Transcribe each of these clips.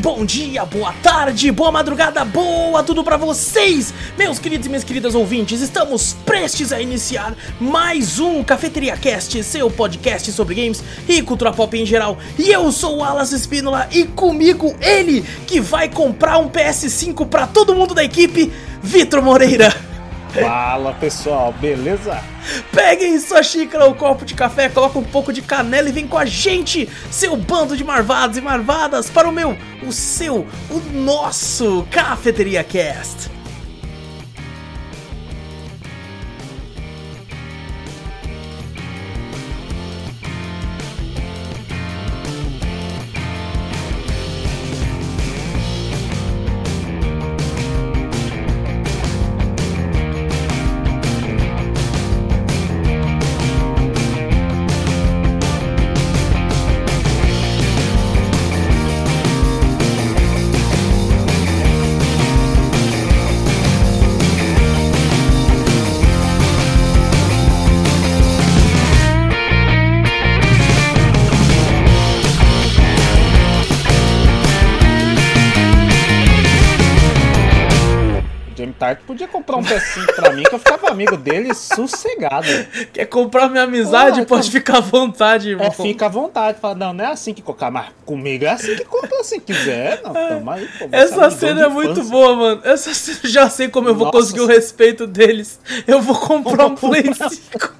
bom dia, boa tarde, boa madrugada, boa tudo pra vocês, meus queridos e minhas queridas ouvintes. Estamos prestes a iniciar mais um Cafeteria Cast, seu podcast sobre games e cultura pop em geral. E eu sou o Alas Espínola e comigo ele que vai comprar um PS5 pra todo mundo da equipe, Vitor Moreira. Fala pessoal, beleza? Peguem sua xícara ou copo de café, coloca um pouco de canela e vem com a gente, seu bando de marvados e marvadas, para o meu, o seu, o nosso Cafeteria Cast. Dele sossegado. Quer comprar minha amizade? Pode então, ficar à vontade, irmão. É, fica à vontade. Fala, não, não é assim que comprar, mas comigo é assim que compra, se quiser. Não, tamo aí, pô, Essa cena é muito boa, mano. Essa cena, já sei como eu vou Nossa, conseguir o respeito deles. Eu vou comprar um Play 5.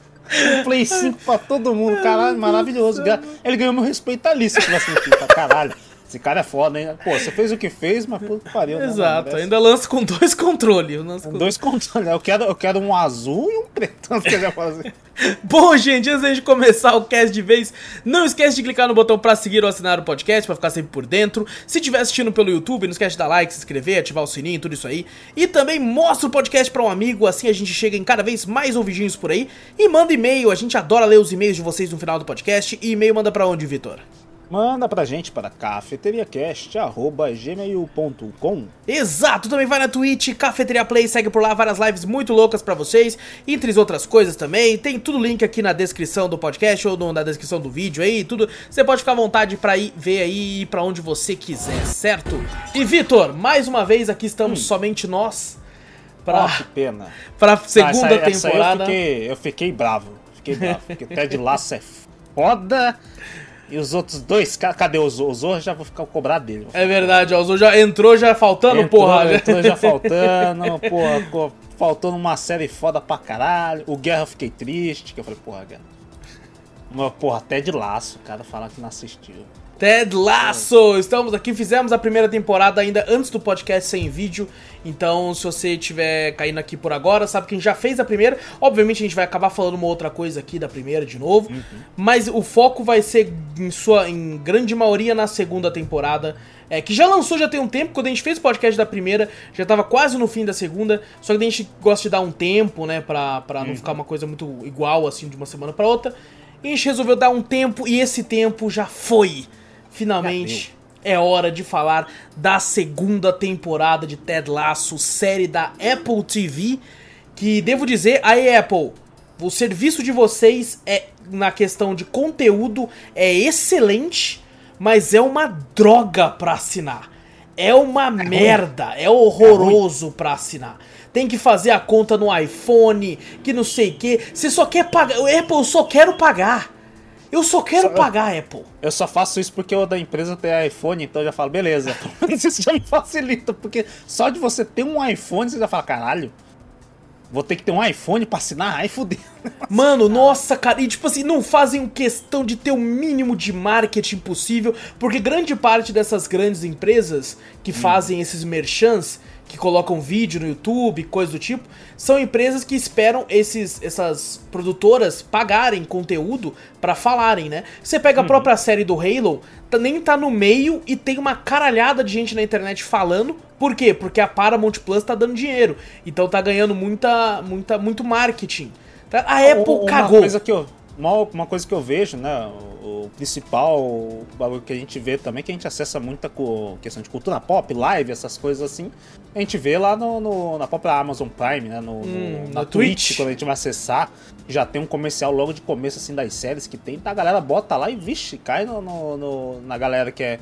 um Play 5 pra todo mundo, caralho, maravilhoso. Ele ganhou meu respeito ali, se tivesse pra caralho. Esse cara é foda, hein? Pô, você fez o que fez, mas puta que pariu. Né, Exato, né, ainda lança com dois controles. Com dois controles. Eu quero, eu quero um azul e um preto. Bom, gente, antes de começar o cast de vez, não esquece de clicar no botão pra seguir ou assinar o podcast, pra ficar sempre por dentro. Se estiver assistindo pelo YouTube, não esquece de dar like, se inscrever, ativar o sininho, tudo isso aí. E também mostra o podcast pra um amigo, assim a gente chega em cada vez mais ouvidinhos por aí. E manda e-mail, a gente adora ler os e-mails de vocês no final do podcast. E e-mail manda pra onde, Vitor? Manda pra gente para cafeteriacast.gmail.com Exato, também vai na Twitch, Cafeteria Play, segue por lá várias lives muito loucas para vocês, entre outras coisas também. Tem tudo link aqui na descrição do podcast ou no, na descrição do vídeo aí, tudo. Você pode ficar à vontade para ir ver aí para onde você quiser, certo? E Vitor, mais uma vez aqui estamos hum. somente nós. Pra, oh, que pena. Pra segunda ah, essa, temporada. Essa eu, fiquei, eu fiquei bravo. Fiquei bravo. Porque Ted Laço é foda. E os outros dois, cadê o Zorro? O Zorro já vou ficar cobrar dele. É verdade, ó, o Zorro já entrou já faltando, entrou, porra. Entrou já faltando, porra, faltando uma série foda pra caralho. O Guerra eu fiquei triste, que eu falei, porra, Guerra. Mas, porra, até de laço, o cara fala que não assistiu. Ted Lasso! Estamos aqui, fizemos a primeira temporada ainda antes do podcast sem vídeo. Então, se você estiver caindo aqui por agora, sabe que a gente já fez a primeira. Obviamente, a gente vai acabar falando uma outra coisa aqui da primeira de novo. Uhum. Mas o foco vai ser, em sua em grande maioria, na segunda temporada. É, que já lançou já tem um tempo, quando a gente fez o podcast da primeira, já tava quase no fim da segunda, só que a gente gosta de dar um tempo, né, pra, pra uhum. não ficar uma coisa muito igual, assim, de uma semana pra outra. E a gente resolveu dar um tempo, e esse tempo já foi finalmente é hora de falar da segunda temporada de Ted Lasso, série da Apple TV, que devo dizer, aí Apple, o serviço de vocês é na questão de conteúdo é excelente, mas é uma droga para assinar. É uma é merda, ruim. é horroroso é para assinar. Tem que fazer a conta no iPhone, que não sei o que. Você só quer pagar. Apple, eu só quero pagar. Eu só quero só, pagar Apple. Eu só faço isso porque o da empresa tem iPhone, então eu já falo, beleza. isso já me facilita, porque só de você ter um iPhone, você já fala, caralho. Vou ter que ter um iPhone pra assinar? Ai, fudeu. Mano, nossa, cara. E tipo assim, não fazem questão de ter o mínimo de marketing possível, porque grande parte dessas grandes empresas que hum. fazem esses merchants que colocam vídeo no YouTube, coisa do tipo, são empresas que esperam esses, essas produtoras pagarem conteúdo para falarem, né? Você pega a uhum. própria série do Halo, tá, nem tá no meio e tem uma caralhada de gente na internet falando. Por quê? Porque a Paramount Plus tá dando dinheiro. Então tá ganhando muita, muita, muito marketing. Tá, a Apple uma cagou. Coisa que eu, uma, uma coisa que eu vejo, né? o principal bagulho que a gente vê também, que a gente acessa muita questão de cultura pop, live, essas coisas assim. A gente vê lá no, no na própria Amazon Prime, né? No, hum, no na Twitch, Twitch, quando a gente vai acessar, já tem um comercial logo de começo, assim, das séries que tem. A galera bota lá e, vixe, cai no, no, na galera que é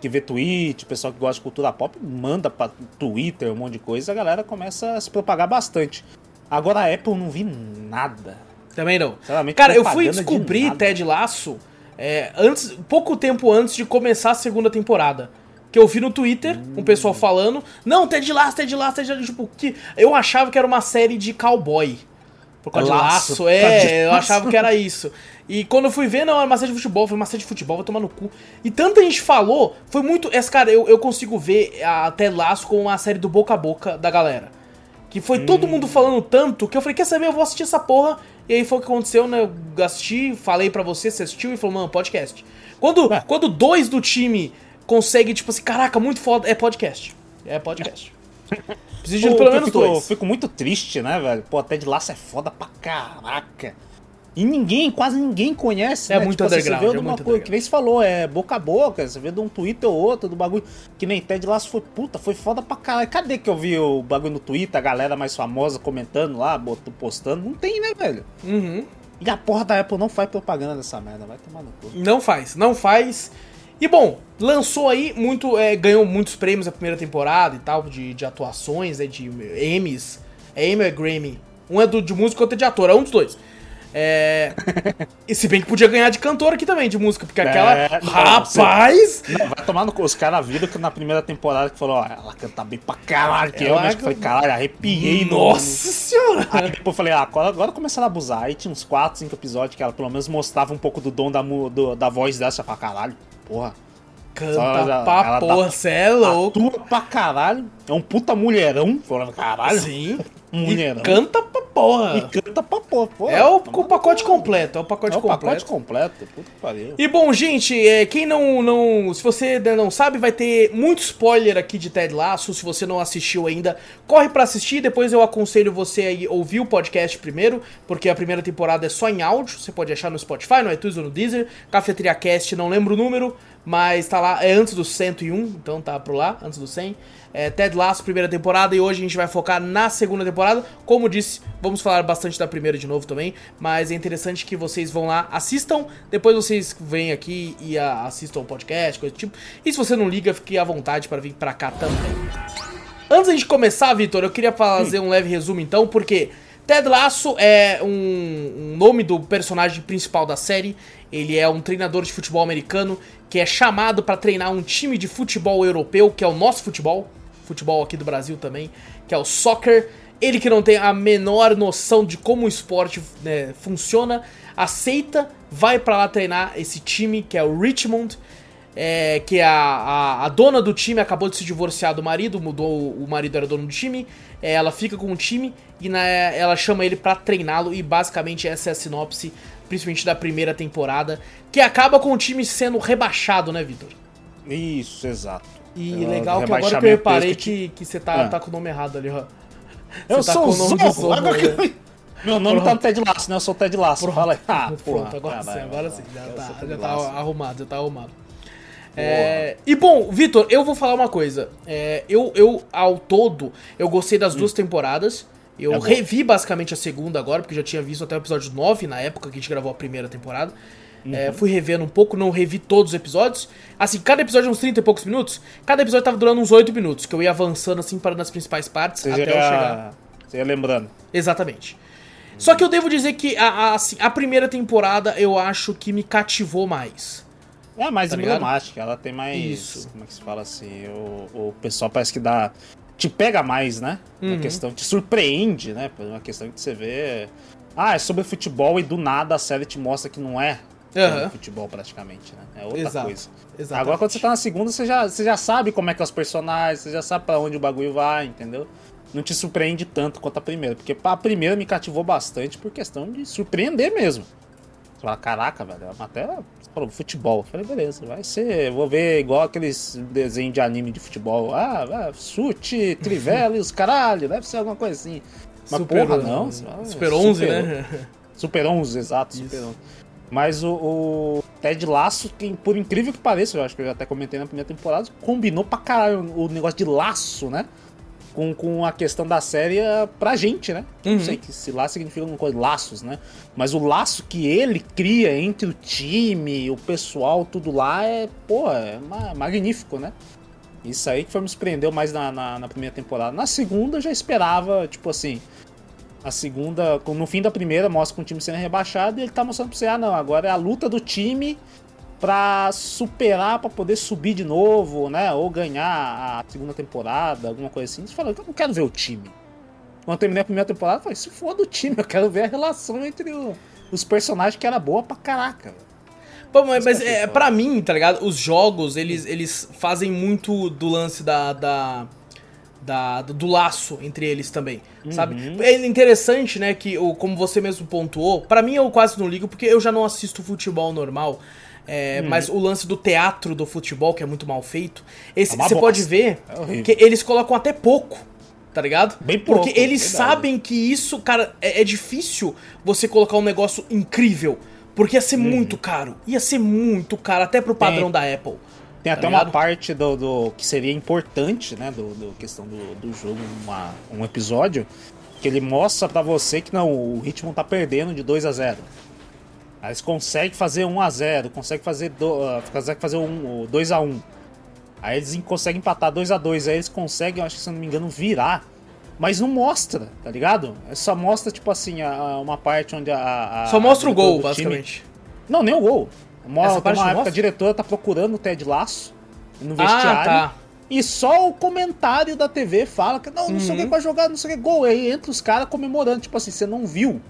que vê tweet, o pessoal que gosta de cultura pop, manda pra Twitter, um monte de coisa, a galera começa a se propagar bastante. Agora a Apple não vi nada. Também não. Cara, eu fui descobrir de Ted Laço é, antes, pouco tempo antes de começar a segunda temporada. Que eu vi no Twitter, hum. um pessoal falando, não, Ted Laço, Ted Laço, Ted Laço, tipo, que eu achava que era uma série de cowboy. Por causa laço, de laço, é, eu achava que era isso. E quando eu fui ver, não, era uma série de futebol, foi uma série de futebol, vou tomar no cu. E tanta gente falou, foi muito. Essa, cara, eu, eu consigo ver até Laço como uma série do boca a boca da galera. Que foi hum. todo mundo falando tanto que eu falei, quer saber, eu vou assistir essa porra. E aí foi o que aconteceu, né? Eu assisti, falei para você, você assistiu e falou, mano, podcast. Quando, é. quando dois do time conseguem, tipo assim, caraca, muito foda, é podcast. É podcast. Preciso de pelo menos fico, dois. Fico muito triste, né, velho? Pô, até de laço é foda pra caraca. E ninguém, quase ninguém conhece, é né? Muito tipo, underground, assim, você vê é uma coisa, que nem se falou, é boca a boca, você vê de um Twitter ou outro, do bagulho, que nem Ted Lasso foi, puta, foi foda pra caralho. Cadê que eu vi o bagulho no Twitter, a galera mais famosa comentando lá, postando? Não tem, né, velho? Uhum. E a porra da Apple não faz propaganda dessa merda, vai tomar no cu. Não faz, não faz. E bom, lançou aí muito, é, ganhou muitos prêmios a primeira temporada e tal, de, de atuações, né, de Emmys. É Emmy ou é Grammy? Um é do, de música, outro é de ator, é um dos dois. É... e se bem que podia ganhar de cantor aqui também, de música, porque aquela. É, Rapaz! Não, vai tomar no Os caras viram que na primeira temporada que falou, ó, ela canta bem pra caralho, que ela... eu mesmo falei, caralho, arrepiei, Nossa no... senhora! Aí depois eu falei, ah, agora, agora começaram a abusar. Aí tinha uns 4, 5 episódios que ela pelo menos mostrava um pouco do dom da, do, da voz dela, você fala, caralho, porra. Canta já, pra porra, cê é louco. Atua pra caralho. É um puta mulherão. Falando, caralho. Sim. Mulherão. E canta pra porra. E canta pra porra. porra. É o, o pacote completo. É o pacote é completo. O pacote completo. Puta que pariu. E bom, gente, é, quem não, não. Se você não sabe, vai ter muito spoiler aqui de Ted Lasso. Se você não assistiu ainda, corre para assistir. Depois eu aconselho você a ouvir o podcast primeiro, porque a primeira temporada é só em áudio. Você pode achar no Spotify, no iTunes ou no Deezer. Cafeteria Cast, não lembro o número, mas tá lá. É antes do 101, então tá pro lá, antes do 100 é, Ted Lasso, primeira temporada, e hoje a gente vai focar na segunda temporada. Como disse, vamos falar bastante da primeira de novo também, mas é interessante que vocês vão lá, assistam, depois vocês vêm aqui e a, assistam o podcast, coisa do tipo. E se você não liga, fique à vontade para vir pra cá também. Antes de começar, Vitor, eu queria fazer um leve resumo então, porque Ted Lasso é um, um nome do personagem principal da série. Ele é um treinador de futebol americano que é chamado para treinar um time de futebol europeu, que é o nosso futebol futebol aqui do Brasil também, que é o soccer. Ele que não tem a menor noção de como o esporte né, funciona, aceita, vai para lá treinar esse time que é o Richmond, é, que é a, a, a, dona do time acabou de se divorciar do marido, mudou, o marido era dono do time, é, ela fica com o time e na, ela chama ele para treiná-lo e basicamente essa é a sinopse, principalmente da primeira temporada, que acaba com o time sendo rebaixado, né, Vitor? Isso, exato. E legal que agora que eu reparei que, que você tá, ah. tá com o nome errado ali, ó. Eu tá sou o nome Zorro, Zorro que... Meu nome Pronto. tá no Ted Laço, né? Eu sou o Ted Laço. Pronto. Fala aí. Ah, Pronto, agora sim, agora sim. Já, tá, já tá arrumado, já tá arrumado. É, e bom, Vitor, eu vou falar uma coisa. É, eu, eu, ao todo, eu gostei das hum. duas temporadas. Eu é revi basicamente a segunda agora, porque já tinha visto até o episódio 9 na época que a gente gravou a primeira temporada. Uhum. É, fui revendo um pouco, não revi todos os episódios. Assim, cada episódio é uns 30 e poucos minutos. Cada episódio tava durando uns 8 minutos, que eu ia avançando assim para nas principais partes Você até eu chegar. Você ia lembrando. Exatamente. Só que eu devo dizer que a, a, assim, a primeira temporada eu acho que me cativou mais. É mais tá emblemática, ela tem mais. Isso. Como é que se fala assim? O, o pessoal parece que dá. Te pega mais, né? Uma uhum. questão. Te surpreende, né? Uma questão que você vê. Ah, é sobre futebol e do nada a série te mostra que não é uhum. futebol praticamente, né? É outra Exato. coisa. Exatamente. Agora quando você tá na segunda, você já, você já sabe como é que é os personagens, você já sabe para onde o bagulho vai, entendeu? Não te surpreende tanto quanto a primeira, porque a primeira me cativou bastante por questão de surpreender mesmo. Você fala, caraca, velho, a matéria falou futebol. Eu falei, beleza, vai ser. Vou ver igual aqueles desenhos de anime de futebol. Ah, ah chute, trivela e os caralho, deve ser alguma coisa assim. Mas super, porra, não. Super 11, super, né? Super 11, exato, Isso. Super 11. Mas o, o, Ted Laço, que, por incrível que pareça, eu acho que eu já até comentei na primeira temporada, combinou pra caralho o negócio de laço, né? com, com a questão da série é pra gente, né? Uhum. Não sei que se lá significa alguma coisa, laços, né? Mas o laço que ele cria entre o time, o pessoal, tudo lá é, pô, é ma- magnífico, né? Isso aí que foi me surpreendeu mais na, na, na primeira temporada. Na segunda eu já esperava, tipo assim. A segunda, no fim da primeira, mostra com o time sendo rebaixado e ele tá mostrando pra você, ah não, agora é a luta do time pra superar, pra poder subir de novo, né? Ou ganhar a segunda temporada, alguma coisa assim. Você fala, eu não quero ver o time. Quando eu terminei a primeira temporada, eu falei, se for do time, eu quero ver a relação entre o- os personagens que era boa pra caraca. Pô, mas, mas que eu é, pra mim, tá ligado? Os jogos, eles, eles fazem muito do lance da. da, da- do laço entre eles também, sabe? É interessante, né, que o, como você mesmo pontuou, pra mim eu quase não ligo porque eu já não assisto futebol normal. é, Mas o lance do teatro do futebol, que é muito mal feito, esse, É você pode ver É que eles colocam até pouco, tá ligado? Bem pouco, Porque eles verdade. sabem que isso, cara, é, é difícil você colocar um negócio incrível. Porque ia ser Uhum. muito caro. Ia ser muito caro, até pro padrão da Apple. Tem Tá até ligado? uma parte do, do- que seria importante, né, do, do questão do, do jogo, uma, um episódio, que ele mostra pra você que não, o ritmo tá perdendo de 2 a 0 Aí eles conseguem fazer 1 a 0 conseguem fazer, do, ah, conseguem fazer um, 2 a 1 Aí eles em- conseguem empatar 2 a 2 aí eles conseguem, eu acho que se eu não me engano, virar. Mas não mostra, tá ligado? É Só mostra, tipo assim, a- a- uma parte onde a. a- Só mostra o gol, do time- basicamente. Não, nem o gol. Uma, Essa uma época mostra? a diretora tá procurando o Ted Laço no Ah, vestiário. tá. E só o comentário da TV fala que não, não sei o que Uhum. vai jogar, não sei o que, gol. Aí entra os caras comemorando, tipo assim, você não viu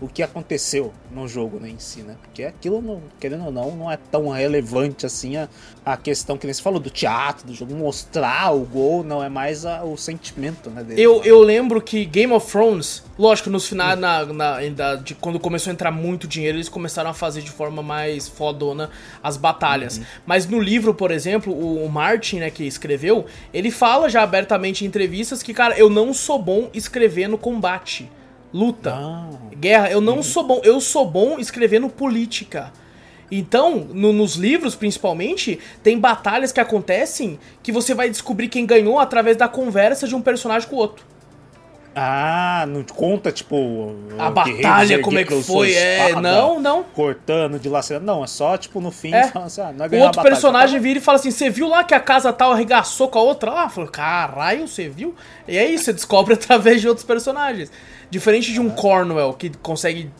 o que aconteceu no jogo né, em si, né? Porque aquilo, não- querendo ou não, não é tão relevante assim a, a questão que nem você falou do teatro, do jogo, mostrar o gol, não, é mais a- o sentimento, né? dele. Eu, eu lembro que Game of Thrones, lógico, nos finais, na, na- ainda de quando começou a entrar muito dinheiro, eles começaram a fazer de forma mais fodona as batalhas. Mas no livro, por exemplo, o, o Martin, né, que escreveu, ele fala já abertamente em entrevistas que, cara, eu não sou bom escrevendo combate, luta. Ah, Guerra, eu não sou bom, eu sou bom escrevendo política. Então, no- nos livros principalmente, tem batalhas que acontecem que você vai descobrir quem ganhou através da conversa de um personagem com o outro. ah, não conta, tipo. A batalha, como é que foi? É, não, não. Cortando, dilacerando. Não, é só, tipo, no fim, É. assim, ah, é O outro personagem tá vira e fala assim: Você viu lá que a casa tal arregaçou com a outra? Ah, falou: Caralho, você viu? E é isso, você descobre através de outros personagens. Diferente de um Cornwell que consegue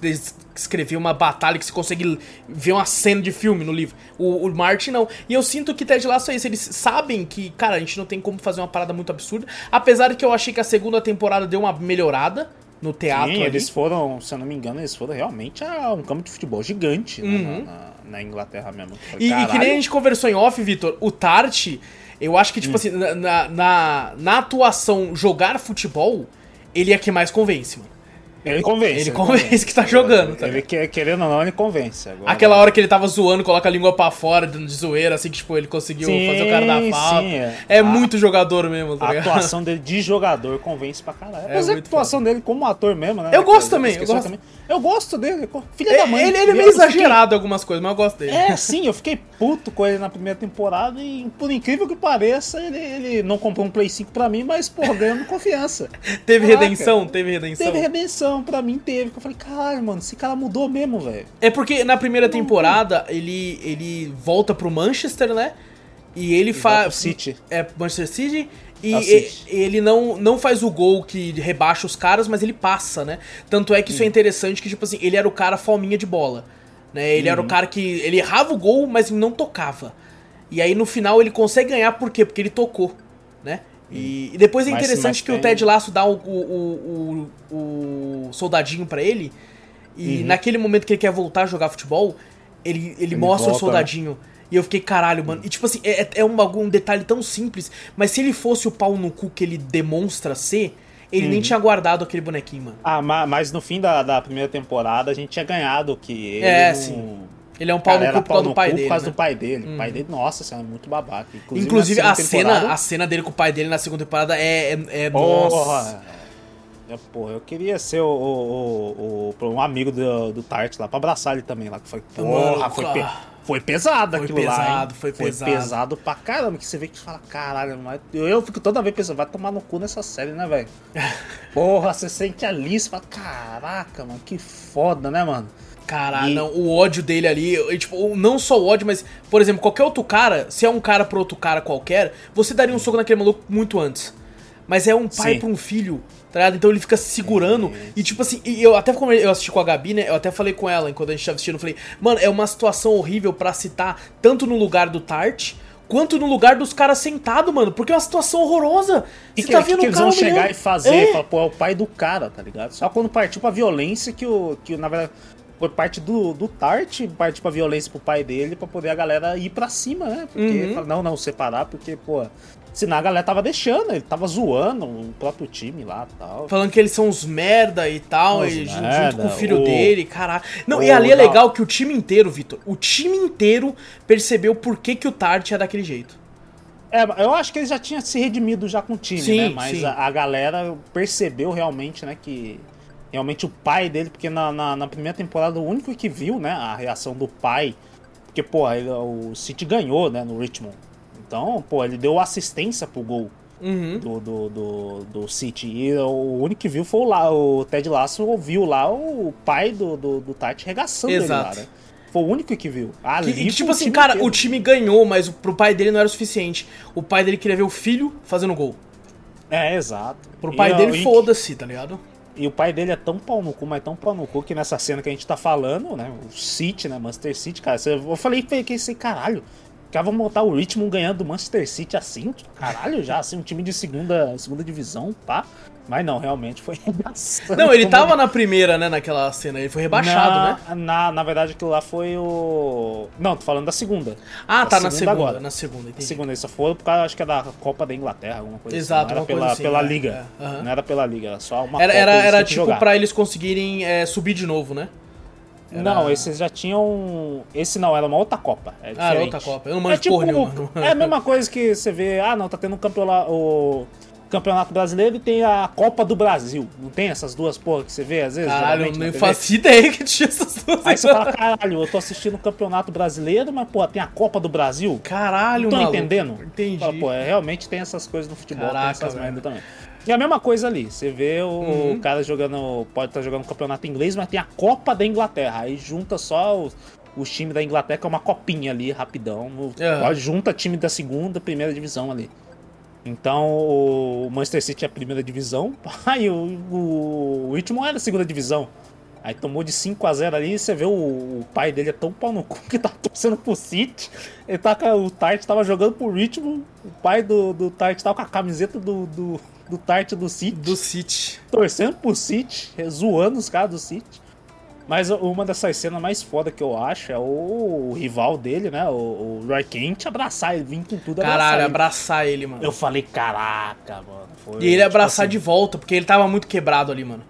descrever uma batalha, que você consegue ver uma cena de filme no livro. O, o Martin não. E eu sinto que Ted Lasso é isso. Eles sabem que, cara, a gente não tem como fazer uma parada muito absurda. Apesar de que eu achei que a segunda temporada deu uma melhorada no teatro. Sim, ali. eles foram, se eu não me engano, eles foram realmente a um campo de futebol gigante né, Uhum. na, na- na Inglaterra mesmo. Falei, E, e que nem a gente conversou em off, Vitor, o Tart, eu acho que, tipo Hum. assim, na, na, na- atuação jogar futebol, ele é que mais convence, mano. Ele convence. Ele convence que tá jogando, tá Ele, quer- querendo ou não, ele convence. Agora, Aquela hora que ele tava zoando, coloca a língua pra fora, dando de zoeira, assim, que, tipo, ele conseguiu Sim, fazer o cara dar falta. sim, é. é A- muito jogador mesmo, tá A ligado? atuação dele de jogador convence pra caralho. É Mas a muito atuação dele como ator mesmo, né? Eu gosto também, eu gosto. Eu gosto dele. Filha da mãe. Ele, ele é meio fiquei- exagerado em algumas coisas, mas eu gosto dele. É, sim, eu fiquei puto com ele na primeira temporada e, por incrível que pareça, ele, ele não comprou um Play 5 pra mim, mas, porra, ganhando confiança. Teve Caraca. redenção, teve redenção. Teve redenção, pra mim teve. Eu falei, caralho, mano, esse cara mudou mesmo, velho. É porque na primeira temporada ele, ele volta pro Manchester, né? E ele faz. City. É, Manchester City. E É o City. e- ele não, não faz o gol que rebaixa os caras, mas ele passa, né? Tanto é que isso é interessante que, tipo assim, ele era o cara fominha de bola. Né? Ele era o Uhum. cara que. Ele errava o gol, mas não tocava. E aí no final ele consegue ganhar, por quê? Porque ele tocou, né? E, e depois é Mas- interessante mas que o tem- Ted Lasso dá o, o, o, o, o soldadinho pra ele. E Uhum. naquele momento que ele quer voltar a jogar futebol, ele, ele, Ele mostra o volta, soldadinho. E eu fiquei, caralho, mano. E tipo assim, é, é um, bagulho- um detalhe tão simples, mas se ele fosse o pau no cu que ele demonstra ser, ele Uhum. nem tinha guardado aquele bonequinho, mano. Ah, ma- mas no fim da, da primeira temporada a gente tinha ganhado que ele É, não- sim. Ele é um pau Cara, no cu por causa do pai cu dele. Por causa né? do pai dele. O pai dele, nossa, isso é muito babaca. Inclusive, Inclusive, a cena, temporada- a cena dele com o pai dele na segunda temporada é. é, é Porra! nossa. É, porra, eu queria ser o, o, o- o- um amigo do, do Tart lá, pra abraçar ele também lá. Que foi, porra, Mano, foi. Foi pesado Foi aquilo lá. pesado, hein? foi pesado. pesado pra caramba, que você vê que fala, caralho, mas eu, eu fico toda vez pensando, vai tomar no cu nessa série, né, velho? Porra, você sente ali, você fala, caraca, mano, que foda, né, mano? Caralho, E- não, o ódio dele ali, e, tipo, não só o ódio, mas, por exemplo, qualquer outro cara, se é um cara pro outro cara qualquer, você daria um soco naquele maluco muito antes. Mas é um pai pra um filho, tá ligado? Então ele fica se segurando. E tipo assim, eu até eu assisti com a Gabi, né? Eu até falei com ela enquanto a gente tava assistindo, eu falei, mano, é uma situação horrível pra citar tanto no lugar do Tart. Quanto no lugar dos caras sentados, mano. Porque é uma situação horrorosa. E Você que, tá que vendo que o eles vão chegar humilhando. e fazer? É. Fala, pô, é o pai do cara, tá ligado? Só quando partiu pra violência que o. Que, na verdade, foi parte do, do Tart, partir pra violência pro pai dele, pra poder a galera ir pra cima, né? Porque, Uhum. não, não, separar, porque, pô. Senão a galera tava deixando, ele tava zoando o próprio time lá e tal. Falando que eles são uns merda e tal, e merda, junto com o filho o- dele, caralho. Não, e o ali é legal que o time inteiro, Vitor, o time inteiro percebeu por que, que o Tart é daquele jeito. É, eu acho que ele já tinha se redimido já com o time, Sim, né? Mas a, a galera percebeu realmente, né, que realmente o pai dele, porque na, na, na primeira temporada o único que viu, né, a reação do pai, porque, pô, ele- o City ganhou, né, no Richmond. Então, pô, ele deu assistência pro gol Uhum. do, do, do, do City. E o único que viu foi o, lá, o Ted Lasso ouviu lá o pai do, do, do Tati regaçando ele lá, Exato. né? Foi o único que viu. Que- Ali que, foi tipo assim, cara, inteiro. o time ganhou, mas pro pai dele não era o suficiente. O pai dele queria ver o filho fazendo gol. É, exato. Pro E, pai ó, dele, e- foda-se, tá ligado? E o pai dele é tão pau no cu, mas tão pau no cu que nessa cena que a gente tá falando, né? O City, né? Manchester City, cara. Eu falei que esse caralho. Cara, vamos montar o Richmond ganhando do Manchester City assim, caralho, já, assim, um time de segunda, segunda divisão, pá. Mas não, realmente foi. Não, ele tava na primeira, né, naquela cena. Ele foi rebaixado, na, né? Na, na verdade, aquilo lá foi o. Não, tô falando da segunda. Ah, da tá na segunda, agora. na segunda, entendi. segunda, isso foi por causa, acho que é da Copa da Inglaterra, alguma coisa Exato, assim. Não era pela, assim, pela é, Liga. é, aham. Não era pela Liga, era só uma Era, Copa era, era tipo jogar. pra eles conseguirem é, subir de novo, né? Era- Não, esses já tinham. Esse não, era uma outra Copa. É Ah, era outra Copa. Eu não É manjo tipo, porra nenhuma. é a mesma coisa que você vê, ah não, tá tendo um campeonato, o campeonato brasileiro e tem a Copa do Brasil. Não tem essas duas porra que você vê às vezes? Caralho, eu nem faço ideia que tinha essas duas. Aí você fala, caralho, eu tô assistindo o campeonato brasileiro, mas pô, tem a Copa do Brasil. Caralho, Não tô maluco. entendendo? Entendi. Fala, pô, é, realmente tem essas coisas no futebol, Caraca, tem essas merda também. E a mesma coisa ali, você vê o Uhum. cara jogando, pode estar jogando campeonato inglês, mas tem a Copa da Inglaterra. Aí junta só os, os times da Inglaterra, que é uma copinha ali, rapidão. Pode- Junta time da segunda, primeira divisão ali. Então o Manchester City é a primeira divisão, aí o, o, o é da segunda divisão. Aí tomou de 5 a 0 ali, você vê o, o pai dele é tão pau no cu que tá torcendo pro City. Ele tá o Tart tava jogando pro Richmond, o pai do, do Tart tava com a camiseta do, do, do Tart do City, Do City. torcendo pro City, zoando os caras do City. Mas uma dessas cenas mais foda que eu acho é o, rival dele, né? O, o Roy Kent abraçar ele, vir com tudo Caralho, ele. abraçar ele, mano. Eu falei, caraca, mano. Foi, E ele tipo abraçar assim, de volta, porque ele tava muito quebrado ali, mano.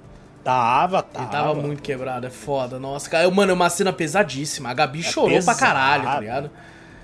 Tava, tava. Ele tava muito quebrado, é foda. Nossa, cara, mano, é uma cena pesadíssima. A Gabi chorou É pesado. pra caralho, tá ligado?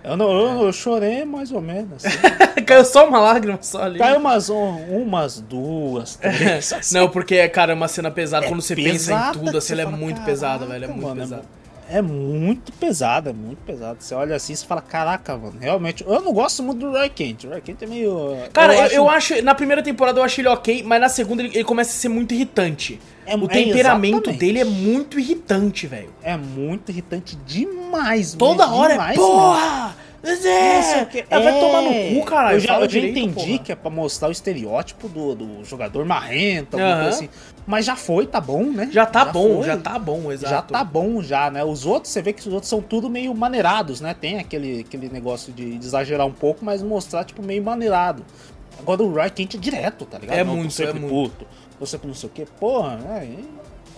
Eu, não, eu, eu chorei mais ou menos. assim. Caiu só uma lágrima só ali. Caiu umas, um- umas duas, três. assim. Não, porque, cara, é uma cena pesada. É Quando você pensa em pesada tudo, assim, ela é muito pesada, velho. É "Caraca, muito mano, pesada. É muito pesado, é muito pesado. Você olha assim e fala, caraca, mano, realmente. Eu não gosto muito do Roy Kent. O Roy Kent é meio. Cara, eu, eu acho. Na primeira temporada eu achei ele ok, mas na segunda ele, ele começa a ser muito irritante. É- o é temperamento exatamente. dele é muito irritante, velho. É muito irritante demais, Toda hora é. demais, mano. Porra! É, o que- é, vai é. tomar no cu, caralho. Eu já, eu já direito, entendi porra. que é pra mostrar o estereótipo do, do jogador marrento, alguma Aham. coisa assim. Mas já foi, tá bom, né? Já tá bom, foi. já tá bom, exato. Já tá bom, já, né? Os outros, você vê que os outros são tudo meio maneirados, né? Tem aquele, aquele negócio de, de exagerar um pouco, mas mostrar, tipo, meio maneirado. Agora o Roy Kent é direto, tá ligado? É Não, muito, é muito. puto. Sempre não sei o quê. Porra, é, e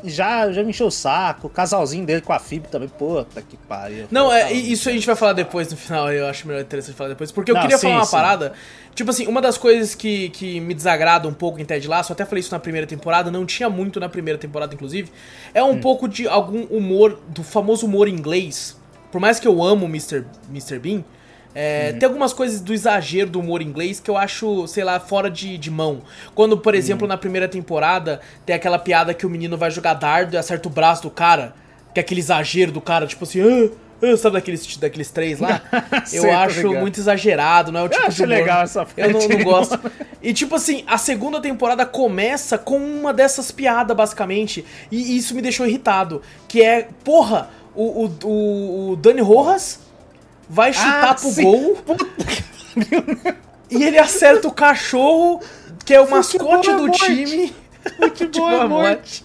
já, já me encheu o saco. O casalzinho dele com a Phoebe também, puta que pariu. Não, é, isso a gente vai falar depois no final, eu acho melhor interessante falar depois. Porque eu Não, queria sim, falar uma sim. parada. Tipo assim, uma das coisas que, que me desagrada um pouco em Ted Lasso, eu até falei isso na primeira temporada, não tinha muito na primeira temporada, inclusive, é Hum. um pouco de algum humor, do famoso humor inglês. Por mais que eu amo Mr. Mr. Bean, é, Uhum. tem algumas coisas do exagero do humor inglês que eu acho, sei lá, fora de, de mão. Quando, por Uhum. exemplo, na primeira temporada, tem aquela piada que o menino vai jogar dardo e acerta o braço do cara. Que é aquele exagero do cara, tipo assim, ah, uh, sabe daqueles, daqueles três lá? eu Sei, acho muito exagerado, não é o tipo acho de humor- legal essa Eu não, parte não gosto. E tipo assim, a segunda temporada começa com uma dessas piadas, basicamente. E isso me deixou irritado. Que é, porra, o, o, o, o Dani Rojas vai chutar Ah, pro sim. gol. E ele acerta o cachorro, que é o mascote do morte. time. Futebol é morte.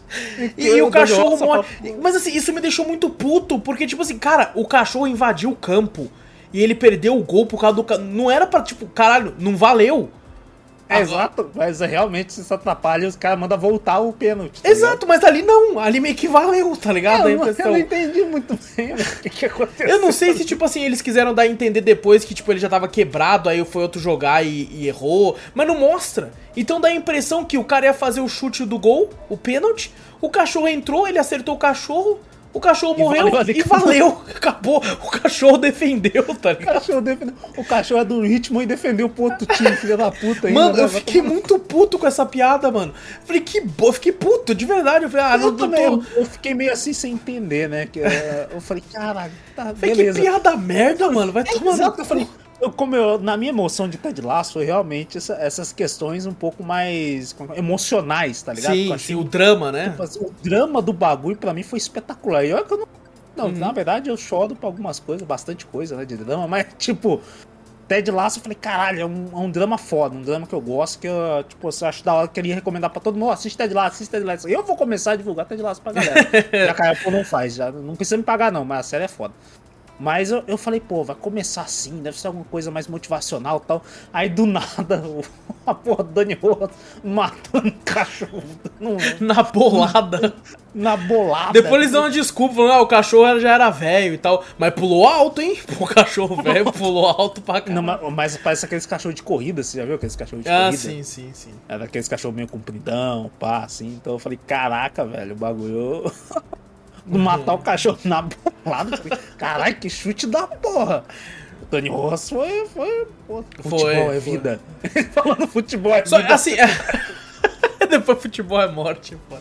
E, e o cachorro morre. Mas assim, isso me deixou muito puto, porque, tipo assim, cara, o cachorro invadiu o campo e ele perdeu o gol por causa do. Não era pra, tipo, caralho, não valeu. É, exato, mas realmente se isso atrapalha, os caras mandam voltar o pênalti. tá Exato, mas ali não. Ali meio que valeu, tá ligado? ligado? A Eu, não- eu não entendi muito bem o que, que aconteceu. Eu não sei se, tipo assim, eles quiseram dar a entender depois que, tipo, ele já tava quebrado, aí foi outro jogar e, e errou. Mas não mostra. Então dá a impressão que o cara ia fazer o chute do gol, o pênalti. O cachorro entrou, ele acertou o cachorro. O cachorro E morreu valeu e valeu. Acabou. O cachorro defendeu, tá O ligado? cachorro, defendeu- o cachorro é do ritmo e defendeu pro outro time, filha da puta ainda. Mano, né? eu fiquei muito puto com essa piada, mano. Falei, que bo... eu fiquei puto, de verdade. Eu falei, ah, não, Eu não também, tô... eu, fiquei meio assim sem entender, né? Que, é, eu falei, caralho, tá, Falei, beleza. que piada merda, mano. Vai É, tomar exato, eu falei, eu, como eu, na minha emoção de Ted Lasso, foi realmente essa- essas questões um pouco mais é, emocionais, tá ligado? Sim, sim, o drama, né? tipo assim, o drama do bagulho pra mim foi espetacular. E olha que eu não. Não, Uhum. na verdade eu choro pra algumas coisas, bastante coisa, né, de drama, mas tipo. Ted Lasso, eu falei, caralho, é um, é um drama foda, um drama que eu gosto, que eu, tipo, eu acho da hora, queria recomendar pra todo mundo, "Ó, assiste Ted Lasso, assiste Ted Lasso. Eu vou começar a divulgar Ted Lasso pra galera. já que a Apple não faz, já não precisa me pagar não, mas a série é foda. Mas eu, eu falei, pô, vai começar assim, deve ser alguma coisa mais motivacional e tal. Aí do nada, a porra do Dani Rojas matando um cachorro Na bolada. na bolada. Depois eles dão uma desculpa, falando, ah, o cachorro já era velho e tal. Mas pulou alto, hein? O cachorro velho pulou alto pra Não, caralho. mas, parece aqueles cachorros de corrida, você já viu aqueles cachorros de Ah, corrida? sim, sim, sim. Era aqueles cachorros meio compridão, pá, assim. Então eu falei, caraca, velho, o bagulho. Matar o cachorro na bolada. falei, Caralho, que chute da porra. O Tony Ross foi. foi pô, futebol Foi, é vida. Falando futebol é Só, vida. assim, depois futebol é morte, pô.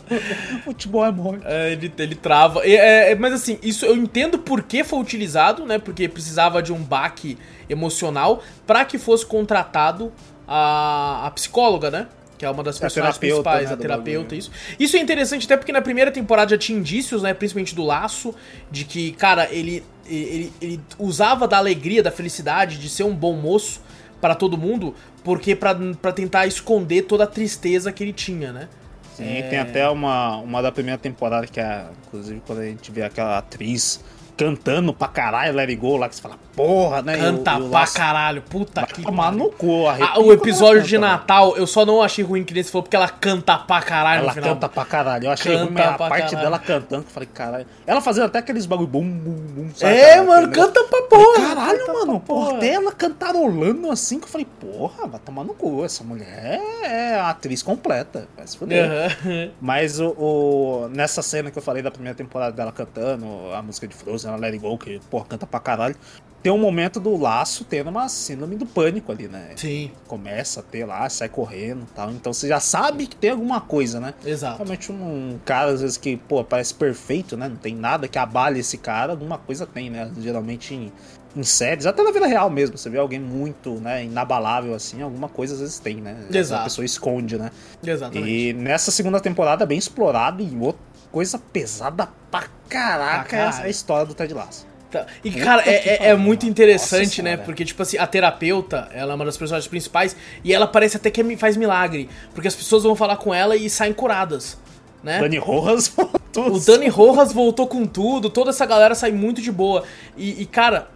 Futebol é morte. É, ele, ele trava. É, é, mas assim, isso eu entendo por que foi utilizado, né? Porque precisava de um baque emocional pra que fosse contratado a, a psicóloga, né? Que é uma das A personagens principais, né, a terapeuta, isso. Isso é interessante até porque na primeira temporada já tinha indícios, né? Principalmente do laço, de que, cara, ele, ele, ele usava da alegria, da felicidade, de ser um bom moço pra todo mundo, porque pra tentar esconder toda a tristeza que ele tinha, né? Sim, tem até uma, uma da primeira temporada que é, inclusive, quando a gente vê aquela atriz cantando pra caralho, Let It Go, lá que você fala, porra, né? Canta e o pra caralho, puta Vai que tomar no cu, Ah, o episódio de. Natal, eu só não achei ruim que você falou, porque ela canta pra caralho Ela no final. canta pra caralho. Eu achei Canta ruim, a parte caralho. dela cantando, que eu falei, caralho. Ela fazendo até aqueles bagulho bum, bum, bum, sabe? É, cara? mano, canta pra porra. Caralho, canta mano, porra, ela cantarolando assim, que eu falei, porra, vai tomar no cu. Essa mulher é a atriz completa. Vai se fuder. Aham. Mas o, o- nessa cena que eu falei da primeira temporada dela cantando, a música de Frozen, ela Let It Go, que, porra, canta pra caralho. Tem um momento do laço tendo uma síndrome do pânico ali, né? Sim, Começa a ter lá, sai correndo e tal. Então você já sabe que tem alguma coisa, né? exato. Realmente um cara, às vezes, que, pô, parece perfeito, né? Não tem nada que abale esse cara, alguma coisa tem, né? Geralmente em, em séries, até na vida real mesmo, você vê alguém muito, né, inabalável assim, alguma coisa às vezes tem, né? Exato. A pessoa esconde, né? Exatamente. E nessa segunda temporada, bem explorado e outra coisa pesada pra caraca, essa é a história do Ted Lasso. Tá. E, Puta cara, é, é- é muito nossa interessante, né? senhora. Porque, tipo assim, a terapeuta, ela é uma das personagens principais, e ela parece até que faz milagre. Porque as pessoas vão falar com ela e saem curadas, né? Dani Rojas voltou. O Dani Rojas voltou com tudo, toda essa galera sai muito de boa. E, e, cara,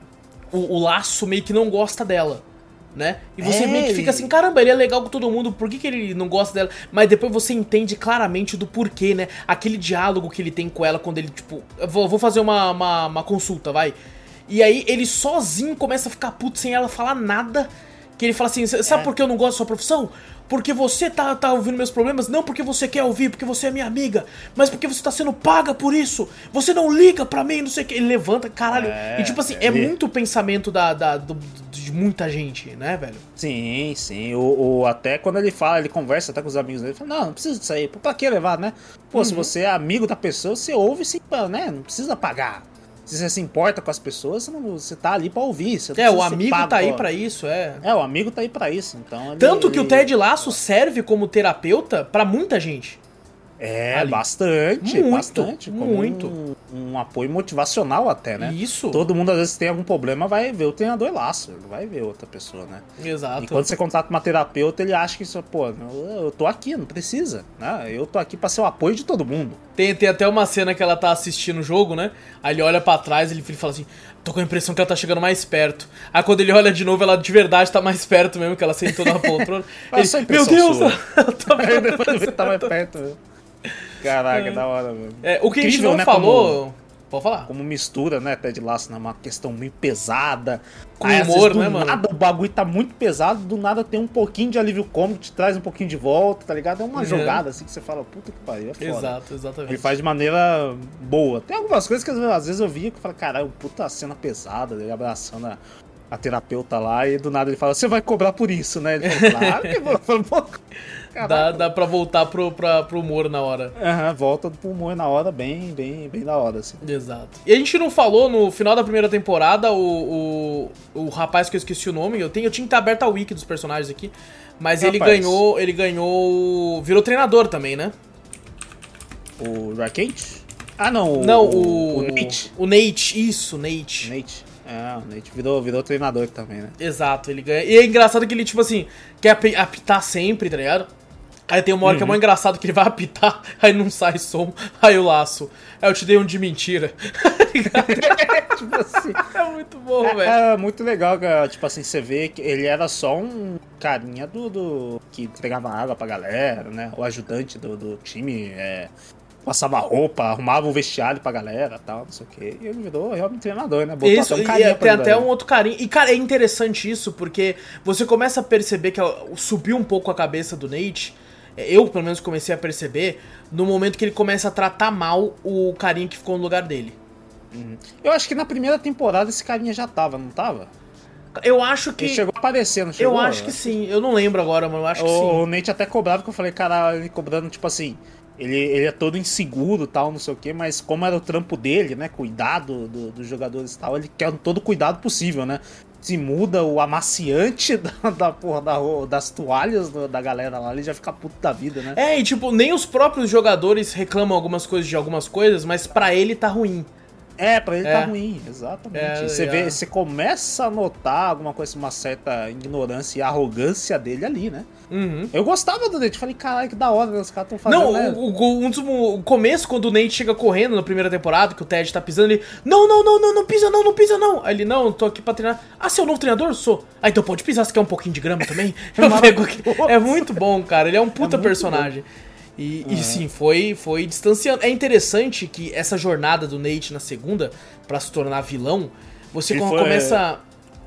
o, o laço meio que não gosta dela. Né? E você É, meio que fica assim, caramba, ele é legal com todo mundo, por que, que ele não gosta dela? Mas depois você entende claramente do porquê, né? Aquele diálogo que ele tem com ela quando ele, tipo, vou, vou fazer uma, uma, uma consulta, vai. E aí ele sozinho começa a ficar puto sem ela falar nada. Que ele fala assim, sabe É. por que eu não gosto da sua profissão? Porque você tá, tá ouvindo meus problemas, não porque você quer ouvir, porque você é minha amiga, mas porque você tá sendo paga por isso. Você não liga pra mim, não sei o que. Ele levanta, caralho. É, e tipo assim, é ele- muito o pensamento da, da- do- de muita gente, né, velho? Sim, sim. O, o- até quando ele fala, ele conversa até com os amigos dele, ele fala, não, não precisa disso aí. Pra que levar, né? Pô, Uhum. se você é amigo da pessoa, você ouve sim, né? Não precisa pagar. Se você se importa com as pessoas, você, não, você tá ali pra ouvir. É, o amigo tá aí pra- pra isso, é. É, o amigo tá aí pra isso. Então ele- Tanto que o ele- Ted Lasso serve como terapeuta pra muita gente. É, ali. bastante. Muito, bastante. muito. Um, um apoio motivacional até, né? Isso. Todo mundo, às vezes, tem algum problema, vai ver o treinador laço. Não vai ver outra pessoa, né? Exato. E quando você contrata uma terapeuta, ele acha que isso, pô, eu tô aqui, não precisa, né? Eu tô aqui pra ser o apoio de todo mundo. Tem, tem até uma cena que ela tá assistindo o jogo, né? Aí ele olha pra trás e ele fala assim: tô com a impressão que ela tá chegando mais perto. Aí quando ele olha de novo, ela de verdade tá mais perto mesmo, que ela sentou na poltrona. Ele, Meu Deus, sua." ela tá Aí depois ele tá mais perto, velho. Caraca, da hora, velho. É, o que a gente Incrível, não né, falou. Pode falar. Como mistura, né, Ted Lasso, né, uma questão meio pesada. Com Aí, humor, vezes, do né, mano? nada o bagulho tá muito pesado, do nada tem um pouquinho de alívio cômico, te traz um pouquinho de volta, tá ligado? É uma Uhum. jogada assim que você fala, puta que pariu, é foda. Exato, Ele exatamente. faz de maneira boa. Tem algumas coisas que às vezes- eu via que eu falei, caralho, puta cena pesada, ele abraçando a, a terapeuta lá, e do nada ele fala, você vai cobrar por isso, né? Ele claro que vou. Eu falo, "Pô, Dá, caraca." dá pra voltar pro, pra, pro humor na hora. Aham, volta pro humor na hora, bem, bem, bem da hora, assim. Exato. E a gente não falou no final da primeira temporada, o, o, o rapaz que eu esqueci o nome, eu, tenho, eu tinha que estar aberto a wiki dos personagens aqui, mas ele Rapaz. ganhou, ele ganhou, virou treinador também, né? O Rackete? Ah, não, não, o... o Nate. O Nate, isso, Nate. Nate. É, o Nate virou, virou treinador também, né? Exato, ele ganha. E é engraçado que ele, tipo assim, quer api- apitar sempre, tá ligado? Aí tem uma hora que é Uhum. mó engraçado que ele vai apitar, aí não sai som, aí o laço. Aí eu te dei um de mentira. Tipo assim. é muito bom, velho. É, é muito legal, que, tipo assim, você vê que ele era só um carinha do, do- que entregava água pra galera, né? O ajudante do, do time, é, passava roupa, arrumava o vestiário pra galera tal, não sei o quê. E ele virou realmente treinador, né? Botou Isso, até um e carinha é- tem até um outro carinho. E, cara, é interessante isso, porque você começa a perceber que subiu um pouco a cabeça do Nate. Eu, pelo menos, comecei a perceber no momento que ele começa a tratar mal o carinha que ficou no lugar dele. Eu acho que na primeira temporada esse carinha já tava, não tava? Eu acho que. Ele chegou a aparecer, não chegou? eu acho que sim. Eu não lembro agora, mas eu acho que sim. O, o Nate até cobrava, que eu falei, cara, ele cobrando, tipo assim, ele, ele é todo inseguro tal, não sei o quê, mas como era o trampo dele, né, cuidado do, dos jogadores e tal, ele quer todo o cuidado possível, né? Se muda o amaciante da, da porra da, das toalhas do- da galera lá, ele já fica puto da vida, né? É, e tipo, nem os próprios jogadores reclamam algumas coisas de algumas coisas, mas pra ele tá ruim. É, pra ele É. tá ruim, exatamente. É, você, é. vê, você começa a notar alguma coisa, uma certa ignorância e arrogância dele ali, né? Uhum. Eu gostava do Nate, falei, caralho, que da hora, né? os caras tão fazendo, Não, né? o, o- um dos- o começo, quando o Nate chega correndo na primeira temporada, que o Ted tá pisando, ele. Não, não, não, não, não pisa não, não pisa não. Aí ele, não, tô aqui pra treinar. Ah, você é o novo treinador? Sou. Ah, então pode pisar, você quer um pouquinho de grama também? Eu pego aqui. É muito bom, cara. Ele é um puta muito personagem. E, e sim, foi, foi distanciando. É interessante que essa jornada do Nate na segunda, pra se tornar vilão, você Ele foi- começa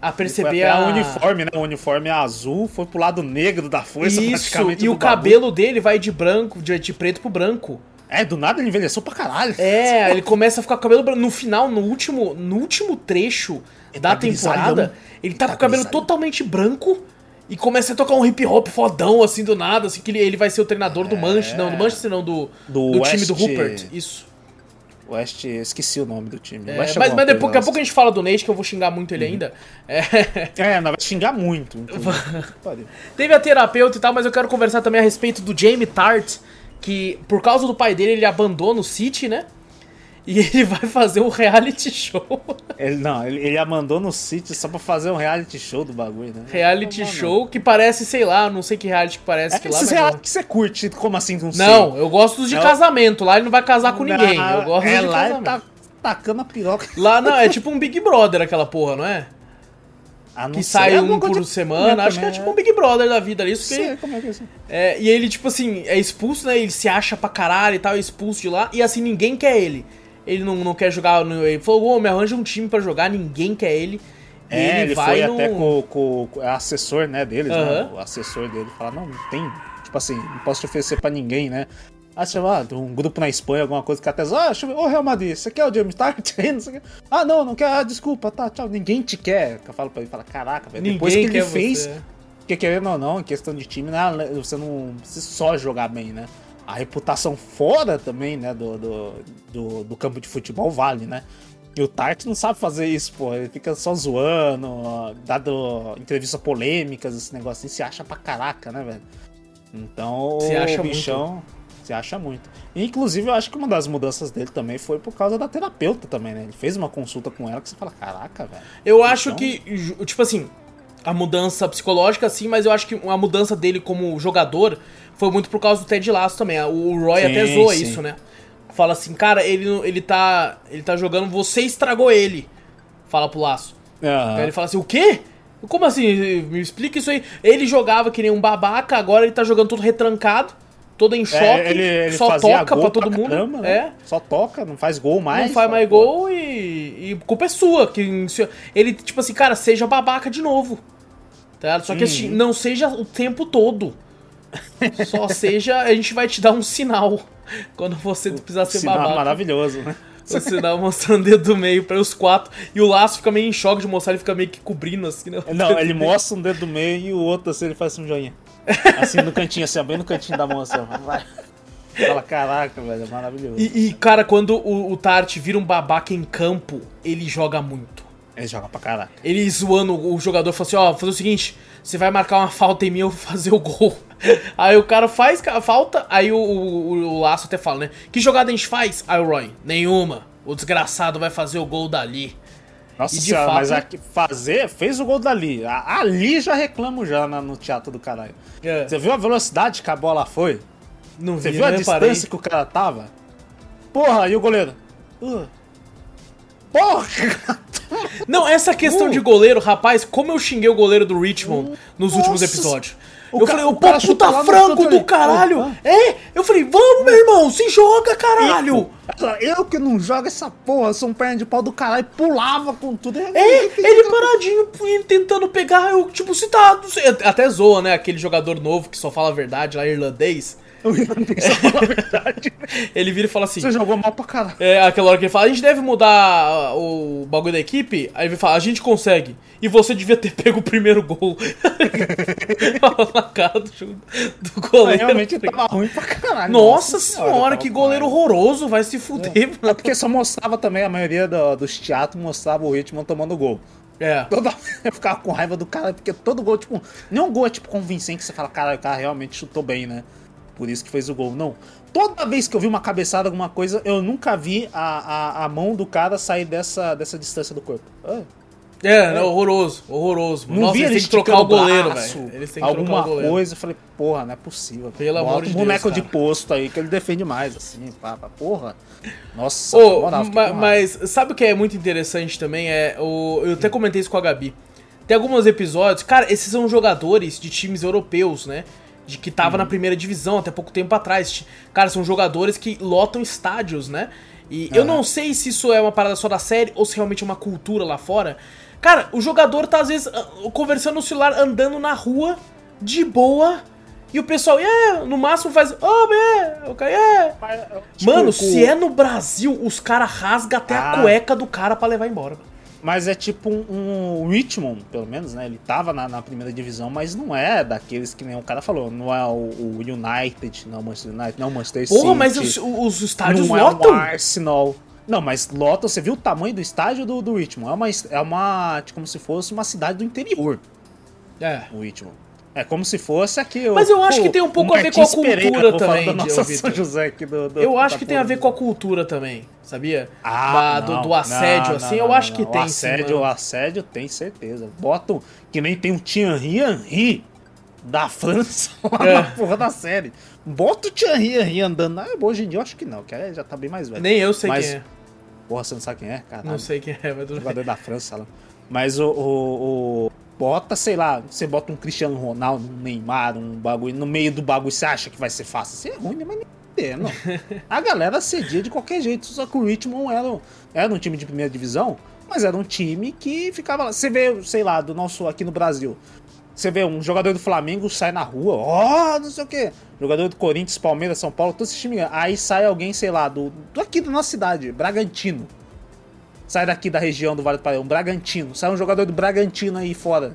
a perceber a. o uniforme, né? O uniforme é azul, foi pro lado negro da força Isso, praticamente. e o cabelo dele vai de branco, de, de preto pro branco. É, do nada ele envelheceu pra caralho. É, ele começa a ficar com o cabelo branco. No final, no último, no último trecho da tá temporada, grisalhão. ele tá, Tá com o cabelo grisalhão. totalmente branco e começa a tocar um hip hop fodão, assim, do nada, assim, que ele, ele vai ser o treinador do Manchester, não, do Manchester não, do, Do do time do Rupert. Isso. West, esqueci o nome do time. É, mas mas depois, daqui a pouco a gente fala do Nate, que eu vou xingar muito Uhum. ele ainda. É, É, não, vai xingar muito. Teve a terapeuta e tal, mas eu quero conversar também a respeito do Jamie Tart, que por causa do pai dele, ele abandona o City, né? E ele vai fazer um reality show. Ele, não, ele, ele a mandou no sítio só pra fazer um reality show do bagulho, né? Reality Não, não, show que parece, sei lá, não sei que reality que parece É que lá. esses reality não. que você curte, como assim, não sei? Não, eu gosto dos de Não. casamento. Lá ele não vai casar com Não, ninguém. Eu gosto é, de lá ele casamento. tá tacando a piroca. Lá não, é tipo um Big Brother aquela porra, não é? Ah, não Que sei, sai é um por de semana. Acho que é também, tipo um Big Brother da vida ali. Isso que Sei, ele- como é que é isso? é, e ele, tipo assim, é expulso, né? Ele se acha pra caralho e tal, é expulso de lá. E assim, ninguém quer ele. Ele não, não quer jogar. no- Ele falou, ô, me arranja um time pra jogar, ninguém quer ele. É, ele, foi no- até com, com, com o assessor, né, deles, né? O assessor dele fala, não, não tem, tipo assim, não posso te oferecer pra ninguém, né? Ah, sei lá, um grupo na Espanha, alguma coisa que até ah, deixa eu ver, ô Real Madrid, você quer o James quê. Ah, não, não quer, ah, desculpa, tá, tchau, ninguém te quer. Eu falo pra ele, fala, caraca, velho, depois que ele fez, você. porque querendo ou não, em questão de time, né, você não precisa só jogar bem, né? A reputação fora também, né, do, do, do, do campo de futebol vale, né? E o Tart não sabe fazer isso, pô. Ele fica só zoando, ó, dado entrevistas polêmicas, esse negócio assim, se acha pra caraca, né, velho? Então, Se acha o bichão se acha muito. E, inclusive, eu acho que uma das mudanças dele também foi por causa da terapeuta também, né? Ele fez uma consulta com ela que você fala, caraca, velho. Eu acho Então- que, tipo assim, a mudança psicológica, sim, mas eu acho que a mudança dele como jogador foi muito por causa do Ted Lasso também. O Roy Sim, até zoa sim. isso, né? Fala assim, cara, ele, ele, tá, ele tá jogando, você estragou ele. Fala pro Laço. Aham. Aí ele fala assim, o quê? Como assim? Me explica isso aí. Ele jogava que nem um babaca, agora ele tá jogando todo retrancado, todo em choque, É, ele, ele só toca gol pra todo pra mundo. caramba, né? É. Só toca, não faz gol mais. não faz mais gol e, e culpa é sua. Que, ele, tipo assim, cara, seja babaca de novo. Tá? Só que assim, Uhum. não seja o tempo todo. Só seja, a gente vai te dar um sinal quando você precisar ser Sinal babaca. maravilhoso, né? O sinal mostrando o dedo do meio pra os quatro. E o laço fica meio em choque de mostrar, ele fica meio que cobrindo assim, né? Não, ele mostra um dedo do meio e o outro assim, ele faz um joinha. Assim no cantinho, assim, bem no cantinho da mão, assim. Vai. Fala, caraca, velho, é maravilhoso. E, e, cara, quando o, o Tart vira um babaca em campo, ele joga muito. Ele joga pra caraca. Ele zoando o jogador, falou assim, ó, fazer o seguinte, você vai marcar uma falta em mim, eu vou fazer o gol. Aí o cara faz falta, aí o, o, o Laço até fala, né? Que jogada a gente faz? Aí o Roy, nenhuma. O desgraçado vai fazer o gol dali. Nossa E senhora, fato- mas aqui, fazer, fez o gol dali. Ali já reclamo já no teatro do caralho. É, Você viu a velocidade que a bola foi? não Você vi, viu a reparei. distância que o cara tava? Porra, e o goleiro? Uh. Porra! Não, essa questão Uh. de goleiro, rapaz, como eu xinguei o goleiro do Richmond nos últimos Nossa. episódios. Eu ca- falei, o cara puta canto do caralho! Ah. É, eu falei, vamos, meu irmão, se joga, caralho! Eu que não jogo essa porra, sou um perna de pau do caralho, pulava com tudo. É, ele paradinho, tentando pegar, eu, tipo, se tá. Até zoa, né? Aquele jogador novo que só fala a verdade lá, irlandês. Não verdade. Ele vira e fala assim. Você jogou mal pra caralho. É aquela hora que ele fala, a gente deve mudar ah, o bagulho da equipe. Aí ele fala, a gente consegue. E você devia ter pego o primeiro gol. Na cara do, do goleiro. realmente tava ruim pra caralho. Nossa senhora, tava que goleiro raiva. horroroso, vai se fuder. É porque só mostrava também, a maioria do- dos teatros mostrava o Richmond tomando gol. É. Toda eu ficava com raiva do cara, porque todo gol, tipo, nenhum gol é tipo convincente que você fala, cara, o cara realmente chutou bem, né? Por isso que fez o gol. Não. Toda vez que eu vi uma cabeçada, alguma coisa, eu nunca vi a, a, a mão do cara sair dessa, dessa distância do corpo. Ah, É, não, horroroso, horroroso. Não Nossa, vi eles ele têm que trocar o goleiro, velho. Eles têm que Alguma trocar o goleiro. coisa, eu falei, porra, não é possível. Pelo Bota amor de um Deus, boneco de cara. posto aí que ele defende mais, assim, pá, porra. Nossa, na moral, ma- mas sabe o que é muito interessante também? É o, eu até comentei isso com a Gabi. Tem alguns episódios, cara, esses são jogadores de times europeus, né? De que tava na primeira divisão até pouco tempo atrás. Cara, são jogadores que lotam estádios, né? E eu Aham. não sei se isso é uma parada só da série ou se realmente é uma cultura lá fora. Cara, o jogador tá às vezes ah, conversando no celular, andando na rua, de boa, e o pessoal, é, no máximo faz, oh, é, ok, é. Mas, tipo, Mano, com- se é no Brasil, os caras rasgam até a Ah. cueca do cara pra levar embora. mano. Mas é tipo um, um Richmond, pelo menos, né? Ele tava na, na primeira divisão, mas não é daqueles que nem o cara falou. Não é o, o United, não é o Manchester United, não é o Manchester Porra, City. mas os, os estádios não lotam. é o Arsenal. Não, mas lota, você viu o tamanho do estádio do, do Richmond? É uma, é uma, tipo, como se fosse uma cidade do interior, É. o Richmond. É como se fosse aqui o. Mas eu acho pô, que tem um pouco o a ver com a cultura também, da nossa São. José aqui do, do- Eu acho que tem a ver do- com a cultura também, sabia? Ah, Da- do, não, do assédio, não, assim, não, eu acho que o tem assédio, sim. O assédio tem certeza. Botam que nem tem um Thierry Henry da França lá É. na porra da série. Bota o Thierry Henry andando. Ah, hoje em dia eu acho que não, que já tá bem mais velho. Nem eu sei Mas- quem é. Porra, você não sabe quem é? Caralho. Não sei quem é, mas. Jogador da França lá. Mas o, o, o- Bota, sei lá, você bota um Cristiano Ronaldo, um Neymar, um bagulho. No meio do bagulho, você acha que vai ser fácil? Isso é ruim, né? mas nem não. A galera cedia de qualquer jeito. Só que o Richmond era, era um time de primeira divisão, mas era um time que ficava lá. Você vê, sei lá, do nosso aqui no Brasil. Você vê um jogador do Flamengo sai na rua, ó, não sei o quê. Jogador do Corinthians, Palmeiras, São Paulo, todos esses times. Aí sai alguém, sei lá, do, do aqui da nossa cidade, Bragantino. Sai daqui da região do Vale do Paraíba, um Bragantino. Sai um jogador do Bragantino aí fora.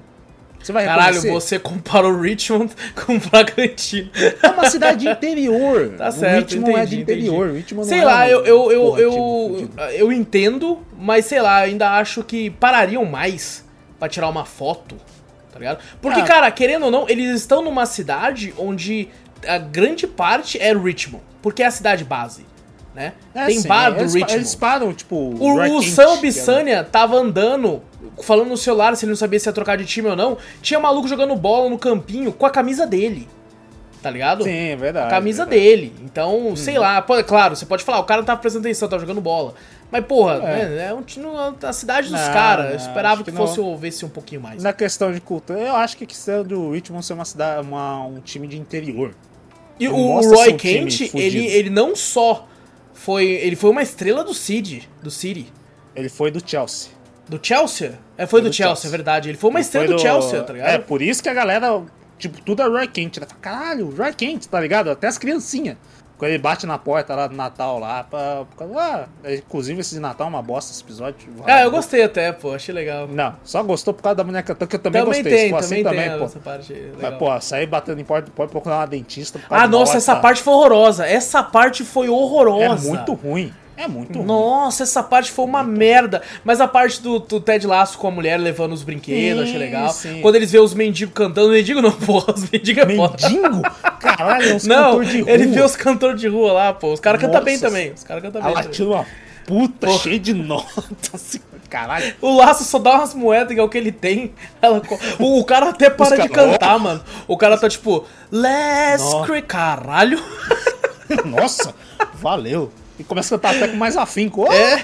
Você vai Caralho, reconhecer? você compara o Richmond com o Bragantino. É uma cidade de interior. Tá certo, O Richmond é entendi, de interior. Richmond Sei não lá, é eu, eu, eu, eu, fudido. eu entendo, mas sei lá, ainda acho que parariam mais pra tirar uma foto, tá ligado? Porque, Ah. cara, querendo ou não, eles estão numa cidade onde a grande parte é Richmond, porque é a cidade base, né? É, Tem sim, bar do eles, Richmond. Eles param, tipo. O, Roy o Sam que é- Bissania tava andando, falando no celular se ele não sabia se ia trocar de time ou não. Tinha maluco jogando bola no campinho com a camisa dele. Tá ligado? Sim, é verdade. a camisa verdade. Uhum. dele. Então, sei lá, pô, é claro, você pode falar, o cara tava prestando atenção, tava jogando bola. Mas, porra, É. né, é um, time- a cidade dos caras. Eu esperava que, que fosse não. houvesse um pouquinho mais. Na questão de cultura, eu acho que a questão do Richmond ser uma cidade, uma, um time de interior. E o, Roy um Kent, ele, ele não só foi. Ele foi uma estrela do City. Do City. Ele foi do Chelsea. Do Chelsea? É, foi do, do Chelsea, é verdade. Ele foi uma Ele estrela foi do, Chelsea, tá ligado? É, por isso que a galera, tipo, tudo é Roy Kent. Né? Caralho, Roy Kent, tá ligado? Até as criancinhas. Quando ele bate na porta lá do Natal lá, pra, pra- ah, inclusive esse de Natal é uma bosta esse episódio. Ah, eu gostei até, pô, achei legal. Não, só gostou por causa da boneca que eu também, Também gostei. tem, Se for também assim tem também, pô. essa parte legal. Mas, pô, sair batendo em porta, pode procurar uma dentista. por causa ah, nossa, essa tá- parte foi horrorosa. Essa parte foi É horrorosa. muito ruim. É muito ruim. Nossa, essa parte foi uma merda. Mas a parte do, do Ted Laço com a mulher levando os brinquedos, Sim, achei legal. sim. Quando eles vê os mendigos cantando, mendigo não, porra, os mendigos é foda. Mendigo? Caralho, é uns Não, cantor de rua. ele vê os cantores de rua lá, pô. Os caras cantam bem também. Os caras cantam bem. Tira uma puta Porra. cheia de nota. assim, Caralho. O Laço só dá umas moedas, que é o que ele tem. Ela o, o cara até para de cantar, mano. O cara tá tipo, Let's Nossa. Caralho. Nossa, valeu. E começa a cantar até com mais afinco. Oh, É.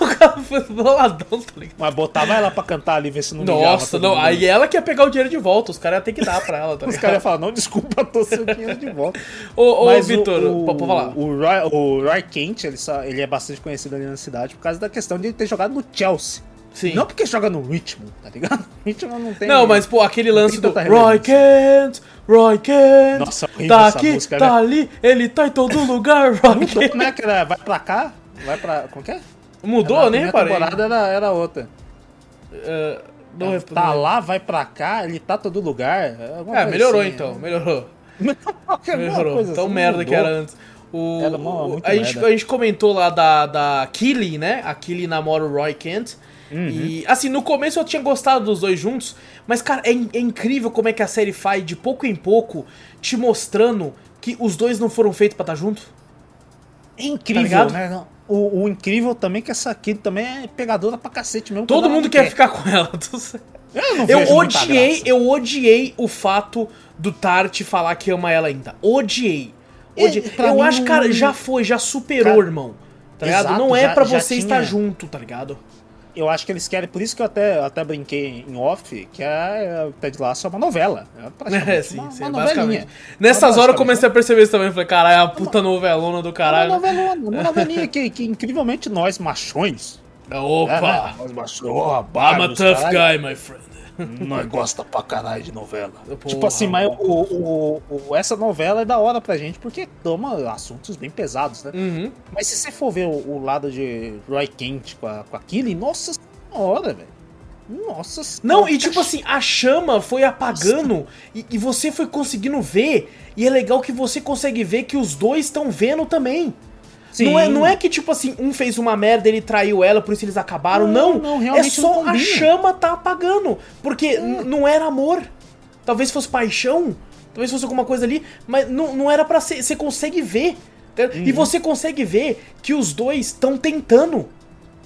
O cara foi boladão, tá ligado? Mas botava ela pra cantar ali, ver se não Nossa, não, mundo. aí ela que ia pegar o dinheiro de volta, os caras iam ter que dar pra ela, tá Os ligado? caras iam falar, não, desculpa, tô seu dinheiro de volta. Ô, ô o- Vitor, o, pode falar. O Roy, o Roy Kent, ele, só- ele é bastante conhecido ali na cidade por causa da questão de ele ter jogado no Chelsea. Sim. Não porque joga no Richmond, tá ligado? Richmond não tem... Não, mas pô, aquele lance do Roy Kent, Roy Kent, Nossa, horrível tá essa aqui, música, tá né? ali, ele tá em todo lugar, Roy Mudou, Kent. como é que era? Vai pra cá? Vai pra... Como que é? Mudou, nem primeira reparei. temporada era, era outra. É, não rep- tá não- lá, vai pra cá, ele tá todo lugar. É, coisa melhorou assim, então, né? melhor Qualquer Melhorou. coisa Tão assim, merda que mudou. era antes. O, Era muito a, gente, a gente comentou lá da, da Killy, né? A Killy namora o Roy Kent. Uhum. E, assim, no começo eu tinha gostado dos dois juntos, mas, cara, é, é incrível como é que a série faz, de pouco em pouco, te mostrando que os dois não foram feitos pra estar junto. É incrível, ligado? né? O, o incrível também é que essa aqui também é pegadora pra cacete mesmo. Todo mundo quer ficar com ela. Eu não Eu odiei, eu odiei o fato do Tart falar que ama ela ainda. Odiei. É, Odiei. eu mim acho, cara, já foi, já superou, Cara, irmão. Tá ligado? exato, Não é já você tinha- estar junto, tá ligado? Eu acho que eles querem, por isso que eu até, até brinquei em off, que a a Ted Lasso é uma novela. É É, sim, uma, sim, uma basicamente. novelinha. Nessas horas eu comecei a perceber isso também. Falei, caralho, é a puta novelona do É uma caralho. novelona, uma novelinha que, que incrivelmente nós, machões, Opa! é, né? nós machões, oh, I'm a tough caralho, guy, my friend. Nós gosta pra caralho de novela. Porra, tipo assim, mas o, o- o- essa novela é da hora pra gente porque toma assuntos bem pesados, né? Uhum. Mas se você for ver o, o lado de Roy Kent com a, com a Killy, nossa senhora, velho. Nossa Não, e tipo assim, a chama foi apagando e, e você foi conseguindo ver. E é legal que você consegue ver que os dois estão vendo também. Sim. Não é, não é que, tipo assim, um fez uma merda, ele traiu ela, por isso eles acabaram. Não, Não, não, é realmente só não a chama tá apagando. Porque n- não era amor. Talvez fosse paixão, talvez fosse alguma coisa ali, mas não, não era pra ser. Você consegue ver. tá? Uhum. E você consegue ver que os dois estão tentando.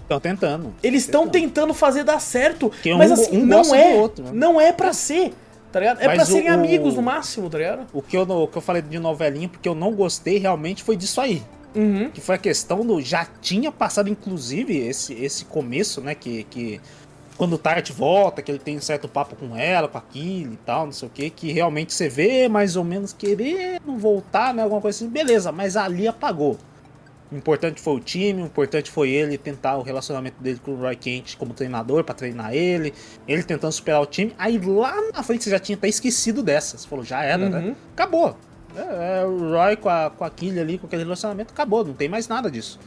Estão tentando. Eles estão tentando fazer dar certo. Que um mas go- assim, um não é. outro, né? Não é pra ser. Tá ligado? É Mas pra o- serem amigos no máximo, tá ligado? O que, eu, o que eu falei de novelinha, porque eu não gostei realmente foi disso aí. Uhum. Que foi a questão do. Já tinha passado, inclusive, esse, esse começo, né? Que, que quando o Tart volta, que ele tem um certo papo com ela, com aquilo e tal, não sei o que, que realmente você vê mais ou menos querendo voltar, né? Alguma coisa assim, beleza, mas ali apagou. O importante foi o time, o importante foi ele tentar o relacionamento dele com o Roy Kent como treinador pra treinar ele, ele tentando superar o time. Aí lá na frente você já tinha até esquecido dessas. Você falou, já era, Uhum. né? Acabou. É, é, o Roy com a, com a Killy ali, com aquele relacionamento, acabou, não tem mais nada disso.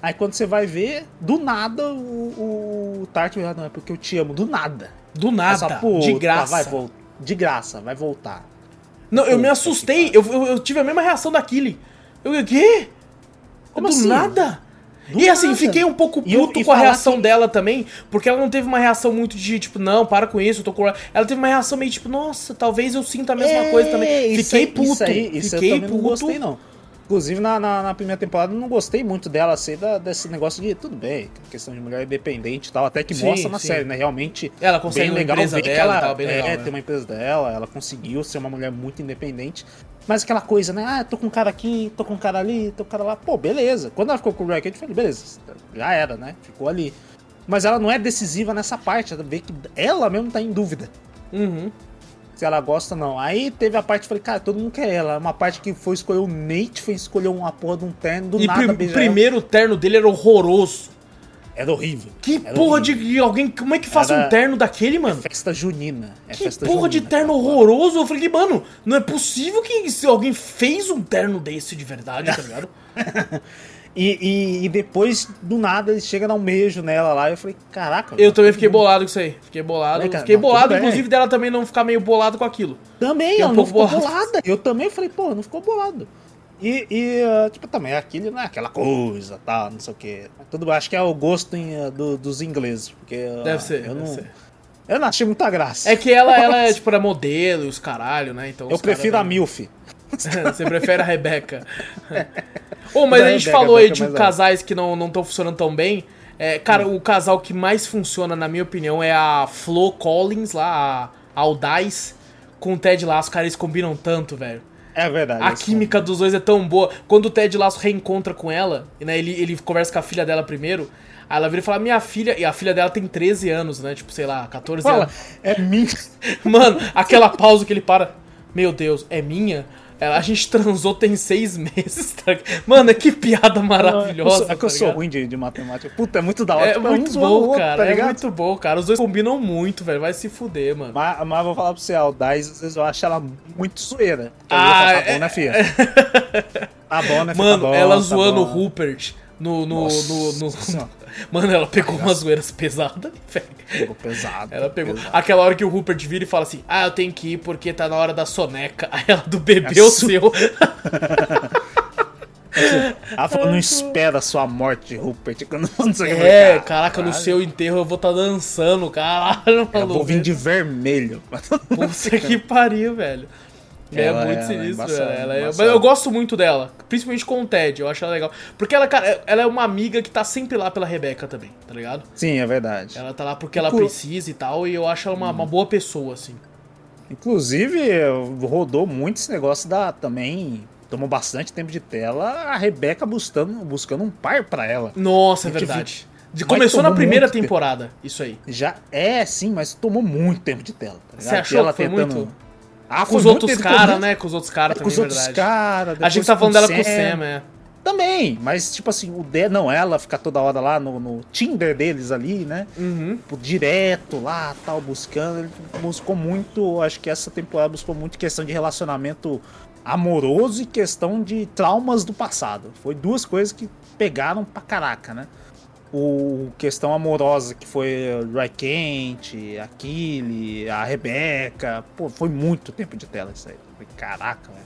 Aí quando você vai ver, do nada o, o Tart vai, não, é porque eu te amo, do nada. Do nada, Essa puta de graça. Vai, vol- de graça, vai voltar. Não, eu me Puta assustei, que eu, eu, eu tive a mesma reação da Killy. Eu, o quê? Como do assim? nada? Do e assim, nada. fiquei um pouco eu- puto e com a reação dela também, porque ela não teve uma reação muito de tipo, não, para com isso, eu tô com. Ela teve uma reação meio tipo, nossa, talvez eu sinta a mesma coisa também. É, isso Fiquei aí- puto. Isso, aí, isso fiquei eu puto. não gostei, não. Inclusive, na, na, na primeira temporada, eu não gostei muito dela, assim, da- desse negócio de tudo bem, questão de mulher independente e tal, até que Sim, mostra na sim. série, né? Realmente. Ela consegue bem legal ver que ela tal, bem legal, é, né? tem uma empresa dela, ela conseguiu ser uma mulher muito independente. Mas aquela coisa, né? Ah, tô com um cara aqui, tô com um cara ali, tô com um cara lá. Pô, beleza. Quando ela ficou com o Racket, eu falei, beleza, já era, né? Ficou ali. Mas ela não é decisiva nessa parte, ela vê que ela mesmo tá em dúvida Uhum. Se ela gosta não. Aí teve a parte falei, cara, todo mundo quer ela. Uma parte que foi escolher o Nate, foi escolher uma porra de um terno, do E nada prim- primeiro terno dele era horroroso. Era horrível. Que Era porra horrível. de alguém. Como é que faz Era- um terno daquele, mano? Festa junina. É Que festa porra de junina, terno cara. horroroso. Eu falei, mano, não é possível que se alguém fez um terno desse de verdade, tá ligado? E, e, e depois, do nada, ele chega a dar um beijo nela lá. Eu falei, caraca. Eu mano, também fiquei bolado com isso aí. Fiquei bolado. É, cara, fiquei não, bolado, inclusive, dela também não ficar meio bolado com aquilo. Também, Fiquei um ela não ficou bolado. bolada. Eu também falei, pô, não ficou bolado. E, e, ah, tipo, também aquilo não é aquela coisa, tá, não sei o quê. Tudo bem, acho que é o gosto em, ah, do- dos ingleses, porque ah, Deve ser, eu deve não, ser. eu não achei muita graça. É que ela, ela é, tipo, era modelo e os caralho, né? Então eu prefiro a Milf. Você prefere a Rebeca. Ô, mas Da a gente Rebeca, falou aí de é mais casais que não estão funcionando tão bem. É, cara, o casal que mais funciona, na minha opinião, é a Flo Collins, lá, a Aldais, com o Ted Lasso. Cara, eles combinam tanto, velho. É verdade. A química dos dois é tão boa. Quando o Ted Lasso reencontra com ela, e, né, ele, ele conversa com a filha dela primeiro, aí ela vira e fala, minha filha... E a filha dela tem 13 anos, né? Tipo, sei lá, 14 Fala, anos. é minha. Mano, aquela pausa que ele para. Meu Deus, é minha? A gente transou tem seis meses, tá? Mano, que piada maravilhosa. É que eu tá sou ligado? ruim de, de matemática. Puta, é muito da hora. É tipo, um muito o bom, outro, cara. tá é muito bom, cara. Os dois combinam muito, velho. Vai se fuder, mano. Mas, mas vou falar pra você, a Aldais, às vezes eu acho ela muito zoeira. Ah, falar, é- tá bom, né, filha? Tá bom, né, filha? Mano, Tá bom, ela tá zoando o. Rupert no. no, no, no- Senhora. Mano, ela pegou umas zoeiras pesadas, velho. Pegou pesado. Ela pegou. pesado. Aquela hora que o Rupert vira e fala assim: Ah, eu tenho que ir porque tá na hora da soneca. Aí ela do bebê o su- seu. Ela falou, não espera a sua morte, Rupert. Quando É, cara. caraca, no seu enterro eu vou tá dançando, caralho, Eu maluco. vou vir de vermelho. Puta que pariu, velho. É Ela muito é- sinistro, ela é embaçada. Ela é- Mas eu gosto muito dela, principalmente com o Ted, eu acho ela legal. Porque ela, cara, ela é uma amiga que tá sempre lá pela Rebeca também, tá ligado? Sim, é verdade. Ela tá lá porque ela precisa e tal, e eu acho ela uma, uma boa pessoa, assim. Inclusive, rodou muito esse negócio da também. Tomou bastante tempo de tela. A Rebeca buscando, buscando um par pra ela. Nossa, é verdade. De- começou na primeira muito tempo. temporada, isso aí. Já é, sim, mas tomou muito tempo de tela. Tá Você achou ela que foi tentando- muito? Ah, Com os outros caras, né? Com os outros caras Com também, os outros verdade. caras. A gente tá falando dela com o Sam, é. Também, mas tipo assim, o de... não, ela ficar toda hora lá no, no Tinder deles ali, né? Uhum. Tipo, direto lá, tal, buscando. Ele buscou muito, acho que essa temporada buscou muito questão de relacionamento amoroso e questão de traumas do passado. Foi duas coisas que pegaram pra caraca, né? O questão amorosa que foi Ray Kent, a Killy, a Rebeca. Pô, foi muito tempo de tela isso aí. Caraca, velho.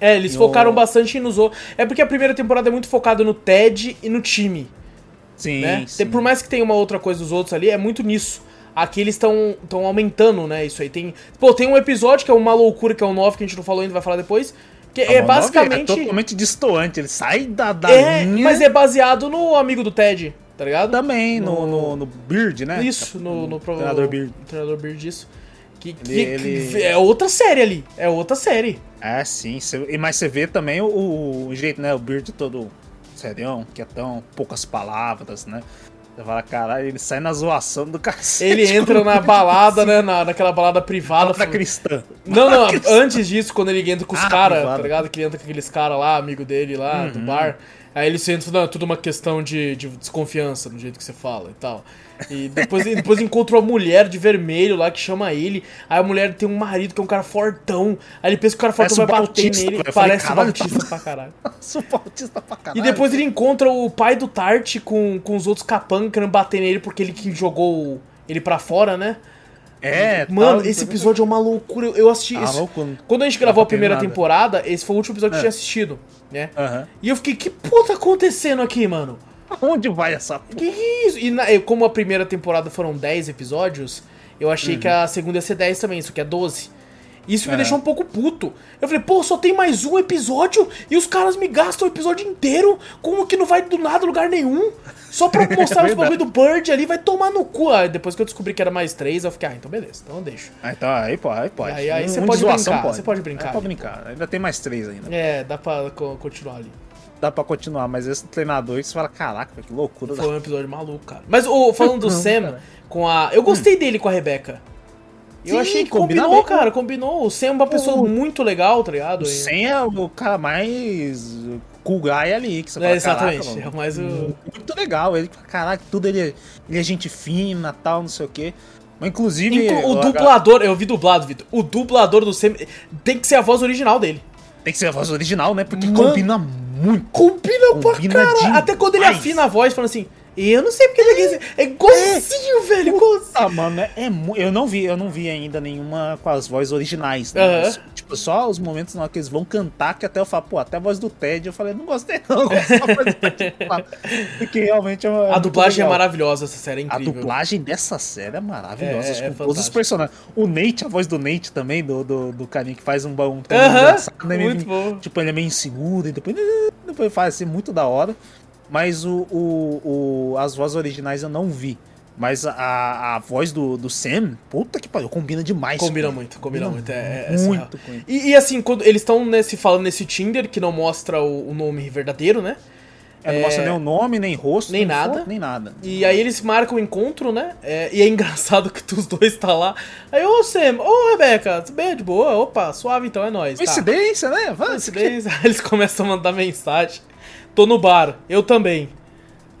É, eles E focaram o- bastante nos outros. É porque a primeira temporada é muito focada no Ted e no time. Sim, né? sim. Por mais que tenha uma outra coisa dos outros ali, é muito nisso. Aqui eles estão aumentando, né? Isso aí. Tem, pô, tem um episódio que é uma loucura, que é o 9, que a gente não falou ainda, vai falar depois. Que Tá é bom, basicamente. É totalmente distoante. Ele sai da, da É, linha. mas é baseado no amigo do Ted, tá ligado? Também No- no, no, Beard, né? Isso, no, no, treinador Beard. treinador Beard, isso. Que, que- Ele- que ele- é outra série ali. É outra série. É, sim. cê- mas você vê também o, o jeito, né? O Beard todo serião, quietão, poucas palavras, né? Você fala, caralho, ele sai na zoação do cacete. Ele entra na balada, né? Na, naquela balada privada. da cristã. Não, não, antes disso, quando ele entra com os Ah, caras, tá ligado? Que ele entra com aqueles caras lá, amigo dele lá, do Uhum. bar. Aí ele senta não, é tudo uma questão de, de desconfiança no jeito que você fala e tal. E depois, depois encontra uma mulher de vermelho lá que chama ele. Aí a mulher tem um marido que é um cara fortão. Aí ele pensa que o cara fortão Parece vai o bater Bautista, nele. velho. Falei, Parece o caralho, Bautista tá- pra caralho. Sou bautista pra caralho. E depois ele encontra o pai do Tart com, com os outros capangas querendo bater nele porque ele que jogou ele pra fora, né? É, Mano, tal, esse episódio é uma loucura. Eu assisti. Ah, esse- loucura. Quando a gente gravou a ter primeira nada. temporada, esse foi o último episódio que eu É. tinha assistido, né? Aham. E eu fiquei, que puta acontecendo aqui, mano? Onde vai essa porra? Que que é isso? E na- como a primeira temporada foram 10 episódios, eu achei que a segunda ia ser 10 também, isso aqui é 12. Isso me É. deixou um pouco puto. Eu falei, pô, só tem mais um episódio e os caras me gastam o episódio inteiro. Como que não vai do nada lugar nenhum? Só pra mostrar os verdade. bagulho do Bird ali, vai tomar no cu. Aí depois que eu descobri que era mais três, eu fiquei, ah, então beleza, então eu deixo. Ah, então aí pode, aí pode. Aí- aí Um você de pode brincar, você pode brincar. Aí pode brincar. Ainda tem mais três ainda. É, dá pra co- continuar ali. Dá pra continuar, mas esse treinador, você fala, caraca, que loucura. Foi um episódio maluco, cara. Mas o, falando do Sam com a. Eu gostei dele com a Rebeca. Eu Sim, achei que combinou, bem. cara, combinou. O Sam é uma pessoa O- muito legal, tá ligado? O Sen é o cara mais cool guy ali, que você É, fala, exatamente. É mais o. Muito legal, ele, caraca, tudo ele, é- ele é gente fina, tal, não sei o quê. Mas inclusive... Inclu- o dublador, eu vi dublado, Vitor. O dublador do Sam tem que ser a voz original dele. Tem que ser a voz original, né? Porque Mano. combina muito. Combina, pra Combina caralho. Até quando ele afina a voz, falando assim. Eu não sei porque ele é, é igualzinho, velho. Igualzinho. Ah, mano, é, é eu não vi, eu não vi ainda nenhuma com as vozes originais, né? Mas, Tipo, só os momentos na hora que eles vão cantar, que até eu falo, pô, até a voz do Ted, eu falei, não gostei não, do Ted. Porque realmente é, é A dublagem é maravilhosa, essa série é A incrível. dublagem dessa série é maravilhosa, É, é todos os personagens. O Nate, a voz do Nate também, do, do, do carinha que faz um bom tom Aham, engraçado, né? muito Ele- bom. Tipo, ele é meio inseguro e depois, depois faz assim, muito da hora. Mas o, o, o- as vozes originais eu não vi. Mas a, a voz do, do Sam, puta que pariu, combina demais. Combina muito, combina muito. É, é, é muito com ele. E, e assim, quando eles estão nesse, falando nesse Tinder, que não mostra o, o nome verdadeiro, né? É, não mostra nem o nome, nem rosto, nem foto, nada. nem nada. E aí eles marcam o encontro, né? É, e é engraçado que os dois tá lá. Aí, ô Sam, ô Rebeca, tudo bem, de boa? Opa, suave então, é nóis. Tá. Coincidência, né? Vai, Coincidência. Aí eles começam a mandar mensagem. Tô no bar, eu também.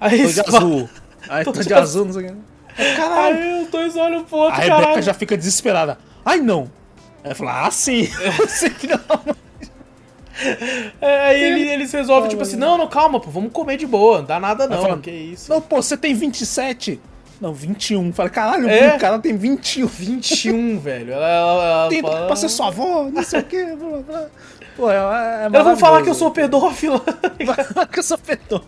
Aí Tô de falam- azul. Aí Tô tô de de azul, não sei o que. Caralho. Aí os dois olham pro outro, A Rebeca caralho. já fica desesperada. Ai, não. Aí fala, ah, sim. Você filha da mãe. É, aí ele- eles resolvem, tipo assim, não, não, calma, pô, vamos comer de boa, não dá nada não, falando, que isso. Não, pô, você tem 27. Não, 21. Fala, caralho, É? o cara tem 21. 21, velho. Ela, ela, ela Tem fala, pra ser sua avó, não sei o quê. blá, blá. Pô, é, é Elas vão falar que eu sou pedófila. que eu sou fedor.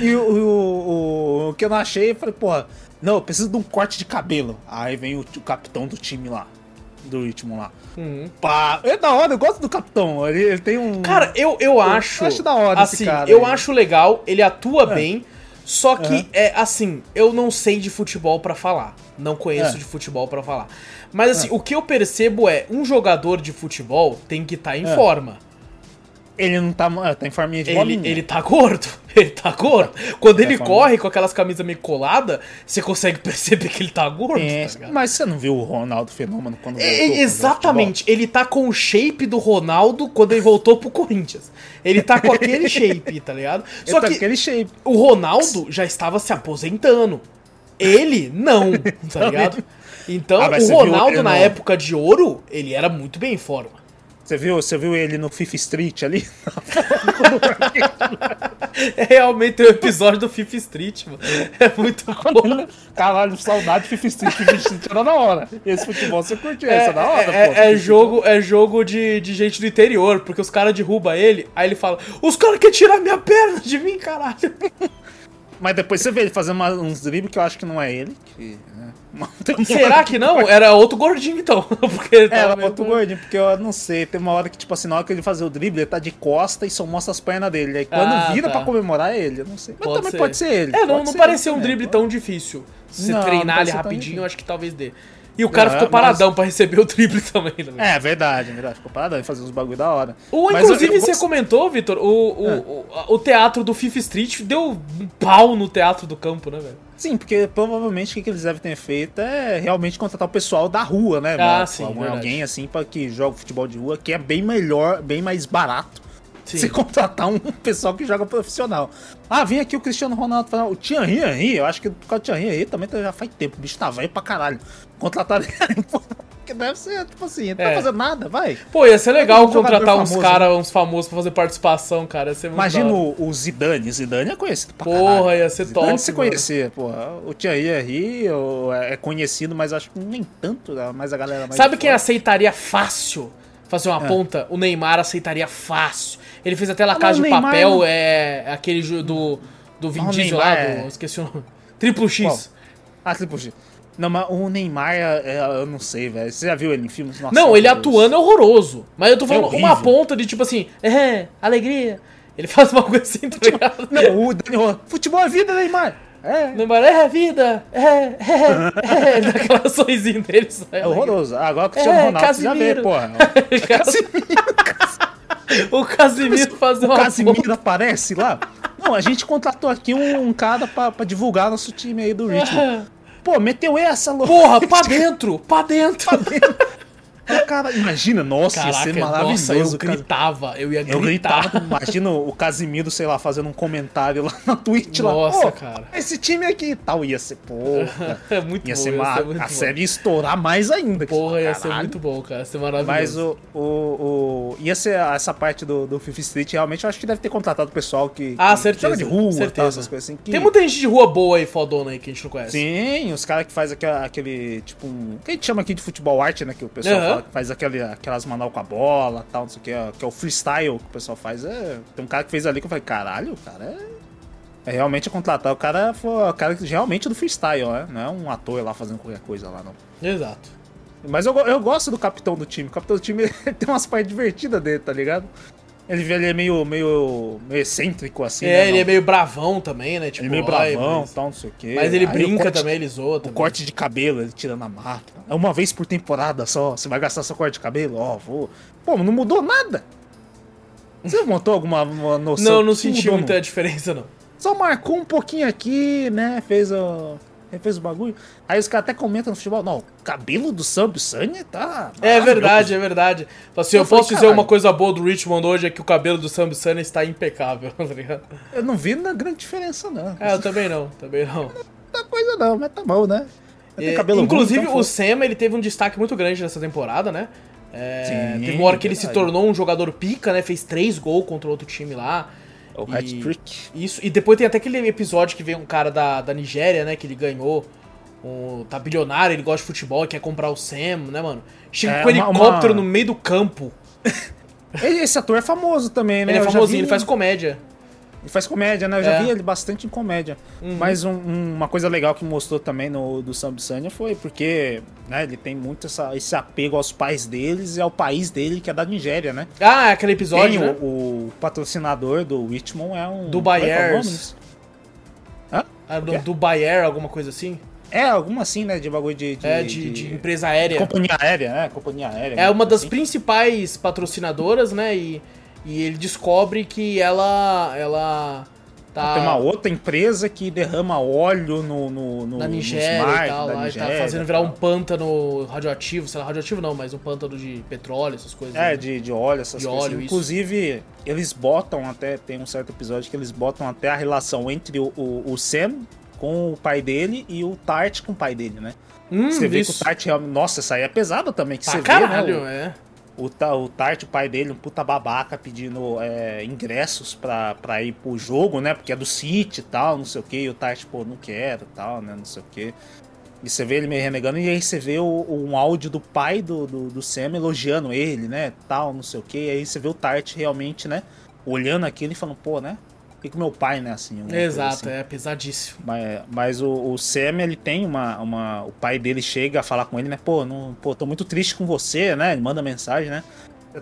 E o, o, o, que eu não achei, eu falei, porra, não, eu preciso de um corte de cabelo. Aí vem o, o capitão do time lá, do ritmo lá. Uhum. Pá, é da hora, eu gosto do capitão. Ele, ele tem um. Cara, eu, eu acho. acho da hora esse assim, cara eu aí. acho legal, ele atua É. bem. Só que, Aham. é assim, eu não sei de futebol pra falar. Não conheço É. de futebol pra falar. Mas assim, o que eu percebo é, um jogador de futebol tem que estar em É. forma. Ele não tá. é, Tá em forminha de Ele, bolinha. ele tá gordo. Ele tá gordo. Quando É ele forma. corre com aquelas camisas meio coladas, você consegue perceber que ele tá gordo, É, tá mas você não viu o Ronaldo Fenômeno quando É, voltou? é, exatamente, ele tá com o shape do Ronaldo quando ele voltou pro Corinthians. Ele tá com aquele shape, tá ligado? Só Ele tá que com aquele shape. o Ronaldo já estava se aposentando. Ele não, tá ligado? Então, Ah, o viu Ronaldo ele na no- época de ouro, ele era muito bem em forma. Você viu, você viu ele no Fifth Street ali? É realmente o episódio do Fifth Street, mano. É muito bom. Caralho, saudade de Fifth Street. Fifth Street era da hora. Esse futebol você curtiu, esse é da hora, é, pô. é- é jogo, é jogo de, de gente do interior, porque os caras derrubam ele, aí ele fala: Os caras querem tirar minha perna de mim, caralho. Mas depois você vê ele fazendo uma- uns dribles que eu acho que não é ele. Que, né? Será que não? Era outro gordinho, então. Porque ele É, tava era meio- outro gordinho, porque eu não sei. Tem uma hora que, tipo assim, na hora que ele fazer o drible, ele tá de costa e só mostra as pernas dele. Aí quando Ah, vira tá. pra comemorar é ele, eu não sei. Mas Pode também ser. pode ser ele. É, não, não ele um drible tão difícil. Se Não, não treinar ele pareceu tão rapidinho, acho que talvez dê. E o cara ficou mas- paradão pra receber o drible também. né? É, verdade, é verdade. Ficou parado e fazer uns bagulho da hora. Ou, Mas inclusive, eu- eu você comentou, Vitor, o, o, É. o, o teatro do Fifth Street deu um pau no teatro do campo, né, velho? Sim, porque provavelmente o que eles devem ter feito é realmente contratar o pessoal da rua, né? Ah, mano? sim, Algum-. Alguém assim para que joga futebol de rua, que é bem melhor, bem mais barato Sim. Você contratar um pessoal que joga profissional. Ah, vem aqui o Cristiano Ronaldo falar, o Thierry Henry, eu acho que o Thierry Henry também tá, já faz tempo, o bicho tá velho pra caralho. Contratar ele, que deve ser, tipo assim, não tá é. tá fazendo nada, vai. Pô, ia ser legal contratar uns caras, né? uns famosos pra fazer participação, cara. Imagina o, o, Zidane, Zidane é conhecido pra Porra, caralho. ia ser Zidane top. se conhecer, porra. O Thierry Henry é conhecido, mas acho que nem tanto, né? mas a galera mais Sabe quem fora. aceitaria fácil fazer uma é. ponta? O Neymar aceitaria fácil. Ele fez até La ah, Casa de Neymar, Papel, é aquele do, do Vin Diesel lá, do, é... esqueci o nome. Triplo X. Qual? Ah, Triplo X. Não, mas o Neymar, é, é, eu não sei, velho. Você já viu ele em filmes? Nossa, não, ele atuando é horroroso. Mas eu tô falando é uma ponta de tipo assim, é, alegria. Ele faz uma coisa assim, tá ligado? Não, o Daniel, futebol é vida, Neymar. É. Neymar, é vida, é, é, é. Dá aquela sorrisinho dele. É horroroso. Agora o Cristiano é, Ronaldo Casimiro. já vê, porra. É Casimiro. o Casimiro faz uma O Casimiro aparece lá. Não, a gente contratou aqui um, um cara pra, pra divulgar nosso time aí do Richmond. Pô, meteu essa, louco. Porra, pra dentro, pra dentro. Pra dentro. Cara, imagina, nossa, Caraca, ia ser maravilhoso. Nossa, eu gritava, eu ia gritar. Eu gritava, imagina o Casimiro, sei lá, fazendo um comentário lá na Twitch nossa, lá. cara. Esse time aqui e tal, ia ser, porra. é muito ia bom, ser, ia ser muito a bom. série ia estourar mais ainda. Porra, ia ser muito bom, cara, ia ser maravilhoso. Mas o, o, o ia ser essa parte do, do Fifth Street, realmente, eu acho que deve ter contratado o pessoal que, ah, que certeza, joga de rua certeza. Tal, essas coisas assim. Que... Tem muita gente de rua boa aí, fodona aí, que a gente não conhece. Sim, os caras que faz aquele, aquele, tipo, um... que a gente chama aqui de futebol arte, né, que o pessoal uhum. Faz aquele aquelas manual com a bola tal, não sei o que, que é o freestyle que o pessoal faz. É, tem um cara que fez ali que eu falei, caralho, o cara é. É realmente contratar. O cara foi o cara realmente do freestyle, né? Não é um ator lá fazendo qualquer coisa lá, não. Exato. Mas eu, eu gosto do capitão do time. O capitão do time tem umas partes divertidas dele, tá ligado? Ele, ele é meio, meio, meio excêntrico, assim. É, né, ele não? é meio bravão também, né? Tipo, ele é meio bravão mas... tal, não sei o quê. Mas ele Aí brinca corte, também, ele zoa também. O corte de cabelo, ele tirando a máquina. É uma vez por temporada só. Você vai gastar seu corte de cabelo? Ó, oh, vou. Pô, não mudou nada. Você montou alguma noção? Não, não senti muita não? diferença, não. Só marcou um pouquinho aqui, né? Fez o. fez o bagulho. Aí os caras até comentam no futebol, não, o cabelo do Sam Sunny tá. É verdade, é verdade. Assim, eu, eu posso dizer uma coisa boa do Richmond hoje é que o cabelo do Sam Sunny está impecável, tá ligado? Eu não vi na grande diferença, não. É, eu também não, também não. Não coisa não, mas tá bom, né? É, inclusive, ruim, então o Sam, ele teve um destaque muito grande nessa temporada, né? É, Sim, teve uma hora que ele se tornou um jogador pica, né? Fez três gols contra outro time lá. O hat-trick. Isso, e depois tem até aquele episódio que vem um cara da, da Nigéria, né? Que ele ganhou. Um, tá bilionário, ele gosta de futebol, quer comprar o Sam, né, mano? Chega é, com um helicóptero uma... no meio do campo. Esse ator é famoso também, né? Ele é famosinho, ele faz comédia. Ele faz comédia, né? Eu já é. vi ele bastante em comédia. Uhum. Mas um, um, uma coisa legal que mostrou também no do Sam Sanya foi porque né, ele tem muito essa, esse apego aos pais deles e ao país dele, que é da Nigéria, né? Ah, é aquele episódio. Tem né? o, o, patrocinador do Richmond é um. Do Bayers. Hã? Ah, do, do Bayer, alguma coisa assim? É, alguma assim, né? De bagulho de. de é, de, de, de, empresa aérea. Companhia aérea, né? Companhia aérea. É uma das assim. principais patrocinadoras, né? E e ele descobre que ela. ela tá. Tem uma outra empresa que derrama óleo no. no, no na Nigéria no e tal, lá, Nigéria, tá fazendo virar um pântano radioativo, sei lá, radioativo não, mas um pântano de petróleo, essas coisas. É, né? de, de óleo, essas de coisas. Óleo, Inclusive, isso. eles botam até. Tem um certo episódio que eles botam até a relação entre o, o, o Sam com o pai dele e o Tart com o pai dele, né? Hum, você vê isso. que o Tart realmente. Nossa, essa aí é pesada também. Que pra você caralho, vê, né? O... é o, o Tart, o pai dele, um puta babaca, pedindo é, ingressos pra, pra ir pro jogo, né? Porque é do City e tal, não sei o que. E o Tart, pô, não quero tal, né? Não sei o que. E você vê ele meio renegando, e aí você vê o, um áudio do pai do, do, do Sam elogiando ele, né? Tal, não sei o que. E aí você vê o Tart realmente, né? Olhando aquilo e falando, pô, né? Que, que meu pai, né, assim. Exato, assim. é pesadíssimo. Mas, mas o, o Sam, ele tem uma, uma. O pai dele chega a falar com ele, né? Pô, não, pô, tô muito triste com você, né? Ele manda mensagem, né?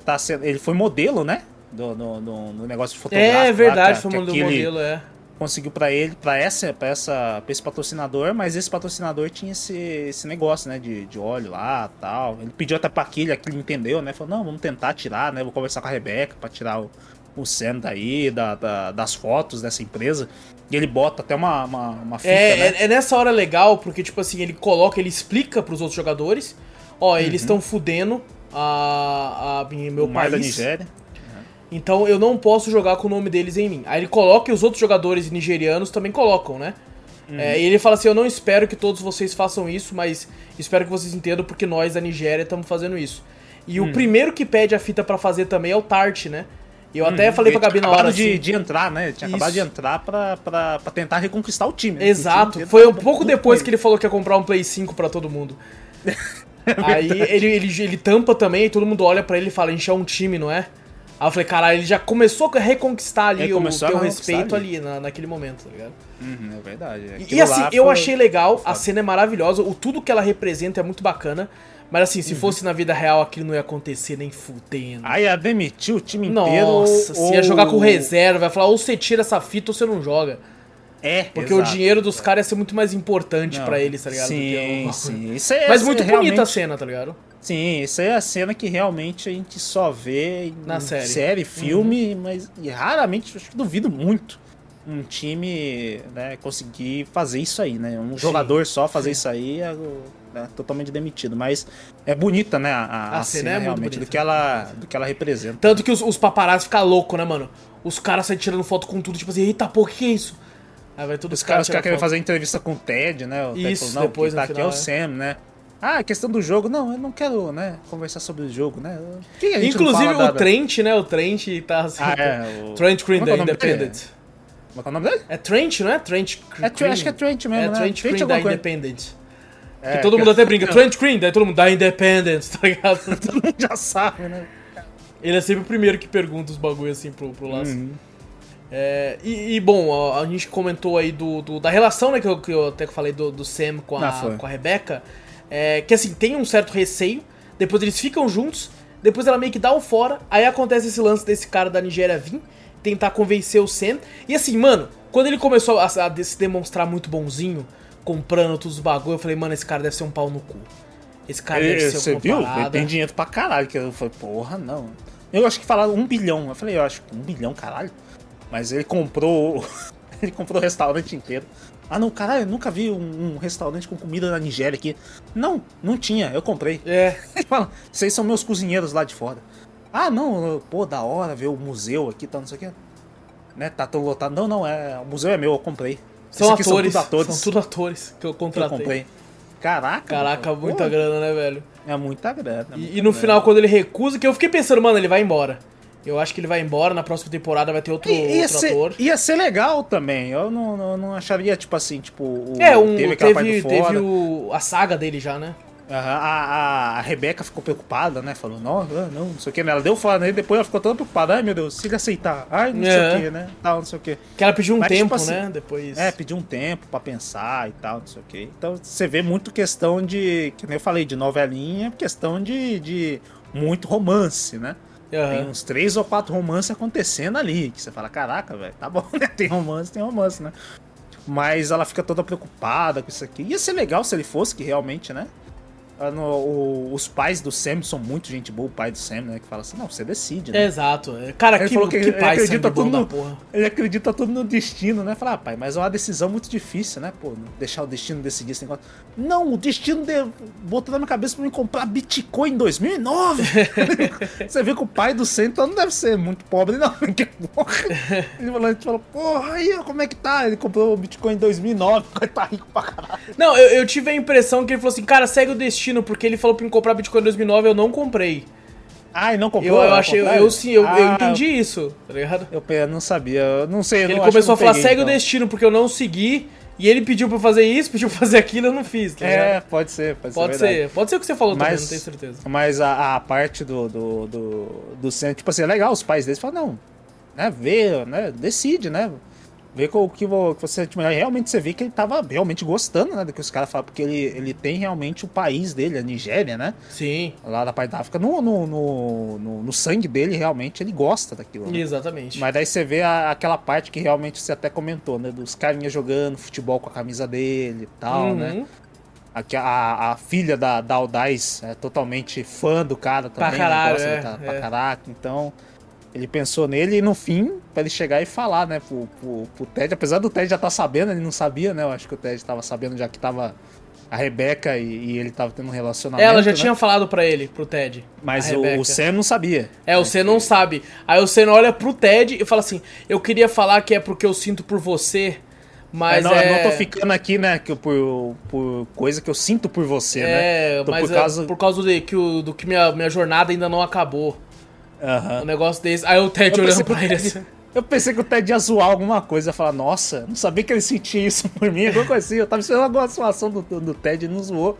Tá, ele foi modelo, né? Do, do, do, do negócio de fotografia. É verdade, lá, foi que modelo, é. Conseguiu para ele, para essa, para essa, pra esse patrocinador, mas esse patrocinador tinha esse, esse negócio, né, de, de óleo lá, tal. Ele pediu até para aquele, aquele entendeu, né? Falou: "Não, vamos tentar tirar, né? Vou conversar com a Rebeca para tirar o, o Sam daí, da, da, das fotos dessa empresa. E ele bota até uma, uma, uma fita, é, né? é, é, nessa hora legal, porque, tipo assim, ele coloca, ele explica pros outros jogadores, ó, uhum. eles estão fudendo a, a, meu o país. da Nigéria. Então eu não posso jogar com o nome deles em mim. Aí ele coloca e os outros jogadores nigerianos também colocam, né? É, e ele fala assim: Eu não espero que todos vocês façam isso, mas espero que vocês entendam porque nós da Nigéria estamos fazendo isso. E o primeiro que pede a fita pra fazer também é o Tart, né? E eu até falei pra Gabi na hora de, assim. de entrar, né? Tinha Isso. acabado de entrar pra, pra, pra tentar reconquistar o time. né? O Exato. time Foi um pouco depois que ele falou que ia comprar um Play 5 pra todo mundo. Aí ele, ele, ele tampa também e todo mundo olha pra ele e fala, a gente é um time, não é? Aí eu falei, caralho, ele já começou a reconquistar ali o teu respeito ali. ali, na, naquele momento, tá ligado? Uhum, é verdade. E, Aquilo e assim, eu foi- achei legal, a cena é maravilhosa, o tudo que ela representa é muito bacana. Mas assim, Uhum. se fosse na vida real, aquilo não ia acontecer nem fudendo. Aí ia demitir o time inteiro. Nossa, ou- se ia jogar com reserva, vai falar, ou você tira essa fita ou você não joga. É, Porque exato. o dinheiro dos caras ia ser muito mais importante pra eles, tá ligado? do que Sim, o- sim. Isso é, Mas muito é bonita a realmente- cena, tá ligado? Sim, isso é a cena que realmente a gente só vê em Na série. Uhum. filme, mas e raramente, acho que duvido muito um time né, conseguir fazer isso aí, né? Um jogador só fazer isso aí é né, totalmente demitido. Mas é bonita, né? A, a, A cena cena, é realmente, bonita. do que, ela, do que ela representa. Tanto que os, os paparazzi ficam loucos, né, mano? Os caras saem tirando foto com tudo, tipo assim, eita, pô, que que é isso? Aí vai tudo Os caras caras querem fazer entrevista com o Ted, né? O Ted Isso, falou, não, depois tá no aqui é o final, Sam, né? Ah, a questão do jogo. Não, eu não quero, né, conversar sobre o jogo, né? Inclusive o Trent, né? O Trent tá assim. Ah, é, o- Trent Green da é é o Independent. Como é é o nome dele? É Trent, não é? Trent Green. É, acho que é Trent mesmo, É né? Trent Green da coisa. É, que todo mundo até brinca, Trent Green, daí todo mundo da Independent, tá ligado? todo mundo já sabe, né? Ele é sempre o primeiro que pergunta os bagulho assim pro, pro laço. Uhum. É, e, e, bom, a, gente comentou aí do, do- da relação, né, que eu, que eu até falei do, do Sam com a, Ah, com a Rebecca. É, que assim, tem um certo receio, depois eles ficam juntos, depois ela meio que dá o fora, aí acontece esse lance desse cara da Nigéria vir, tentar convencer o Sam. E assim, mano, quando ele começou a, a se demonstrar muito bonzinho, comprando todos os bagulho, eu falei, mano, esse cara deve ser um pau no cu. Esse cara deve Ele- ser Você viu? Ele tem dinheiro pra caralho. Que eu falei, porra, não. Eu acho que falaram um bilhão. Eu falei, eu acho que um bilhão, caralho. Mas ele comprou. ele comprou o restaurante inteiro. Ah, não, caralho, eu nunca vi um, um restaurante com comida na Nigéria aqui. Não, não tinha, eu comprei. É, Ele fala, vocês são meus cozinheiros lá de fora. Ah, não, pô, da hora ver o museu aqui, tá, não sei o que. Né, tá tão lotado. Não, não, é, o museu é meu, eu comprei. São atores, São tudo atores. são tudo atores que eu que eu contratei. comprei. Caraca. Caraca, pô, muita grana, né, velho? É muita grana. é E, muita e no grana. final, quando ele recusa, que eu fiquei pensando, mano, ele vai embora. Eu acho que ele vai embora, na próxima temporada vai ter outro, I- ia, outro ser, ator. ia ser legal também. Eu não, não, não acharia, tipo assim, tipo. O, É, um, teve teve, teve o, a saga dele já, né? A, a, a Rebeca ficou preocupada, né? Falou, não, não, não, não sei o que. Ela deu fora nele, depois ela ficou toda preocupada. Ai, meu Deus, se ele aceitar. Ai, não sei É. o que, né? Tal, não sei o que. Que ela pediu um Mas, tipo tempo, assim, né? Depois. É, pediu um tempo pra pensar e tal, não sei o que. Então você vê muito questão de, que nem eu falei, de novelinha, questão de, de muito romance, né? Tem Aham. uns três ou quatro romances acontecendo ali. Que você fala, caraca, velho, tá bom, né? Tem romance, tem romance, né? Mas ela fica toda preocupada com isso aqui. Ia ser legal se ele fosse, que realmente, né? Ah, no- o- os pais do Sam são muito gente boa, o pai do Sam, né? Que fala assim, não, você decide, né? Exato. Cara, Ele que, falou que que ele pai acredita sangue bom tudo no- porra. Ele acredita tudo no destino, né? Fala, ah, pai, mas é uma decisão muito difícil, né? Pô, deixar o destino decidir esse negócio. Não, o destino de... botou na minha cabeça pra mim comprar Bitcoin em 2009. Você vê que o pai do Centro não deve ser muito pobre, não. Porra. Ele falou, a gente falou, porra, aí como é que tá? Ele comprou o Bitcoin em 2009, vai tá rico pra caralho. Não, eu, eu tive a impressão que ele falou assim, cara, segue o destino, porque ele falou pra mim comprar Bitcoin em 2009, eu não comprei. Ah, e não Eu, comprou? eu ao achei, eu, eu sim, eu, eu Ah, entendi isso, tá ligado? Eu, eu não sabia, eu não sei. eu Ele não, começou a falar, peguei, segue o então. destino, porque eu não segui, e ele pediu pra eu fazer isso, pediu pra fazer aquilo, eu não fiz, tá ligado? É, pode ser, pode, Pode ser. verdade. pode ser o que você falou também, Mas- não tenho certeza. Mas a, a parte do, do, do, do centro, tipo assim, é legal, os pais deles falam, não, né, vê, né, decide, né, vê com o que vo- que você, tipo, realmente você vê que ele tava realmente gostando, né, do que os caras falam, porque ele, ele tem realmente o país dele, a Nigéria, né, Sim, lá da parte da África, no, no, no, no, no sangue dele, realmente, ele gosta daquilo, né? exatamente. Mas daí você vê a- aquela parte que realmente você até comentou, né, dos carinhas jogando futebol com a camisa dele e tal, né, Uhum. Aqui, a, a filha da, da Aldaz é totalmente fã do cara também. né? caralho, gosta do é, cara é. pra caraca. Então, ele pensou nele e no fim, pra ele chegar e falar, né, pro, pro, pro Ted. Apesar do Ted já estar sabendo, ele não sabia, né? Eu acho que o Ted tava sabendo já que tava a Rebeca e, e ele tava tendo um relacionamento. Ela já né? tinha falado pra ele, pro Ted. Mas o, o Sam não sabia. É, o Sen não sabe. Aí o Sen olha pro Ted e fala assim: Eu queria falar que é porque eu sinto por você, mas É, não, é. eu não tô ficando aqui, né, que por, por coisa que eu sinto por você, É, né? Tô mas por é causa. por causa de, que o, do que minha, minha jornada ainda não acabou. Aham. Um negócio desse. Aí o Ted Eu olhando pra ele assim. eu pensei que o Ted ia zoar alguma coisa, ia falar, nossa, não sabia que ele sentia isso por mim, alguma coisa assim. Eu tava esperando alguma situação do, do, do Ted e não zoou.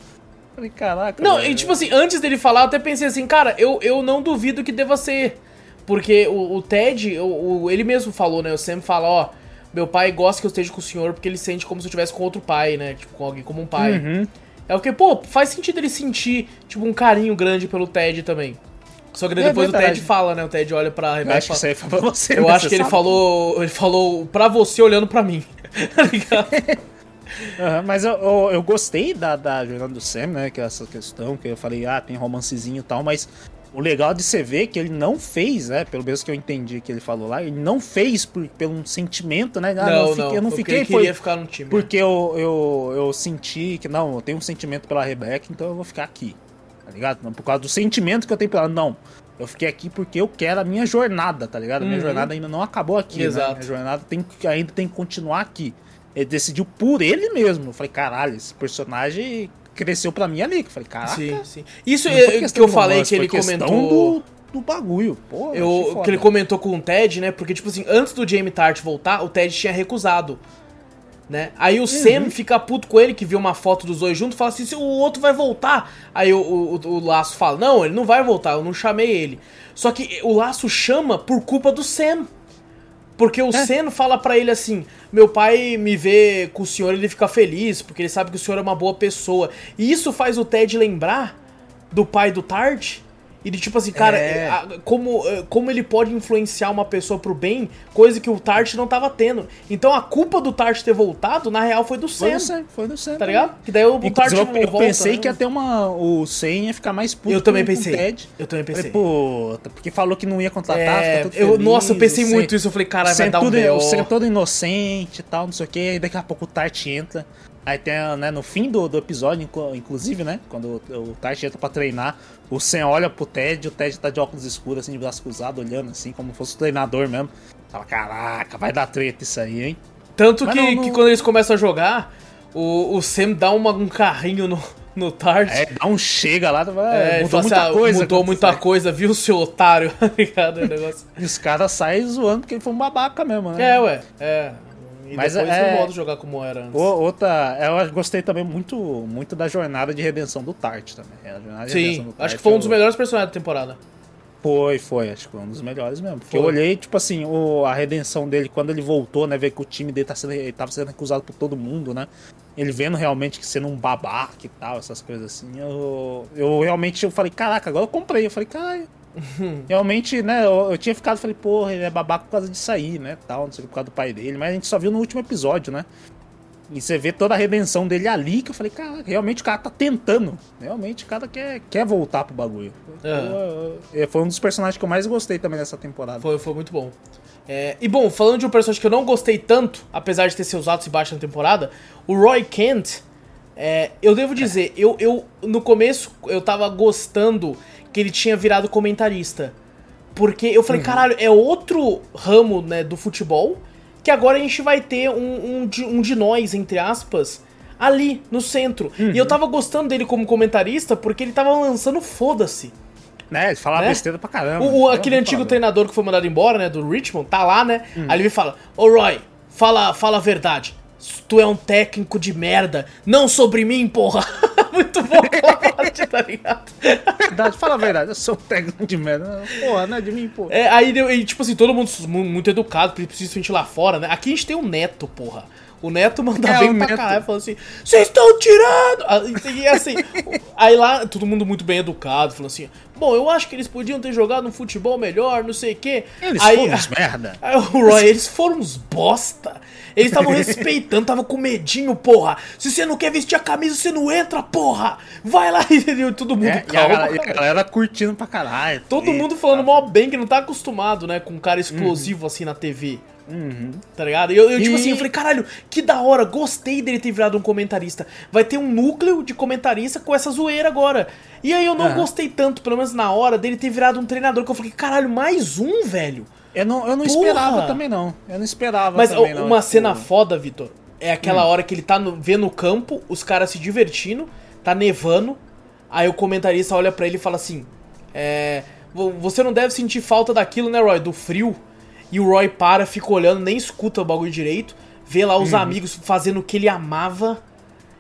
Falei, caraca. Não, velho. e tipo assim, antes dele falar, eu até pensei assim, cara, eu, eu não duvido que deva ser. Porque o, o Ted, o, o- ele mesmo falou, né? O Sam fala, ó, meu pai gosta que eu esteja com o senhor porque ele sente como se eu estivesse com outro pai, né? Tipo, com alguém como um pai. Uhum. É o que, pô, faz sentido ele sentir, tipo, um carinho grande pelo Ted também. Só que daí É depois o. Ted fala, né? O Ted olha pra Eu Rebeca e acho que fala, isso aí foi pra você. Eu né? acho que ele sabe? falou. Ele falou pra você olhando pra mim. tá ligado? Aham, mas eu, eu, eu gostei da, da jornada do Sam, né? Que é essa questão, que eu falei, ah, tem romancezinho e tal, mas o legal de você ver é que ele não fez, né? Pelo menos que eu entendi que ele falou lá, ele não fez por, pelo um sentimento, né? Ah, não, eu fiquei- não. eu não fiquei ele foi queria ficar no time. porque eu, eu, eu senti que, não, eu tenho um sentimento pela Rebeca, então eu vou ficar aqui. Tá ligado? Não por causa do sentimento que eu tenho pela ela. Não. Eu fiquei aqui porque eu quero a minha jornada, tá ligado? A minha Uhum. jornada ainda não acabou aqui, Exato. né? Minha jornada tem, que- ainda tem que continuar aqui. Ele decidiu por ele mesmo. Eu falei, caralho, esse personagem cresceu pra mim ali. Eu falei, caraca. Sim, sim. Isso é, que eu falei romance, que ele comentou. Do, do bagulho, pô. Eu, que ele comentou com o Ted, né? Porque, tipo assim, antes do Jamie Tart voltar, o Ted tinha recusado. Né? Aí o Sam fica puto com ele, que viu uma foto dos dois juntos, fala assim: "Se o outro vai voltar. Aí o, o, o Laço fala: Não, ele não vai voltar, eu não chamei ele. Só que o Laço chama por culpa do Sam. Porque o Sam fala pra ele assim: Meu pai me vê com o senhor, ele fica feliz, porque ele sabe que o senhor é uma boa pessoa. E isso faz o Ted lembrar do pai do Tart. E de tipo assim, cara, É. como, eh, como ele pode influenciar uma pessoa pro bem, coisa que o Tart não tava tendo. Então a culpa do Tart ter voltado, na real, foi do Foi Sam. no Sam, foi Sam. Tá ligado? Que daí o, o Tart não eu, eu volta, pensei né? que ter uma. O Sen ia ficar mais puto Eu também pensei. Ted. Eu também pensei. Falei, puta, porque falou que não ia contratar, É, eu, feliz, nossa, eu pensei muito isso. Eu falei, cara, vai Sen dar um B.O. O Sen todo inocente e tal, não sei o que. Aí daqui a pouco o Tart entra. Aí tem, né, no fim do, do episódio, inclu- inclusive, né? Quando o, o Tart entra pra treinar, o Sen olha pro Ted, o Ted tá de óculos escuros, assim, de braço cruzado, olhando assim, como fosse o treinador mesmo. Fala, caraca, vai dar treta isso aí, hein? Tanto que, não- não- que quando eles começam a jogar, o, o Sam dá uma- um carrinho no, no Tart. É, dá um chega lá, É, é, mudou assim, muita ah, coisa. Mudou muita coisa, viu, seu otário? Tá ligado? Negócio. E os caras saem zoando porque ele foi um babaca mesmo, né? É, ué. É. E Mas depois é- não volta a jogar como era antes. Outra, eu gostei também muito, muito da jornada de redenção do Tart também. Sim, acho que foi um dos eu- melhores personagens da temporada. Foi, foi, acho que foi um dos melhores mesmo. Porque Foi. eu olhei, tipo assim, o, a redenção dele quando ele voltou, né? Ver que o time dele tá sendo, ele tava sendo recusado por todo mundo, né? Ele vendo realmente que sendo um babaca e tal, essas coisas assim. Eu, eu realmente eu falei, caraca, agora eu comprei. Eu falei, caralho. Realmente, né, eu, eu tinha ficado, falei, porra, ele é babaca por causa disso aí, né, tal, não sei por causa do pai dele, mas a gente só viu no último episódio, né, e você vê toda a redenção dele ali, que eu falei, cara, realmente o cara tá tentando, realmente o cara quer, quer voltar pro bagulho. Aham. Eu- eu- foi um dos personagens que eu mais gostei também dessa temporada. Foi, foi muito bom. É, e bom, falando de um personagem que eu não gostei tanto, apesar de ter seus altos e baixos na temporada, o Roy Kent, é, eu devo dizer, eu, eu no começo eu tava gostando que ele tinha virado comentarista. Porque eu falei, caralho, é outro ramo né, do futebol que agora a gente vai ter um, um, de, um de nós, entre aspas, ali no centro. E eu tava gostando dele como comentarista porque ele tava lançando foda-se. Né, ele falava Né? besteira pra caramba. O, o- aquele antigo treinador que foi mandado embora, né, do Richmond, tá lá, né? Hum. Aí ele me fala: Ô Roy, fala, fala a verdade. Tu é um técnico de merda. Não sobre mim, porra. Muito bom parte, tá ligado? Verdade, fala a verdade, eu sou um técnico de merda. Porra, não é de mim, pô. É, aí, e, tipo assim, todo mundo mu- muito educado, principalmente lá fora, né? Aqui a gente tem o Neto, porra. O Neto manda É, bem pra Neto. caralho, falando assim, vocês estão tirando! Ah, E assim, aí lá, todo mundo muito bem educado, falando assim, Bom, eu acho que eles podiam ter jogado um futebol melhor, não sei o quê. Eles aí, foram uns merda. Aí o Roy, eles foram uns bosta. Eles estavam respeitando, tava com medinho, porra. Se você não quer vestir a camisa, você não entra, porra. Vai lá, entendeu? Todo mundo É, e, a calmo. galera, e a galera curtindo pra caralho. Todo E- mundo falando mó bem, que não tá acostumado, né, com um cara explosivo assim na TV. Tá ligado? E eu, eu, tipo Uhum. E- assim, eu falei, caralho, que da hora, gostei dele ter virado um comentarista. Vai ter um núcleo de comentarista com essa zoeira agora. E aí eu não Aham. gostei tanto, pelo menos na hora, dele ter virado um treinador, que eu falei, caralho, mais um, velho. Eu não, eu não Porra! esperava também, não. Eu não esperava Mas também, não. uma tipo, cena foda, Vitor, é Hum. aquela hora que ele tá no, vendo o campo, os caras se divertindo, tá nevando, aí o comentarista olha pra ele e fala assim: é, vo- Você não deve sentir falta daquilo, né, Roy? Do frio. E o Roy para, fica olhando, nem escuta o bagulho direito, vê lá os amigos fazendo o que ele amava.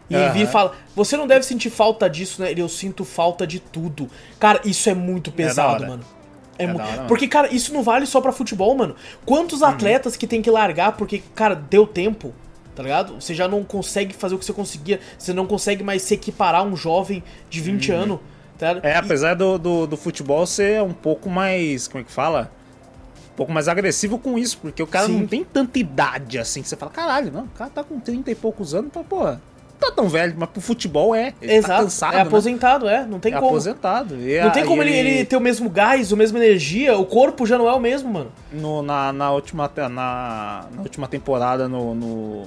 E ele Uhum. Aham. vira e fala: Você não deve sentir falta disso, né? Ele, eu sinto falta de tudo. Cara, isso é muito da pesado, hora. mano. É É mu- hora, porque, cara, isso não vale só pra futebol, mano. Quantos atletas que tem que largar porque, cara, deu tempo, tá ligado? Você já não consegue fazer o que você conseguia. Você não consegue mais se equiparar a um jovem de 20 anos, tá ligado? É, E- apesar do, do, do futebol ser um pouco mais. Como é que fala? Um pouco mais agressivo com isso, porque o cara Sim. não tem tanta idade assim. que Você fala, caralho, não, o cara tá com 30 e poucos anos, então, pô, não tá tão velho, mas pro futebol é. Ele tá Exato. cansado. é né? aposentado, é. Não tem É como. aposentado. E Não tem como ele, ele ter o mesmo gás, a mesma energia. O corpo já não é o mesmo, mano. no- na, na, última, na, na última temporada, no, no-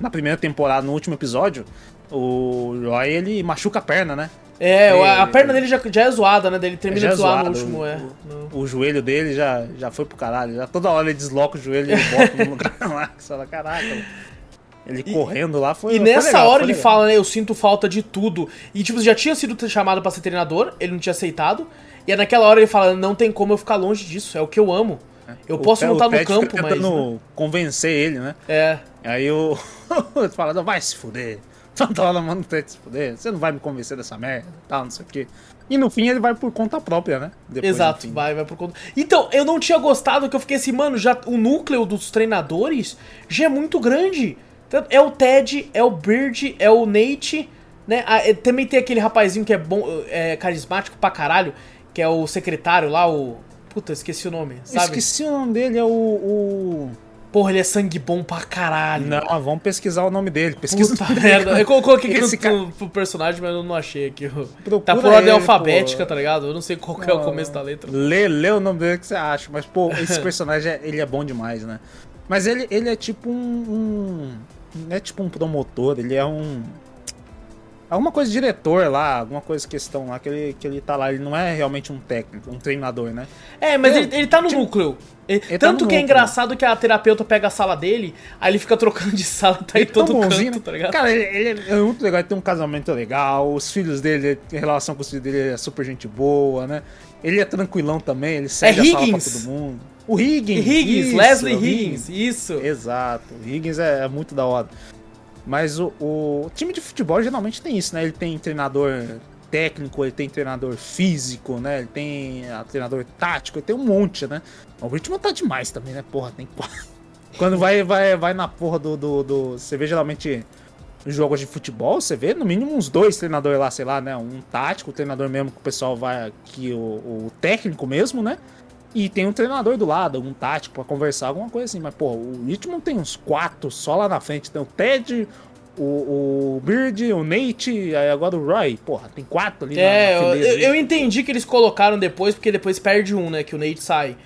na primeira temporada, no último episódio, o Roy ele machuca a perna, né? É, É, a, perna dele já, já é zoada, né? Dele termina Já é de zoar no zoado, último, o- é. Não. O joelho dele já, já foi pro caralho. Já toda hora ele desloca o joelho e ele bota no lugar lá. Você fala, caraca. Ele correndo lá foi. E nessa legal, hora ele legal. fala, né? Eu sinto falta de tudo. E, tipo, já tinha sido chamado pra ser treinador, ele não tinha aceitado. E é naquela hora ele fala: Não tem como eu ficar longe disso, é o que eu amo. Eu O posso Ted- não estar o no campo, mas. tentando né? convencer ele, né? É. Aí o. ele fala, não, vai se fuder. Toda hora manda o Ted se fuder. Você não vai me convencer dessa merda, tal, não sei o quê. E no fim ele vai por conta própria, né? Depois, Exato, vai, vai por conta. Então, eu não tinha gostado que eu fiquei assim, mano, já o núcleo dos treinadores já é muito grande. Tanto- É o Ted, é o Bird, é o Nate, né? Ah, é- também tem aquele rapazinho que é bom, é carismático pra caralho, que é o secretário lá, o. Puta, esqueci o nome, Eu sabe? Esqueci o nome dele, é o. o... Porra, ele é sangue bom pra caralho. Não, vamos pesquisar o nome dele. Pesquisa Puta merda. Eu colo- coloquei aqui no, cara- pro, pro personagem, mas eu não achei aqui. Procura Tá por ordem ele, alfabética, pô. tá ligado? Eu não sei qual é o começo da letra. Lê, lê o nome dele que você acha. Mas, pô, esse personagem, é- ele é bom demais, né? Mas ele, ele é tipo um, um- Não é tipo um promotor, ele é um... Alguma coisa de diretor lá, alguma coisa questão lá, que ele, que ele tá lá. Ele não é realmente um técnico, um treinador, né? É, mas É, ele, ele tá no tipo, núcleo. Ele- ele tá tanto no que é núcleo. engraçado que a terapeuta pega a sala dele, aí ele fica trocando de sala, tá Ele é tão todo bonzinho, canto, né? tá ligado? Cara, ele, ele é muito legal, ele tem um casamento legal, os filhos dele, em relação com os filhos dele, é super gente boa, né? Ele é tranquilão também, ele cede a sala pra Higgins. todo mundo. O Higgins. Higgins, isso, Leslie o Higgins, isso. Exato, o Higgins é, é muito da hora. Mas o, o time de futebol geralmente tem isso, né? Ele tem treinador técnico, ele tem treinador físico, né? Ele tem ah, treinador tático, ele tem um monte, né? O ritmo tá demais também, né? Porra, tem Quando vai, vai, vai na porra do, do, do- Você vê geralmente jogos de futebol, você vê no mínimo uns dois treinadores lá, sei lá, né? Um tático, o treinador mesmo que o pessoal vai aqui, o, o técnico mesmo, né? E tem um treinador do lado, um tático pra conversar, alguma coisa assim. Mas, pô, o Ritmo tem uns quatro só lá na frente. Tem o Ted, o, o Bird, o Nate, aí agora o Roy. Porra, tem quatro ali É, na, eu, na eu- eu entendi que eles colocaram depois, porque depois perde um, né? Que o Nate sai.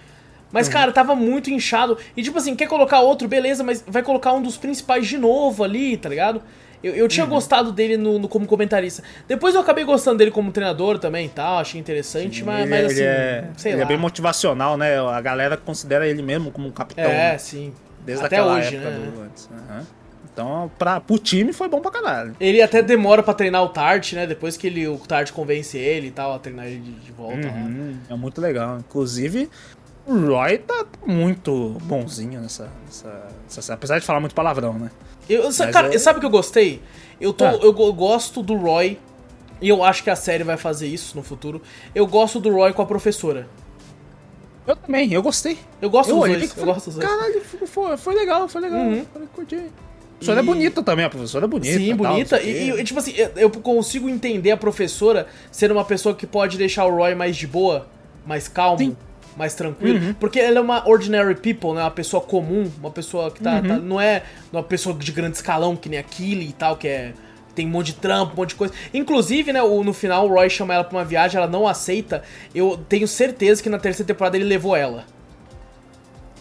Mas, Uhum. cara, tava muito inchado. E, tipo assim, quer colocar outro, beleza, mas vai colocar um dos principais de novo ali, tá ligado? Eu, eu Uhum. tinha gostado dele no, no- como comentarista. Depois eu acabei gostando dele como treinador também e tal, achei interessante, mas, ele, mas ele assim, é, sei ele lá. é bem motivacional, né? A galera considera ele mesmo como um capitão. É, né? sim. Desde até aquela hoje, época né? do antes. Aham. Então, pra, pro time foi bom pra caralho. Ele até demora pra treinar o Tart, né? Depois que ele, o Tart convence ele e tal, a treinar ele de, de volta lá. Uhum, é muito legal. Inclusive, o Roy tá muito bonzinho nessa, nessa, nessa- Apesar de falar muito palavrão, né? Eu, Mas cara, é- sabe o que eu gostei? Eu, tô, Ah. eu, go- gosto do Roy, e eu acho que a série vai fazer isso no futuro. Eu gosto do Roy com a professora. Eu também, eu gostei. Eu gosto eu dos olhei dois, e eu gosto dos dois. Caralho, foi, foi, legal, foi legal. Uhum. Falei, curti. professora é bonita também, a professora é bonita. Sim, tal, bonita. E, e, tipo assim, eu- eu consigo entender a professora ser uma pessoa que pode deixar o Roy mais de boa, mais calmo, Sim. Mais tranquilo. Porque ela é uma ordinary people, né? Uma pessoa comum, uma pessoa que tá, tá- não é uma pessoa de grande escalão, que nem a Killy e tal, que é. Tem um monte de trampo, um monte de coisa. Inclusive, né, o- no final o Roy chama ela pra uma viagem, ela não aceita. Eu tenho certeza que na terceira temporada ele levou ela.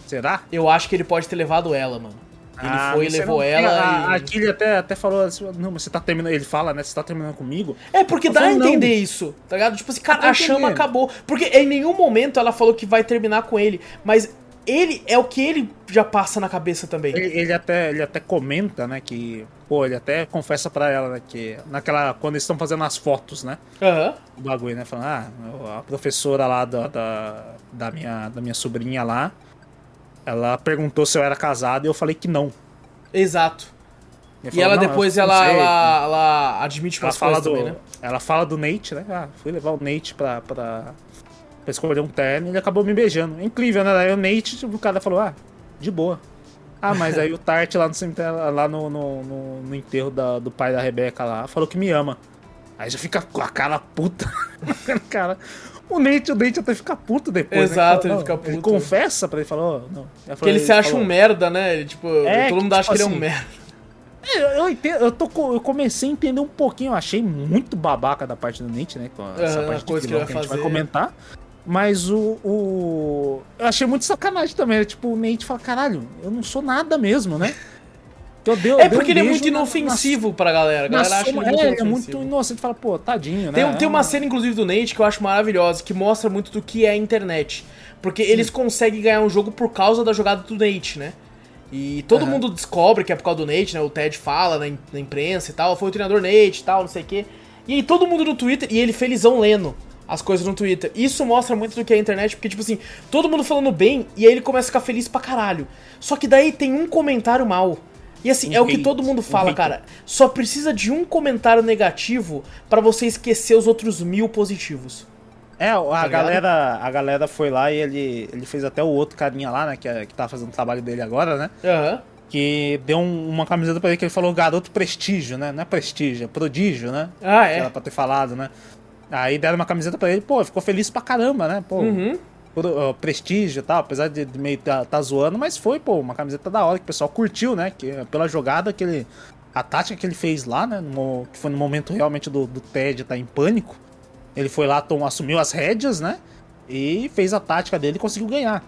Será? Eu acho que ele pode ter levado ela, mano. Ele Ah, foi e levou não- ela. A, a e... Kylie até, até falou assim, não, mas você tá terminando. Ele fala, né? Você tá terminando comigo. É, porque Eu dá a falo, não. entender isso, tá ligado? Tipo assim, cara, a a chama entender. acabou. Porque em nenhum momento ela falou que vai terminar com ele. Mas ele é o que ele já passa na cabeça também. Ele, ele até, ele até comenta, né? Que. Pô, ele até confessa pra ela, né? Que naquela. Quando eles estão fazendo as fotos, né? Aham. O bagulho, né? Falando, ah, a professora lá da, da, da minha, da minha sobrinha lá. Ela perguntou se eu era casado e eu falei que não. Exato. Ele E falou, ela "Não, depois ela, sei." ela, ela admite ela fala do, também, né? Ela fala do Nate, né? Ah, fui levar o Nate pra, pra, pra escolher um terno e ele acabou me beijando. É incrível, né? Aí o Nate, o cara falou, ah, de boa. Ah, mas aí o Tart lá no cemitério, lá no, no, no- no enterro da- do pai da Rebeca lá, falou que me ama. Aí já fica com a cara puta. cara, o Nate, o Nate até fica puto depois. né? Exato, Fala, ele fica não, Ele puto. confessa pra ele, falou, não. Porque ele se acha um merda, né? Ele, tipo, É, todo que, mundo acha tipo que ele é um assim, merda. É, Eu, eu, entendo, eu, tô, eu comecei a entender um pouquinho, eu achei muito babaca da parte do Nate, né? Com essa Aham, parte coisa que ele que, a gente vai comentar. Mas o, o. Eu achei muito sacanagem também. né? Tipo, o Nate fala, caralho, eu não sou nada mesmo, né? Que eu dei- eu É um porque ele é muito na- inofensivo pra galera. A Na, galera na acha ele soma- muito é, é inofensivo. muito inocente. Fala, pô, tadinho, né? Tem, tem uma É, cena, inclusive, do Nate que eu acho maravilhosa, que mostra muito do que é a internet. Porque eles conseguem ganhar um jogo por causa da jogada do Nate, né? E todo Aham. mundo descobre que é por causa do Nate, né? O Ted fala na, na imprensa e tal, foi o treinador Nate e tal, não sei o quê. E aí todo mundo no Twitter, e ele felizão lendo as coisas no Twitter. Isso mostra muito do que é a internet, porque, tipo assim, todo mundo falando bem, e aí ele começa a ficar feliz pra caralho. Só que daí tem um comentário mal. E assim, Um é o que hate, todo mundo um fala, hater. cara. Só precisa de um comentário negativo pra você esquecer os outros mil positivos. É, a ligado? galera, a galera foi lá e ele, ele fez até o outro carinha lá, né? Que, é- que tá fazendo o trabalho dele agora, né? Aham. Que deu um- uma camiseta pra ele que ele falou garoto prestígio, né? Não é prestígio, é prodígio, né? Ah, Que é. Era pra ter falado, né? Aí deram uma camiseta pra ele, pô, ficou feliz pra caramba, né? Pô, Uhum. Pro- ó, prestígio e tal, apesar de, de meio tá, tá zoando, mas foi, pô, uma camiseta da hora que o pessoal curtiu, né? Que, pela jogada que ele. A tática que ele fez lá, né? no- que foi no momento realmente do, do Ted tá em pânico. Ele foi lá, tom, assumiu as rédeas, né? E fez a tática dele e conseguiu ganhar.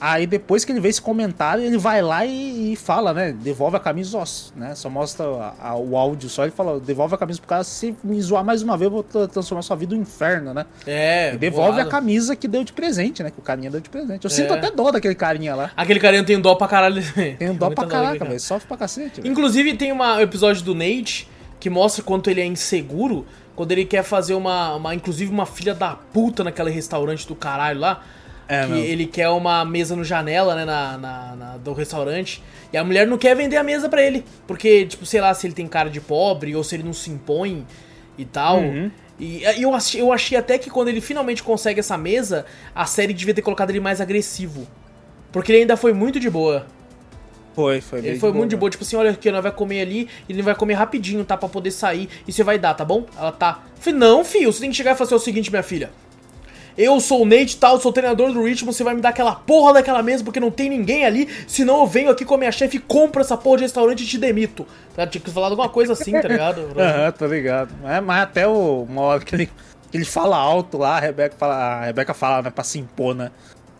Aí depois que ele vê esse comentário, ele vai lá e, e fala, né? Devolve a camisa, ó, né? Só mostra a- a- o áudio só. Ele fala, devolve a camisa pro cara, se me zoar mais uma vez, eu vou tra- transformar sua vida no inferno, né? É. E devolve bolado. a camisa que deu de presente, né? Que o carinha deu de presente. Eu sinto É. até dó daquele carinha lá. Aquele carinha tem dó pra caralho. Tem um dó pra caraca, velho. Sofre pra cacete. velho. Inclusive, tem um episódio do Nate que mostra quanto ele é inseguro quando ele quer fazer uma, uma inclusive uma filha da puta naquele restaurante do caralho lá. É, que ele quer uma mesa no janela, né, na, na- na- do restaurante. E a mulher não quer vender a mesa pra ele. Porque, tipo, sei lá, se ele tem cara de pobre ou se ele não se impõe e tal. Uhum. E e eu achei, eu achei até que quando ele finalmente consegue essa mesa, a série devia ter colocado ele mais agressivo. Porque ele ainda foi muito de boa. Foi, foi. Ele foi muito de mesmo. boa, tipo assim, olha aqui, nós vai comer ali, e ele vai comer rapidinho, tá? Pra poder sair, e você vai dar, tá bom? Ela tá. Eu falei, não, filho, você tem que chegar e fazer o seguinte, minha filha. Eu sou o Nate tal, sou treinador do Richmond, você vai me dar aquela porra daquela mesa porque não tem ninguém ali, senão eu venho aqui com a minha chefe e compro essa porra de restaurante e te demito. Tá? Tinha que falar alguma coisa assim, tá ligado? Aham, tô ligado. É, mas até o, uma hora que ele, que ele fala alto lá, a Rebeca fala, a Rebeca fala, né, pra se impor, né?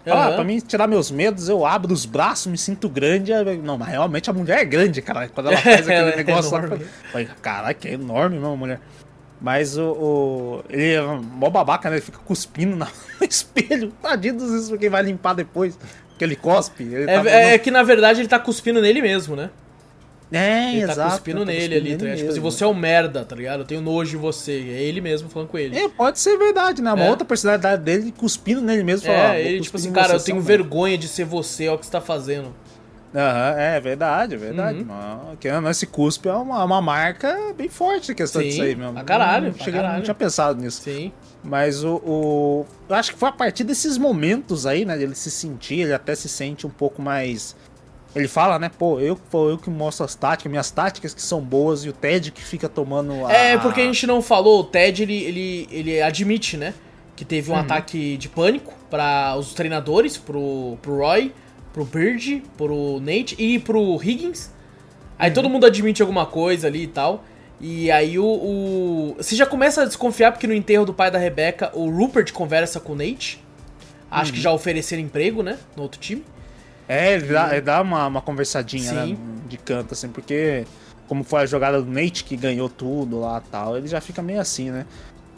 Fala, ah, pra mim tirar meus medos, eu abro os braços, me sinto grande. Não, mas realmente a mulher é grande, cara. Quando ela faz aquele é negócio lá. eu falei, Caraca, que é enorme mesmo, a mulher. Mas o, o- Ele é mó babaca, né? Ele fica cuspindo no espelho. Tadinho dos isso, quem vai limpar depois. Que ele cospe. Ele É, tá- é que na verdade ele tá cuspindo nele mesmo, né? É, Ele exato. tá cuspindo tá nele cuspindo ali, nele tá ligado? Tipo assim, mesmo. você é um merda, tá ligado? Eu tenho nojo de você. É ele mesmo falando com ele. É, pode ser verdade, né? Uma É. outra personalidade dele cuspindo nele mesmo. falar, "Ah, É, ele, tipo assim, cara, eu tenho vergonha de ser você, olha o que você tá fazendo. Aham, é verdade, é verdade. Uhum. Que não, esse cuspe é uma, uma marca bem forte a questão Sim, disso aí mesmo. pra caralho, Não, cheguei- caralho. não tinha pensado nisso. Sim. Mas o, o- Eu acho que foi a partir desses momentos aí, né? Ele se sentir, ele até se sente um pouco mais. Ele fala, né, pô, eu, pô, eu que mostro as táticas, minhas táticas que são boas, e o Ted que fica tomando a... É, porque a gente não falou, o Ted, ele, ele, ele admite, né, que teve um Uhum. ataque de pânico para os treinadores, pro, pro Roy, pro Bird, pro Nate e pro Higgins. Aí Uhum. todo mundo admite alguma coisa ali e tal. E aí o, o- Você já começa a desconfiar porque no enterro do pai da Rebecca, o Rupert conversa com o Nate. Acho Uhum. que já ofereceram emprego, né, no outro time. É, ele dá, ele dá uma, uma conversadinha, né, de canto, assim, porque como foi a jogada do Nate que ganhou tudo lá e tal, ele já fica meio assim, né.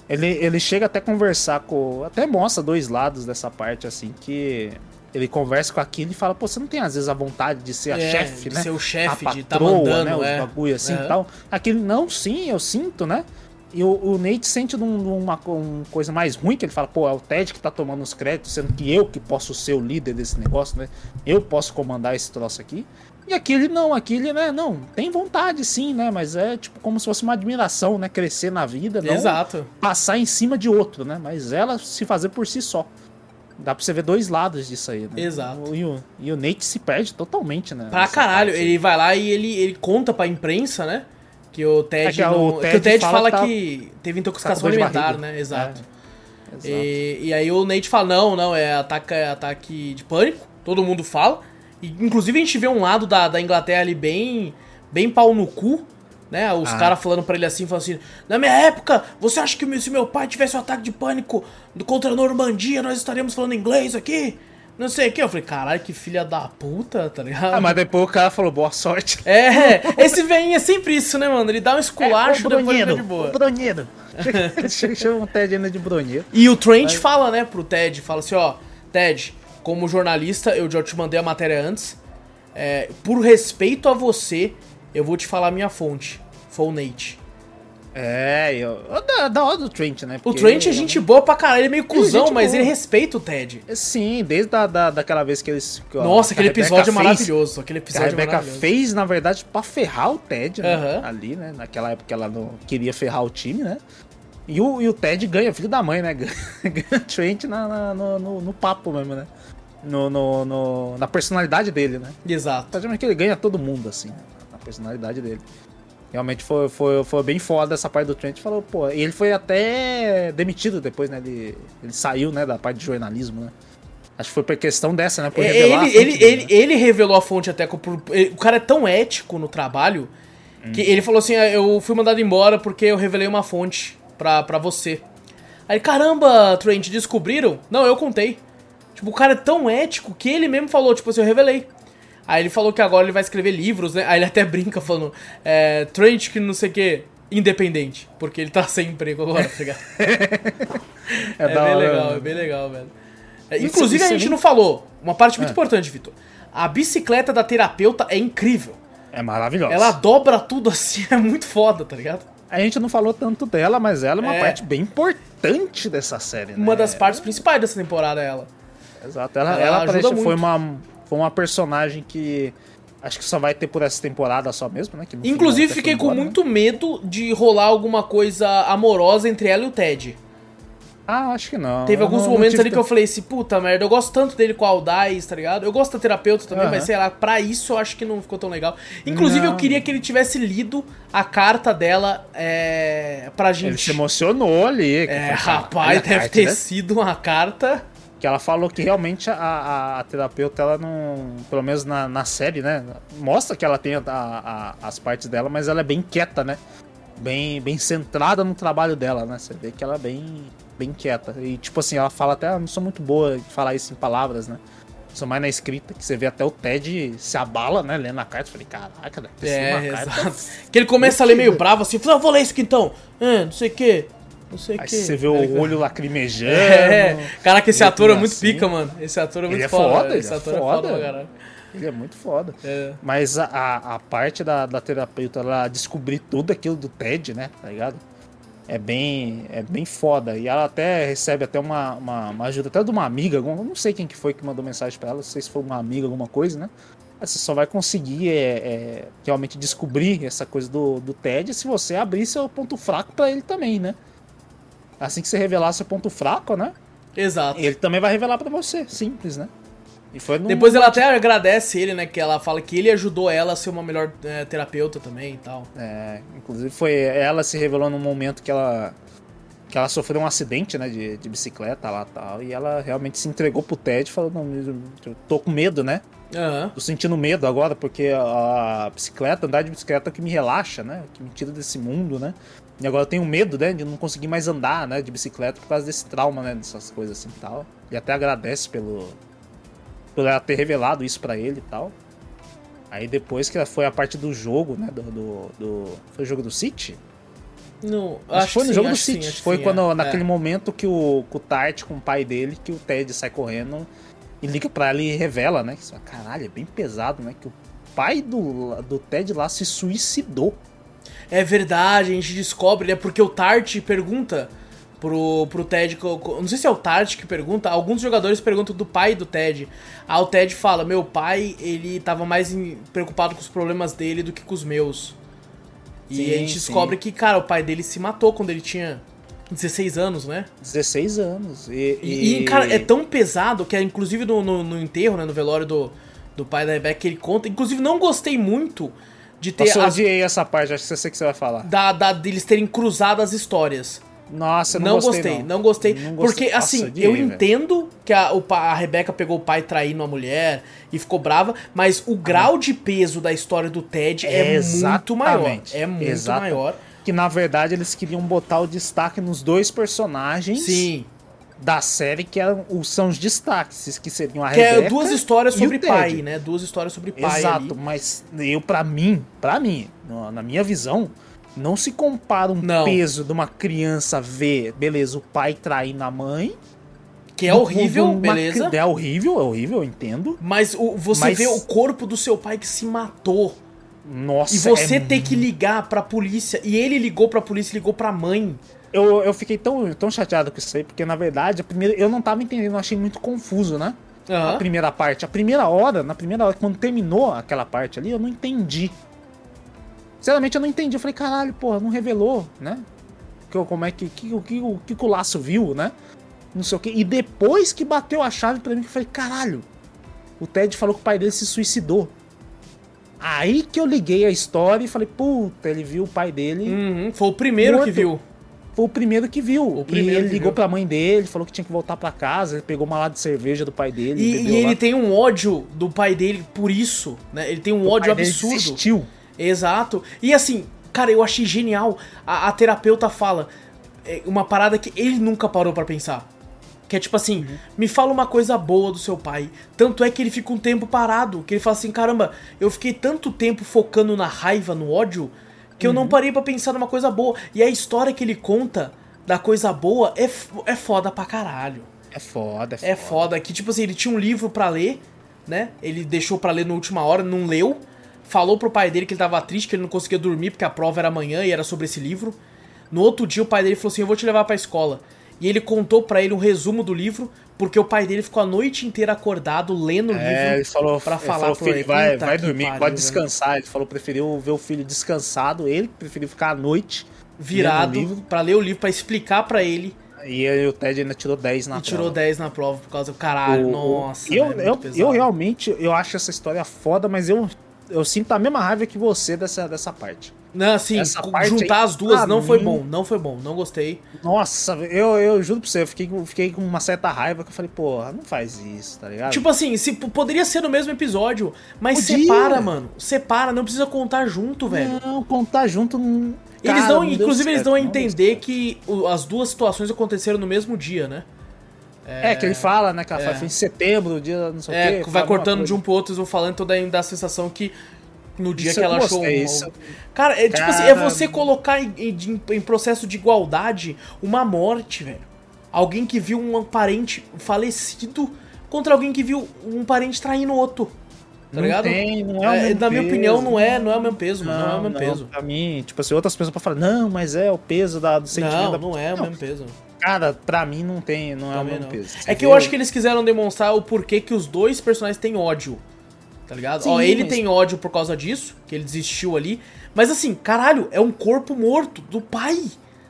Ele, ele chega até a conversar com... Até mostra dois lados dessa parte, assim, que... Ele conversa com aquilo e fala, pô, você não tem às vezes a vontade de ser a É, chefe, de né? ser o chefe, de tá patroa, mandando, né? Os é. bagulho assim e tal. Aquele, não, sim, eu sinto, né? E o, o Nate sente um- uma coisa mais ruim, que ele fala, pô, é o Ted que tá tomando os créditos, sendo que eu que posso ser o líder desse negócio, né? Eu posso comandar esse troço aqui. E aquele não, aquele, né? Não, tem vontade sim, né? Mas é tipo como se fosse uma admiração, né? Crescer na vida, não Exato. passar em cima de outro, né? Mas ela se fazer por si só. Dá pra você ver dois lados disso aí, né? Exato. E o, e o Nate se perde totalmente, né? Pra caralho, parte. ele vai lá e ele, ele conta pra imprensa, né? Que o Ted, É que não- o que o Ted Ted fala fala, que tá- teve Tá intoxicação de alimentar, né? Exato. É, exato. E, e aí o Nate fala, não, não, é ataque, é ataque de pânico, todo mundo fala. E, inclusive a gente vê um lado da, da Inglaterra ali bem, bem pau no cu, né? Os Ah. caras falando pra ele assim, falando assim, na minha época, você acha que se meu pai tivesse um ataque de pânico contra a Normandia, nós estaríamos falando inglês aqui? Não sei o que. Eu falei, caralho, que filha da puta, tá ligado? Ah, mas depois o cara falou boa sorte. É, esse velhinho é sempre isso, né, mano? Ele dá um esculacho, É, depois fica de boa. O. Chama o Ted ainda de Bronheiro. E o Trent fala, né, pro Ted, fala assim, ó, Ted, como jornalista, eu já te mandei a matéria antes, é, por respeito a você, eu vou te falar a minha fonte, foi o Nate. É, eu, da, da hora do Trent, né? O Porque Trent é ele- gente boa pra caralho, ele é meio cuzão, gente mas boa. ele respeita o Ted. Sim, desde a, da, daquela vez que eles. que a- Nossa, que a aquele episódio é fez- maravilhoso, aquele Que a episódio é Rebecca maravilhoso. fez, na verdade, pra ferrar o Ted, né? Aham. Ali, né? Naquela época ela não queria ferrar o time, né? E o, e o Ted ganha, filho da mãe, né? Ganha, o Trent na, na- no, no, no papo mesmo, né? No, no, no- na personalidade dele, né? Exato. Praticamente que ele ganha todo mundo, assim, personalidade dele. Realmente foi, foi, foi bem foda essa parte do Trent. Falou, pô, ele foi até demitido depois, né? Ele, ele saiu, né, da parte de jornalismo, né? Acho que foi por questão dessa, né? Por É, revelar Ele, ele, dele, ele, né? ele revelou a fonte até. por- O cara é tão ético no trabalho que Hum. ele falou assim: "Ah, Eu fui mandado embora porque eu revelei uma fonte pra, pra você. Aí, caramba, Trent, descobriram? Não, eu contei. Tipo, o cara é tão ético que ele mesmo falou: Tipo assim, eu revelei. Aí ele falou que agora ele vai escrever livros, né? Aí ele até brinca falando: é, Trent, que não sei o que, independente. Porque ele tá sem emprego agora, tá ligado? É, É, bem hora, legal, né? é bem legal, velho. É, Isso- inclusive, isso a é gente nem- não falou. Uma parte muito É. importante, Vitor. A bicicleta da terapeuta é incrível. É maravilhosa. Ela dobra tudo assim, é muito foda, tá ligado? A gente não falou tanto dela, mas ela é uma É. parte bem importante dessa série, né? Uma das partes principais dessa temporada, é ela. Exato. Ela, Ela ela, foi uma, foi uma personagem que acho que só vai ter por essa temporada só mesmo, né? Inclusive, fiquei foi com embora, né? muito medo de rolar alguma coisa amorosa entre ela e o Ted. Ah, acho que não. Teve Eu alguns não- não momentos tive ali que eu falei assim, puta merda, eu gosto tanto dele com a Aldais, tá ligado? Eu gosto da terapeuta também, Aham. mas sei lá, pra isso eu acho que não ficou tão legal. Inclusive, eu Não. queria que ele tivesse lido a carta dela é, pra gente. Ele se emocionou ali. É, rapaz, "Caralho, a deve ter né?" sido uma carta. Que ela falou que realmente a, a, a terapeuta, ela não. Pelo menos na, na série, né? Mostra que ela tem a- as partes dela, mas ela é bem quieta, né? Bem, bem centrada no trabalho dela, né? Você vê que ela é bem, bem quieta. E tipo assim, ela fala até, "Ah, não sou muito boa de falar isso em palavras, né? Sou mais na escrita, que você vê até o Ted se abala, né? Lendo a carta. Eu falei, caraca, sido É, uma carta. Que ele começa a ler meio Mentira. bravo assim, eu vou ler isso aqui então. Ah, não sei o que. Não sei o que. você vê o olho lacrimejando. É, caraca, esse Ele ator é muito assim. pica, mano. Esse ator é muito Ele é foda. foda, ele esse é ator é foda. foda pra caralho. Ele é muito foda. É. Mas a, a, parte da, da terapeuta, ela descobrir tudo aquilo do Ted, né? Tá ligado? É bem, é bem foda. E ela até recebe até uma, uma, uma ajuda até de uma amiga. alguma- não sei quem que foi que mandou mensagem pra ela. Não sei se foi uma amiga, alguma coisa, né? Você só vai conseguir é, é, realmente descobrir essa coisa do, do Ted se você abrir seu ponto fraco pra ele também, né? Assim que você revelar seu ponto fraco, né? Exato. Ele também vai revelar pra você. Simples, né? E foi num- Depois ela até agradece ele, né? Que ela fala que ele ajudou ela a ser uma melhor é, terapeuta também e tal. É, inclusive foi ela se revelou num momento que ela que ela sofreu um acidente, né, de, de bicicleta lá e tal, e ela realmente se entregou pro Ted e falou, não, eu tô com medo, né? Aham. Tô sentindo medo agora porque a bicicleta, andar de bicicleta é o que me relaxa, né? Que me tira desse mundo, né? E agora eu tenho medo, né, de não conseguir mais andar, né, de bicicleta por causa desse trauma, né, dessas coisas assim e tal. E até agradece pelo por ela ter revelado isso pra ele e tal. Aí depois que foi a parte do jogo, né, do, do, do- foi o jogo do City? Não, Acho que foi no sim, jogo do sim, City. foi sim, quando, é. naquele É. momento que o, que o Tart com o pai dele, que o Ted sai correndo e liga pra ela e revela, né? Que, caralho, é bem pesado, né? Que o pai do, do Ted lá se suicidou. É verdade, a gente descobre, né? Porque o Tart pergunta pro, pro Ted. Não sei se é o Tart que pergunta, alguns jogadores perguntam do pai do Ted. Aí o Ted fala: Meu pai, ele tava mais em- preocupado com os problemas dele do que com os meus. E Sim, a gente sim. descobre que, cara, o pai dele se matou quando ele tinha 16 anos, né? 16 anos. E, E, e, cara, é tão pesado que, inclusive no, no, no enterro, né, no velório do, do pai da Rebecca, ele conta. Inclusive, não gostei muito de ter Nossa, eu as, odiei essa parte, acho que eu sei o que você vai falar. da, da, deles terem cruzado as histórias. Nossa, eu não, Não, gostei, gostei, não, gostei. Não gostei. Porque, Nossa, assim, odiei, eu entendo que a, o a Rebeca pegou o pai traindo a mulher e ficou brava, mas o grau de peso da história do Ted é, muito maior. É muito Exatamente. maior. Que na verdade eles queriam botar o destaque nos dois personagens Sim. Da série que eram, os- são os destaques, que seriam a Que é Rebeca duas histórias sobre pai, né? Duas histórias sobre pai. Exato, ali. mas eu pra mim, pra mim, na minha visão, não se compara um Não. peso de uma criança ver, beleza, o pai traindo a mãe. Que é horrível, uma beleza. É horrível, é horrível, eu entendo. Mas o, você Mas- vê o corpo do seu pai que se matou. Nossa, E você é ter que ligar pra polícia. E ele ligou pra polícia, ligou pra mãe. Eu, eu fiquei tão, tão chateado com isso aí, porque na verdade, a primeira, eu não tava entendendo, eu achei muito confuso, né? A Aham. primeira parte. A primeira hora, na primeira hora, quando terminou aquela parte ali, eu não entendi. Sinceramente, eu não entendi. Eu falei, caralho, porra, não revelou, né? Que, como é que, que, que, o que, que o laço viu, né? Não sei o quê. E depois que bateu a chave pra mim, que eu falei, caralho, o Ted falou que o pai dele se suicidou. Aí que eu liguei a história e falei, puta, ele viu o pai dele. Uhum, Foi o primeiro que Morto. viu. Foi o primeiro que viu. O primeiro e ele ligou viu. pra mãe dele, falou que tinha que voltar pra casa, ele pegou uma lata de cerveja do pai dele. E, e ele lá. tem um ódio do pai dele por isso, né? Ele tem um O ódio dele absurdo. desistiu. Exato. E assim, cara, eu achei genial. A, a terapeuta fala é, uma parada que ele nunca parou pra pensar. Que é tipo assim, Uhum. me fala uma coisa boa do seu pai. Tanto é que ele fica um tempo parado. Que ele fala assim, caramba, eu fiquei tanto tempo focando na raiva, no ódio, que Uhum. eu não parei pra pensar numa coisa boa. E a história que ele conta da coisa boa é, é foda pra caralho. É foda, é foda. É foda. Que, tipo assim, ele tinha um livro pra ler, né? Ele deixou pra ler na última hora, não leu. Falou pro pai dele que ele tava triste, que ele não conseguia dormir porque a prova era amanhã e era sobre esse livro. No outro dia, o pai dele falou assim: Eu vou te levar pra escola. E ele contou pra ele um resumo do livro, porque o pai dele ficou a noite inteira acordado lendo o É, livro. falou, pra falar falou, pro filho, ele, vai, "Puta vai dormir, pariu, pode velho." descansar. Ele falou, preferiu ver o filho descansado, ele preferiu ficar à noite virado pra ler o livro, pra explicar pra ele. E aí o Ted ainda tirou 10 na e tirou prova. 10 na prova por causa do caralho. O- Nossa, eu, velho, eu, eu realmente eu acho essa história foda, mas eu, eu sinto a mesma raiva que você dessa, dessa parte. Não, assim, essa juntar aí, as duas não foi mim- bom, não foi bom, não gostei. Nossa, eu, eu juro pra você, eu fiquei, com- fiquei com uma certa raiva que eu falei, porra, não faz isso, tá ligado? Tipo assim, se, poderia ser no mesmo episódio, mas Podia. separa, mano. Separa, não precisa contar junto, velho. Não, contar junto não. eles Cara, dão, não deu inclusive, eles dão a entender que as duas situações aconteceram no mesmo dia, né? É, que ele fala, né, que ela É. foi em setembro, dia não sei o É, quê. vai cortando de um pro outro, eles vão falando, então daí dá a sensação que no dia Isso que ela achou. isso- Cara, é tipo assim, é Cara. você colocar em, em- em processo de igualdade uma morte, velho. Alguém que viu um parente falecido contra alguém que viu um parente traindo outro. Tá Não ligado? tem, não é o É, na minha peso. opinião, não é, não é o mesmo peso, mano. Não, é o mesmo peso. Pra mim, tipo assim, outras pessoas podem falar, não, mas é o peso da, do sentimento Não, da não é o mesmo peso. Cara, pra mim não tem, não é o mesmo peso. É que eu acho que eles quiseram demonstrar o porquê que os dois personagens têm ódio. Tá ligado? Sim, Ó, ele mas- tem ódio por causa disso, que ele desistiu ali. Mas assim, caralho, é um corpo morto do pai.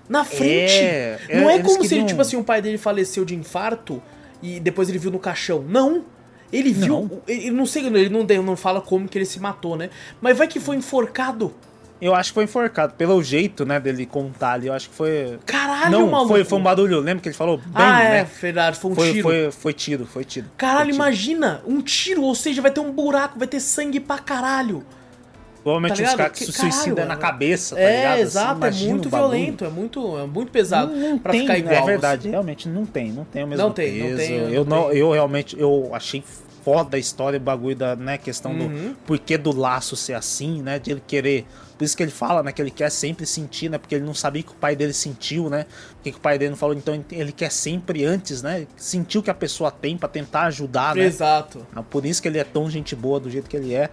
Na frente. É, não é como se ele, tipo assim, o pai dele faleceu de infarto e depois ele viu no caixão. Não. Ele viu. Não. Ele não sei, ele não, não fala como que ele se matou, né? Mas vai que foi enforcado. Eu acho que foi enforcado. Pelo jeito, né, dele contar ali, eu acho que foi. Caralho, não, maluco. foi, foi um barulho. Lembra que ele falou bem, ah, é, né? verdade, foi um Foi, tiro. foi, foi tiro, foi tiro. Caralho, tiro. imagina, um tiro, ou seja, vai ter um buraco, vai ter sangue pra caralho. Provavelmente tá os caras que se suicidam é na é- cabeça, tá é, ligado? Assim, exato, é muito violento, é muito, é muito pesado Não, não pra tem, ficar né? igual. É verdade, assim. realmente não tem, não tem o mesmo Não tem, não tem, eu não não, tem. eu realmente eu achei foda a história, o bagulho da, né, questão Uhum. do porquê do laço ser assim, né, de ele querer, por isso que ele fala, né, que ele quer sempre sentir, né, porque ele não sabia que o pai dele sentiu, né? Por que o pai dele não falou, então ele quer sempre antes, né, sentir o que a pessoa tem pra tentar ajudar, né? Exato. Por isso que ele é tão gente boa do jeito que ele é.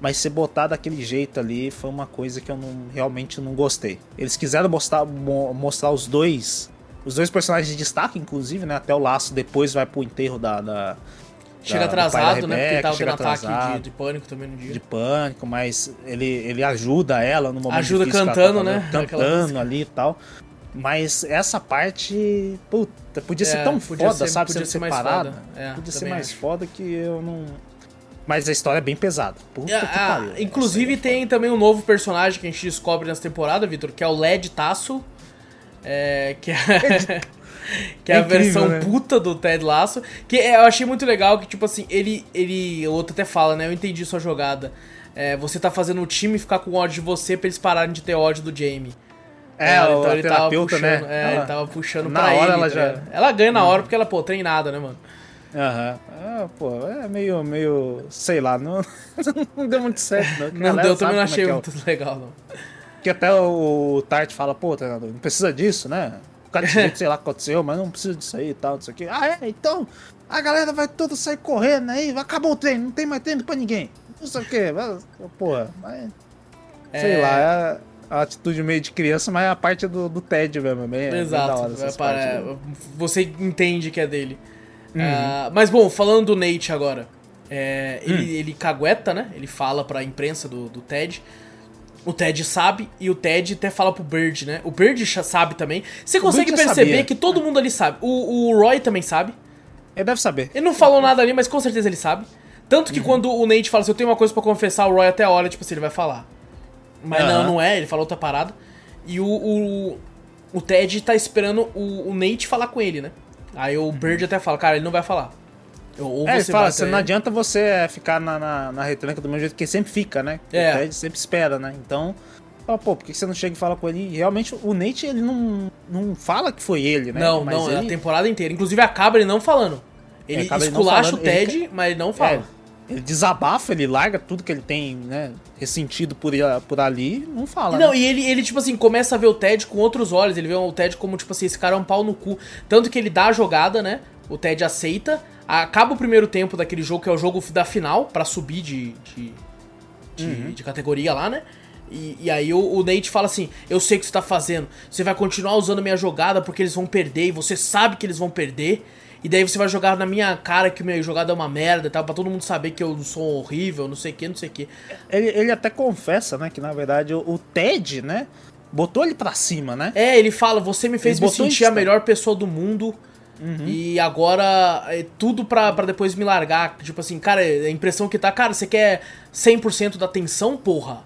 Mas ser botar daquele jeito ali foi uma coisa que eu não, realmente não gostei. Eles quiseram mostrar, mo- mostrar os dois. Os dois personagens de destaque, inclusive, né? Até o laço depois vai pro enterro da. da Chega da- do pai da atrasado, né? Porque Rebeca, tava tendo ataque de, atrasado, de pânico também no dia. de pânico, mas ele, ele ajuda ela no momento Ajuda cantando, tá né? Aquela Cantando ali e tal. Mas essa parte, puta, podia ser É, tão podia foda, ser- sabe? podia Sendo ser mais separada. foda. É, podia ser mais acho. foda que eu não. Mas a história é bem pesada. Puta Ah, que ah, pariu. inclusive é tem também um novo personagem que a gente descobre nessa temporada, Vitor, que é o LED Tasso. É, que é, que é, É a incrível, versão né? puta do Ted Lasso. Que é- eu achei muito legal que, tipo assim, ele. ele o outro até fala, né? Eu entendi sua jogada. É, você tá fazendo o time ficar com ódio de você pra eles pararem de ter ódio do Jamie. É, Ela- o- a terapeuta, puxando, né? É, Ela- ele tava puxando na pra hora ele. ela tá já-? Ela ganha na hora porque ela, pô, treinada, né, mano? Aham. Ah, pô, é meio, meio. Sei lá, não, não deu muito certo, não. Não Galera deu, também não é achei é muito legal, não. Que até o Tart fala, pô, treinador, não precisa disso, né? O cara disse, sei lá o que aconteceu, mas não precisa disso aí e tal, disso aqui. Ah, é? Então, a galera vai toda sair correndo aí, acabou o treino, não tem mais treino pra ninguém. Não sei o quê. mas, Porra, mas. Sei É. lá, é a atitude meio de criança, mas é a parte do, do Ted mesmo, é bem, é bem Exato. hora é para- você entende que é dele. Uhum. Ah, mas bom, falando do Nate agora. é, Hum. ele, ele cagueta, né? Ele fala pra imprensa do, do Ted. O Ted sabe e o Ted até fala pro Bird, né? O Bird sabe também. Você consegue perceber sabia. que todo mundo ali sabe. O, o Roy também sabe. Ele deve saber. Ele não falou nada ali, mas com certeza ele sabe. Tanto Uhum. que quando o Nate fala assim, eu tenho uma coisa pra confessar, o Roy até olha, tipo assim, ele vai falar. Mas não, Aham. não é, ele falou outra parada. E o, o, o Ted tá esperando o, o Nate falar com ele, né? Aí o Bird até fala, cara, ele não vai falar. Ou. É, ele fala, você não adianta você é, ficar na, na, na retranca do mesmo jeito que ele sempre fica, né? É. O Ted sempre espera, né? Então, fala, pô, por que você não chega e fala com ele? E realmente, o Nate, ele não, não fala que foi ele, né? Não, Mas não, é ele, a temporada inteira. Inclusive acaba ele não falando. Ele não esculacha o Ted, ele- mas ele não fala. é, ele desabafa, ele larga tudo que ele tem, né? Ressentido por, por ali, não fala. Não, né? e ele, ele, tipo assim, começa a ver o Ted com outros olhos. Ele vê o Ted como, tipo assim, esse cara é um pau no cu. Tanto que ele dá a jogada, né? O Ted aceita. Acaba o primeiro tempo daquele jogo, que é o jogo da final, pra subir de, de, de, Uhum. de categoria lá, né? E, e aí o, o Nate fala assim: Eu sei o que você tá fazendo. Você vai continuar usando minha jogada porque eles vão perder. E você sabe que eles vão perder. E daí você vai jogar na minha cara que minha jogada é uma merda e tal, pra todo mundo saber que eu sou horrível, não sei o que, não sei o que. Ele, ele até confessa, né? Que na verdade o, o Ted, né? Botou ele pra cima, né? É, ele fala, você me fez Ele me sentir a melhor pessoa do mundo. E agora é tudo pra, pra depois me largar. Tipo assim, cara, a impressão que tá, cara, você quer 100% da atenção, porra?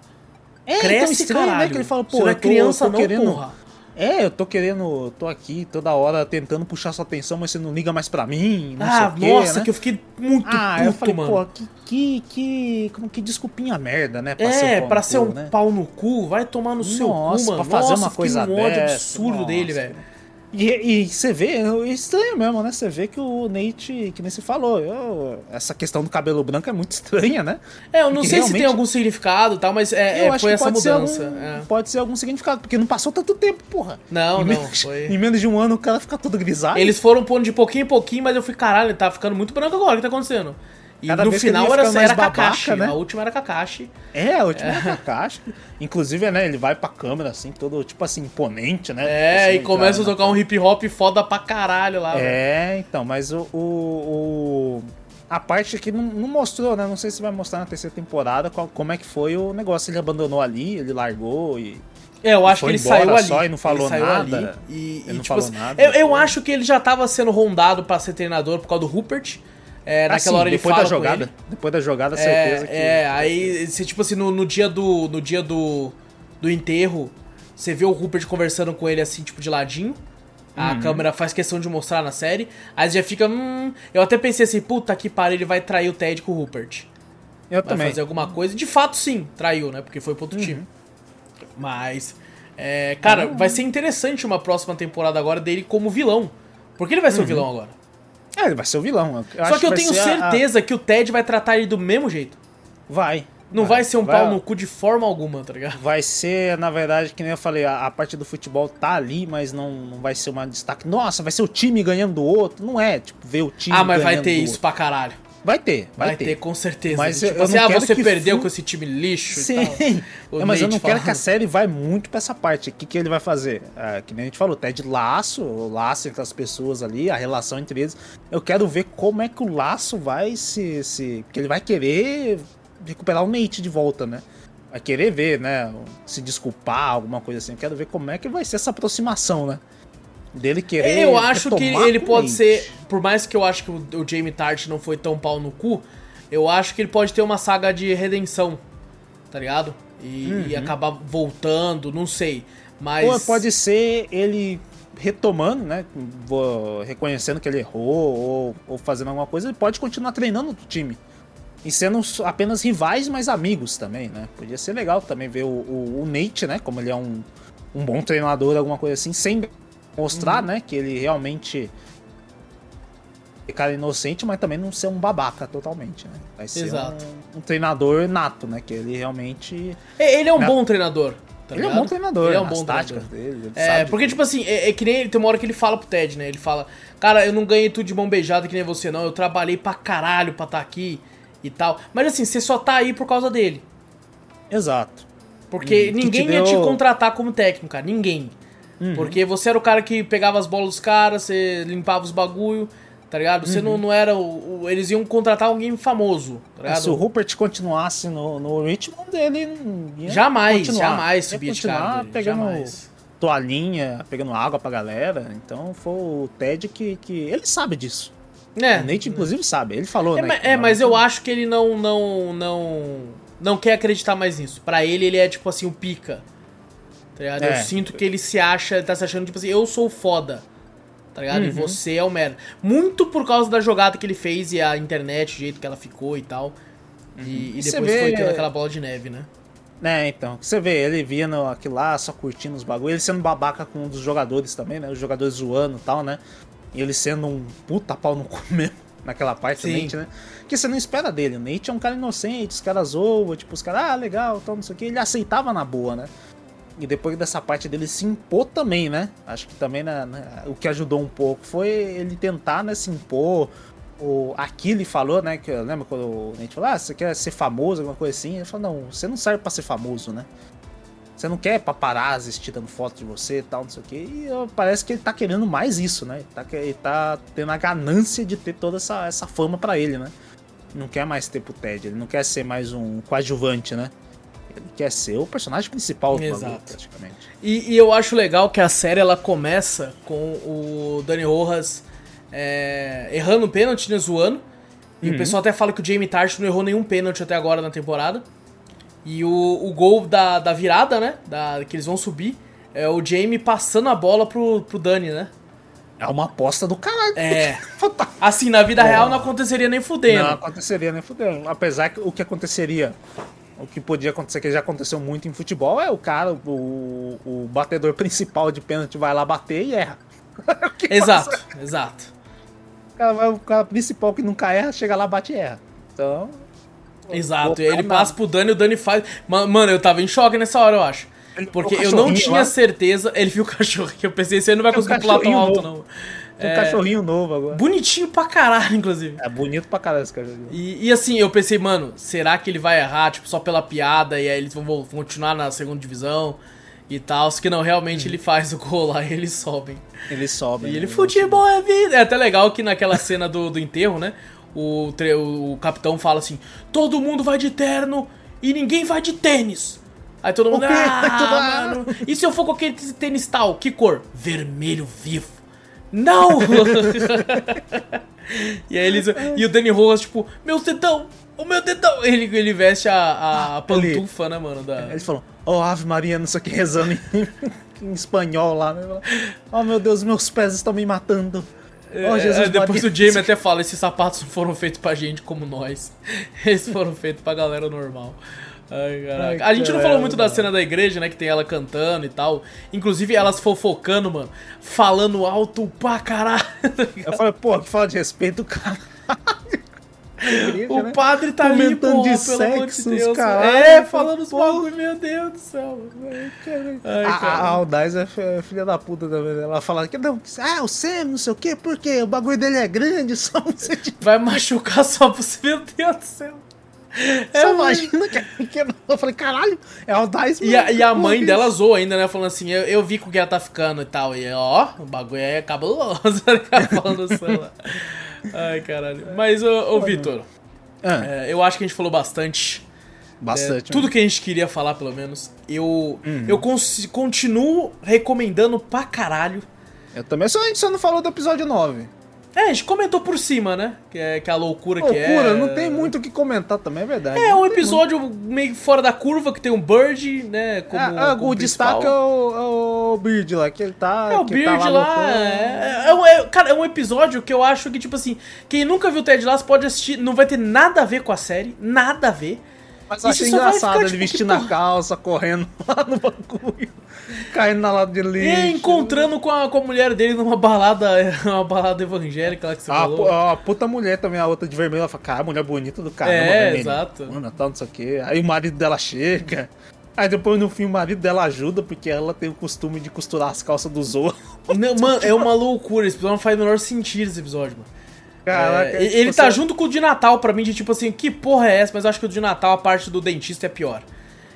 É, Cresce, estranho, caralho. né? Que ele fala, pô, você não é eu tô- criança tô não, querendo, porra. É, eu tô querendo, tô aqui toda hora tentando puxar sua atenção, mas você não liga mais pra mim, Ah, o nossa, quê, né? que eu fiquei muito Ah, puto, eu falei, mano. pô, que, que, que, como que desculpinha merda, né? é, pau pra ser um né? pau no cu, vai tomar no seu Nossa, cu, mano. pra fazer nossa, uma coisa um dessa, absurdo nossa. dele, velho. E, e você vê, é estranho mesmo, né? Você vê que o Nate, que nem você falou, eu- essa questão do cabelo branco é muito estranha, né? É, eu não Porque sei se tem realmente- algum significado e tal, mas é, eu é, foi essa pode mudança. Ser algum, é. Pode ser algum significado, porque não passou tanto tempo, porra. Não, em não, menos, foi. Em menos de um ano o cara fica todo grisalho. Eles foram pondo de pouquinho em pouquinho, mas eu fui, caralho, tá ficando muito branco agora, o que tá acontecendo? E Cada no final era, era babaca, Kakashi, né? a última era Kakashi. É, a última é. Kakashi. Inclusive, né, ele vai pra câmera, assim, todo, tipo assim, imponente, né? É, Assim, e começa a tocar um hip hop foda pra caralho lá. velho. É, então, mas o. o, o- a parte que não, não mostrou, né? Não sei se vai mostrar na terceira temporada qual- como é que foi o negócio. Ele abandonou ali, ele largou e. É, eu acho que ele saiu ali. só e não falou nada. E, Ele e, não tipo falou assim, nada, Eu, eu acho que ele já tava sendo rondado pra ser treinador por causa do Rupert. É, naquela assim, hora ele depois fala da jogada. Depois da jogada, certeza É, que. é, aí você, tipo assim, no, no dia do. No dia do. Do enterro, você vê o Rupert conversando com ele assim, tipo, de ladinho. A Uhum. câmera faz questão de mostrar na série. Aí você já fica. Hum. Eu até pensei assim, puta que pariu, ele vai trair o Ted com o Rupert. Eu Vai também. fazer alguma coisa. De fato, sim, traiu, né? Porque foi pro Uhum. outro time. Mas. é, cara, vai ser interessante uma próxima temporada agora dele como vilão. Porque ele vai ser Uhum. o vilão agora. É, ele vai ser o vilão. Eu Só que eu vai tenho ser a- certeza que o Ted vai tratar ele do mesmo jeito. Vai. Não vai, ser um vai- pau no cu de forma alguma, tá ligado? Vai ser, na verdade, que nem eu falei, a, a parte do futebol tá ali, mas não, não vai ser uma destaque. Nossa, vai ser o time ganhando do outro. Não é, tipo, ver o time Ah, mas vai ganhando ter isso outro. pra caralho. Vai ter, vai, Vai, ter. com certeza. Mas tipo eu- eu assim, não ah, você perdeu com esse time lixo e Sim. É, mas eu Nate não quero que a falando. série vai muito pra essa parte. O que, que ele vai fazer? Ah, que nem a gente falou, Ted laço, o laço entre as pessoas ali, a relação entre eles. Eu quero ver como é que o laço vai se. se que ele vai querer recuperar o Nate de volta, né? Vai querer ver, né? Se desculpar, alguma coisa assim. Eu quero ver como é que vai ser essa aproximação, né? Dele querer. Eu acho que ele pode ser. Por mais que eu acho que o, o Jamie Tart não foi tão pau no cu, eu acho que ele pode ter uma saga de redenção. Tá ligado? E, e acabar voltando, não sei. Mas. Ou pode ser ele retomando, né? Reconhecendo que ele errou ou, ou fazendo alguma coisa, ele pode continuar treinando o time. E sendo apenas rivais, mas amigos também, né? Podia ser legal também ver o, o, o Nate, né? Como ele é um, um bom treinador, alguma coisa assim, sem mostrar, Uhum. né? Que ele realmente é cara inocente, mas também não ser um babaca totalmente, né? Vai ser Exato. um, um treinador nato, né? Que ele realmente. Ele é um Né? bom treinador. tá ele é um bom treinador, Ele é um bom táticas dele. ele É, porque, tipo assim, é, é que nem tem uma hora que ele fala pro Ted, né? Ele fala, cara, eu não ganhei tudo de mão beijada que nem você, não. Eu trabalhei pra caralho pra estar aqui e tal. Mas assim, você só tá aí por causa dele. Exato. Porque Hum, que ninguém te ia te deu- contratar como técnico, cara. Ninguém. Uhum. Porque você era o cara que pegava as bolas dos caras, você limpava os bagulho, tá ligado? Você Uhum. não, não era o, o- Eles iam contratar alguém famoso, tá ligado? Se o Rupert continuasse no, no Richmond, ele não ia Jamais, continuar. jamais Ia subir de dele, pegando jamais. toalhinha, pegando água pra galera. Então foi o Ted que, que ele sabe disso. É, O Nate, inclusive, sabe. Ele falou, É, né? é, mas eu acho que ele não não não não quer acreditar mais nisso. Pra ele ele é tipo assim o pica. Tá ligado? É. Eu sinto que ele se acha, ele tá se achando tipo assim, eu sou foda. Tá ligado? E Uhum. você é o merda. Muito por causa da jogada que ele fez e a internet, o jeito que ela ficou e tal. E, e Uhum. E você depois vê- foi tendo aquela bola de neve, né? É, então. Você vê, ele via no, aquilo lá, só curtindo os bagulhos. Ele sendo babaca com um dos jogadores também, né? Os jogadores zoando e tal, né? E ele sendo um puta pau no cu mesmo. Naquela parte do Sim. Nate, né? Que você não espera dele. O Nate é um cara inocente, os caras zoam, tipo, os caras, ah, legal, tal, não sei o que. Ele aceitava na boa, né? E depois dessa parte dele se impor também, né? Acho que também né, né, o que ajudou um pouco foi ele tentar, né, se impor. O Aquile falou, né? Que eu lembro quando o Nate falou, ah, você quer ser famoso, alguma coisa assim? Ele falou, não, você não serve pra ser famoso, né? Você não quer paparazzi tirando foto de você e tal, não sei o que. E parece que ele tá querendo mais isso, né? Ele tá, ele tá tendo a ganância de ter toda essa, essa fama pra ele, né? Não quer mais ter pro Ted, ele não quer ser mais um coadjuvante, né? Ele quer ser o personagem principal do bagulho, Exato. praticamente. E, e eu acho legal que a série ela começa com o Dani Rojas é, errando um pênalti, né, zoando. E Uhum. o pessoal até fala que o Jamie Tart não errou nenhum pênalti até agora na temporada. E o, o gol da, da virada, né? Da, que eles vão subir, é o Jamie passando a bola pro, pro Dani, né? É uma aposta do caralho. É. Assim, na vida real não aconteceria nem fudendo. Não aconteceria nem fudendo. Apesar que o que aconteceria, o que podia acontecer, que já aconteceu muito em futebol, é o cara, o, o batedor principal de pênalti vai lá bater e erra. Exato, exato. O cara, o cara principal que nunca erra, chega lá, bate e erra. Então. Exato, e ele passa pro Dani e o Dani faz. Ma- Mano, eu tava em choque nessa hora, eu acho. Porque eu não tinha certeza. Ele viu o cachorro que eu pensei, você não vai conseguir pular tão alto, não. Tem um É, cachorrinho novo agora. Bonitinho pra caralho, inclusive. É bonito pra caralho esse cachorrinho. E, e assim, eu pensei, mano, será que ele vai errar, tipo, só pela piada e aí eles vão, vão continuar na segunda divisão e tal? Que não, realmente ele faz o gol lá e eles sobem. Ele sobe. E né? ele, futebol é vida. É até legal que naquela cena do, do enterro, né? O, tre- o capitão fala assim: todo mundo vai de terno e ninguém vai de tênis. Aí todo mundo, ah, ah." mano, e se eu for com aquele tênis tal? Que cor? Vermelho vivo. Não! E aí eles. E o Danny Rojas, tipo, meu dedão! O meu dedão! Ele, ele veste a, a Ah, pantufa, né, mano? Da... Eles falam, ó, Ave Maria, não sei o que, rezando em, em espanhol lá, né? Oh meu Deus, meus pés estão me matando. Oh, É, Jesus é, depois Maria. o Jamie até fala, esses sapatos não foram feitos pra gente como nós. Eles foram feitos pra galera normal. Ai, caraca. A gente não falou muito da cena da igreja, né? Que tem ela cantando e tal. Inclusive elas fofocando, mano. Falando alto pra caralho. Eu falei, pô, que fala de respeito, cara. O padre tá ali, Comentando porra, de amor de sexo, Deus. caralho, é, falando os bagulho, meu Deus do céu. Ai, A, a. Aldaz é fi- filha da puta também. né? Ela fala que não, ah, o Sam, não sei o quê, porque o bagulho dele é grande, só você tipo, Vai machucar só pro meu Deus do céu. É só imagina que é pequeno. Eu falei, caralho, é Aldaz E a, e a mãe Porra, dela zoou ainda, né? Falando assim, eu, eu vi com que ela tá ficando e tal. E ó, o bagulho é cabuloso. ligado? Falando. Ai, caralho. Mas, ô, ô Vitor, Ah, é, eu acho que a gente falou bastante. É, bastante. tudo que a gente queria falar, pelo menos. Eu, Uhum. eu continuo recomendando pra caralho. Eu também, só a gente só não falou do episódio 9. É, a gente comentou por cima, né? Que é, que é a loucura, que é. Loucura, não tem muito o que comentar também, é verdade. É um episódio meio fora da curva, que tem um Bird, né? Como, Ah, ah, como o destaque é o, é o Bird lá, que ele tá. É, o que Beard tá lá. loucão. É, é um- é- cara, é um episódio que eu acho que, tipo assim, quem nunca viu o Ted Lasso pode assistir, não vai ter nada a ver com a série, nada a ver. Mas eu achei vai engraçado ele tipo, vestindo a calça, correndo lá no bagulho, caindo na lata de lixo. E encontrando com a, com a mulher dele numa balada, uma balada evangélica lá que você A, falou. pu- a puta mulher também, a outra de vermelho, ela fala, cara, mulher bonita do caramba, É, menina? exato. Mano, tal, não sei o quê. Aí o marido dela chega. Aí depois no fim o marido dela ajuda, porque ela tem o costume de costurar as calças dos outros. Não, mano, é uma loucura, esse episódio não faz o menor sentido esse episódio, mano. Caraca, É, aí ele você- tá junto com o de Natal pra mim, de tipo assim, que porra é essa? Mas eu acho que o de Natal, a parte do dentista é pior.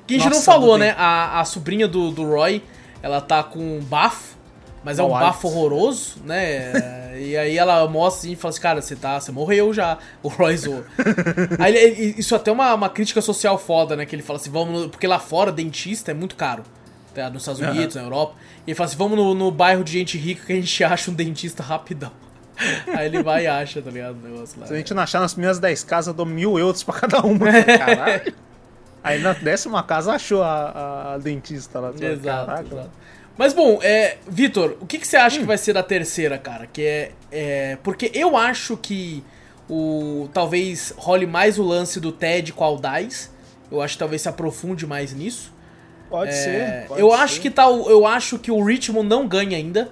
Que a gente não Nossa, falou, do né? A, a sobrinha do, do Roy, ela tá com um bafo, mas é um bafo horroroso, né? e aí ela mostra assim e fala assim, cara, você tá, você morreu já. O Roy zoou. aí ele- isso até é uma, uma crítica social foda, né? Que ele fala assim, vamos. no- porque lá fora, dentista é muito caro. Tá? Nos Estados. Unidos, na Europa. E ele fala assim, vamos no, no bairro de gente rica que a gente acha um dentista rapidão. Aí ele vai e acha, tá ligado? O negócio lá. Se a gente não achar nas primeiras 10 casas, eu dou mil euros pra cada uma. Caralho. Aí na décima casa achou a, a dentista lá. Exato, Caraca. exato. Mas bom, é, Vitor, o que, que você acha Hum. que vai ser da terceira, cara? Que é, é. Porque eu acho que o. Talvez role mais o lance do Ted com a Aldaz. Eu acho que talvez se aprofunde mais nisso. Pode É, ser. pode eu ser. acho que tal. Eu acho que o Richmond não ganha ainda.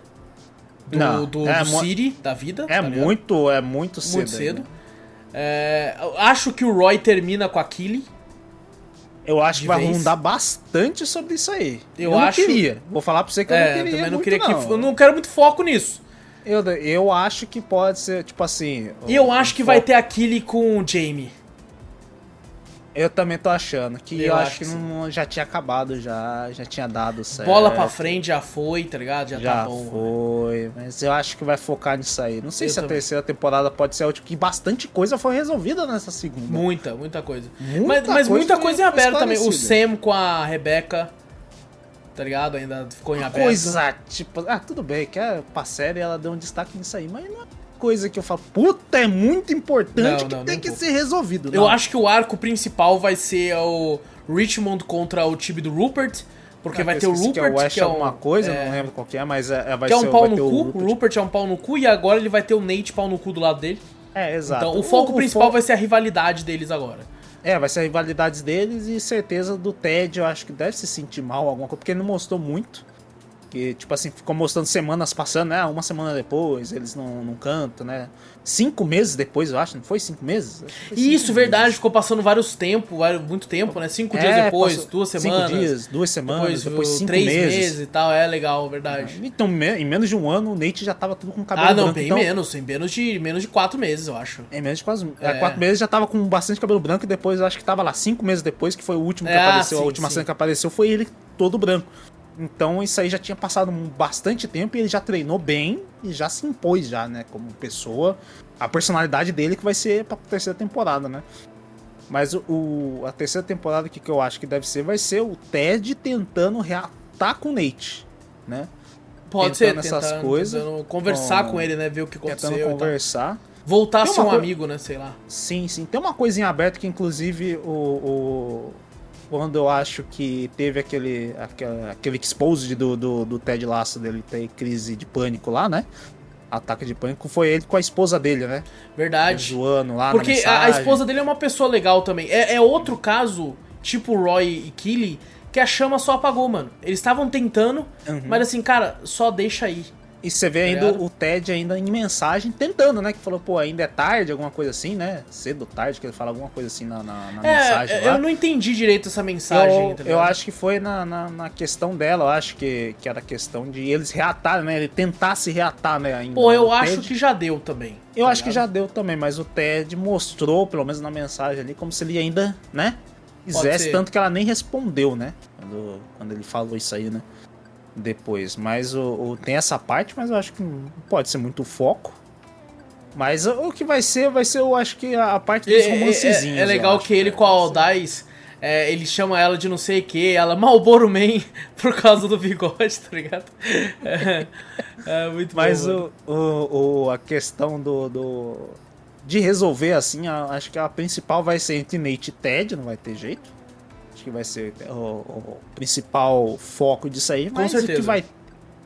Do, Não, do, é do City, da vida. É tá muito, é muito cedo. Muito cedo. É, eu acho que o Roy termina com a Killy. Eu acho que vai vez. rondar bastante sobre isso aí. Eu não acho- queria. Vou falar pra você que eu É, não eu queria. também não muito, queria que. não. Eu não quero muito foco nisso. Eu, eu acho que pode ser, tipo assim. E eu acho que vai foco- ter a Killy com o Jamie. Eu também tô achando. Que Eu eu, acho acho que que não, já tinha acabado, já, já tinha dado certo. Bola pra frente já foi, tá ligado? Já, Já tá bom. foi, mas eu acho que vai focar nisso aí. Não sei Eu se a também. terceira temporada pode ser a última, que bastante coisa foi resolvida nessa segunda. Muita, muita coisa. Muita mas mas coisa muita coisa em aberto também. O. Sam com a Rebeca, tá ligado? Ainda ficou em aberto. Coisa, tipo, ah, tudo bem, que é pra série ela deu um destaque nisso aí, mas não é coisa que eu falo, puta, é muito importante Não, que não, tem que pouco. ser resolvido. Eu Não. acho que o arco principal vai ser o Richmond contra o time do Rupert. Porque Ah, vai eu ter o Rupert, que é o West que é um, alguma coisa, é, não lembro qual que é, mas é, é- vai que é ser um pau vai no cu. o O Rupert. Rupert é um pau no cu e agora ele vai ter o Nate pau no cu do lado dele. É, exato. Então o foco principal fo- vai ser a rivalidade deles agora. É, vai ser a rivalidade deles e certeza do Ted, eu acho que deve se sentir mal alguma coisa, porque ele não mostrou muito. Que, tipo assim, ficou mostrando semanas passando, né? Uma semana depois, eles não, não cantam, né? Cinco meses depois, eu acho, não foi cinco meses? Foi cinco Isso, verdade, meses. ficou passando vários tempos, muito tempo, né? Cinco dias É, depois, passou duas semanas. Cinco dias, duas semanas, depois, depois, cinco três meses. e tal, é legal, verdade. Então, me- em menos de um ano, o Nate já tava tudo com cabelo Ah, não, branco. bem então, menos, em menos de, menos de quatro meses, eu acho. Em menos de quase. É. é, quatro meses já tava com bastante cabelo branco e depois eu acho que tava lá cinco meses depois, que foi o último que É, apareceu. sim, a última sim. cena que apareceu foi ele todo branco. Então isso aí já tinha passado bastante tempo e ele já treinou bem e já se impôs já, né? Como pessoa. A personalidade dele que vai ser pra terceira temporada, né? Mas o, o- a terceira temporada que, que eu acho que deve ser vai ser o Ted tentando reatar com o Nate, né? Pode Tentando ser, essas tentando, coisas, tentando conversar com- com ele, né? Ver o que Tentando aconteceu tal. conversar. Voltar a ser um coi- amigo, né? Sei lá. Sim, sim. Tem uma coisinha aberta que, inclusive, o, o- quando eu acho que teve aquele, aquele, aquele expose do, do, do Ted Lasso dele ter crise de pânico lá, né? Ataque de pânico, foi ele com a esposa dele, né? Verdade. Zoando lá Porque a, a esposa dele é uma pessoa legal também. É, é outro caso, tipo Roy e Killy, que a chama só apagou, mano. Eles estavam tentando, Uhum. mas assim, cara, só deixa aí. E você vê ainda ligado? o Ted ainda em mensagem tentando, né? Que falou, pô, ainda é tarde, alguma coisa assim, né? Cedo tarde, que ele fala alguma coisa assim na, na, na mensagem É, lá. eu não entendi direito essa mensagem. Eu, tá eu ligado? acho que foi na, na, na questão dela, eu acho que, que era questão de eles reatarem, né? Ele tentar se reatar, né? Ainda. Pô, eu O acho Ted- que já deu também. Eu tá acho que já ligado? deu também, mas o Ted mostrou, pelo menos na mensagem ali, como se ele ainda, né? Quisesse, tanto que ela nem respondeu, né? Quando, quando ele falou isso aí, né? Depois. Mas o, o- tem essa parte, mas eu acho que não pode ser muito foco. Mas o, que vai ser, vai ser, eu acho que a, a parte dos É, é- é- romancezinhos. é eu legal acho, que ele com a. Aldais, é, ele chama ela de não sei o que, ela Malboro Man por causa do bigode, tá ligado? É, é muito Mas bom. o, o, o- a questão do, do- de resolver assim, a- acho que a principal vai ser entre Nate e Ted, não vai ter jeito. Que vai ser o, o principal foco disso aí. Mas o certeza. que vai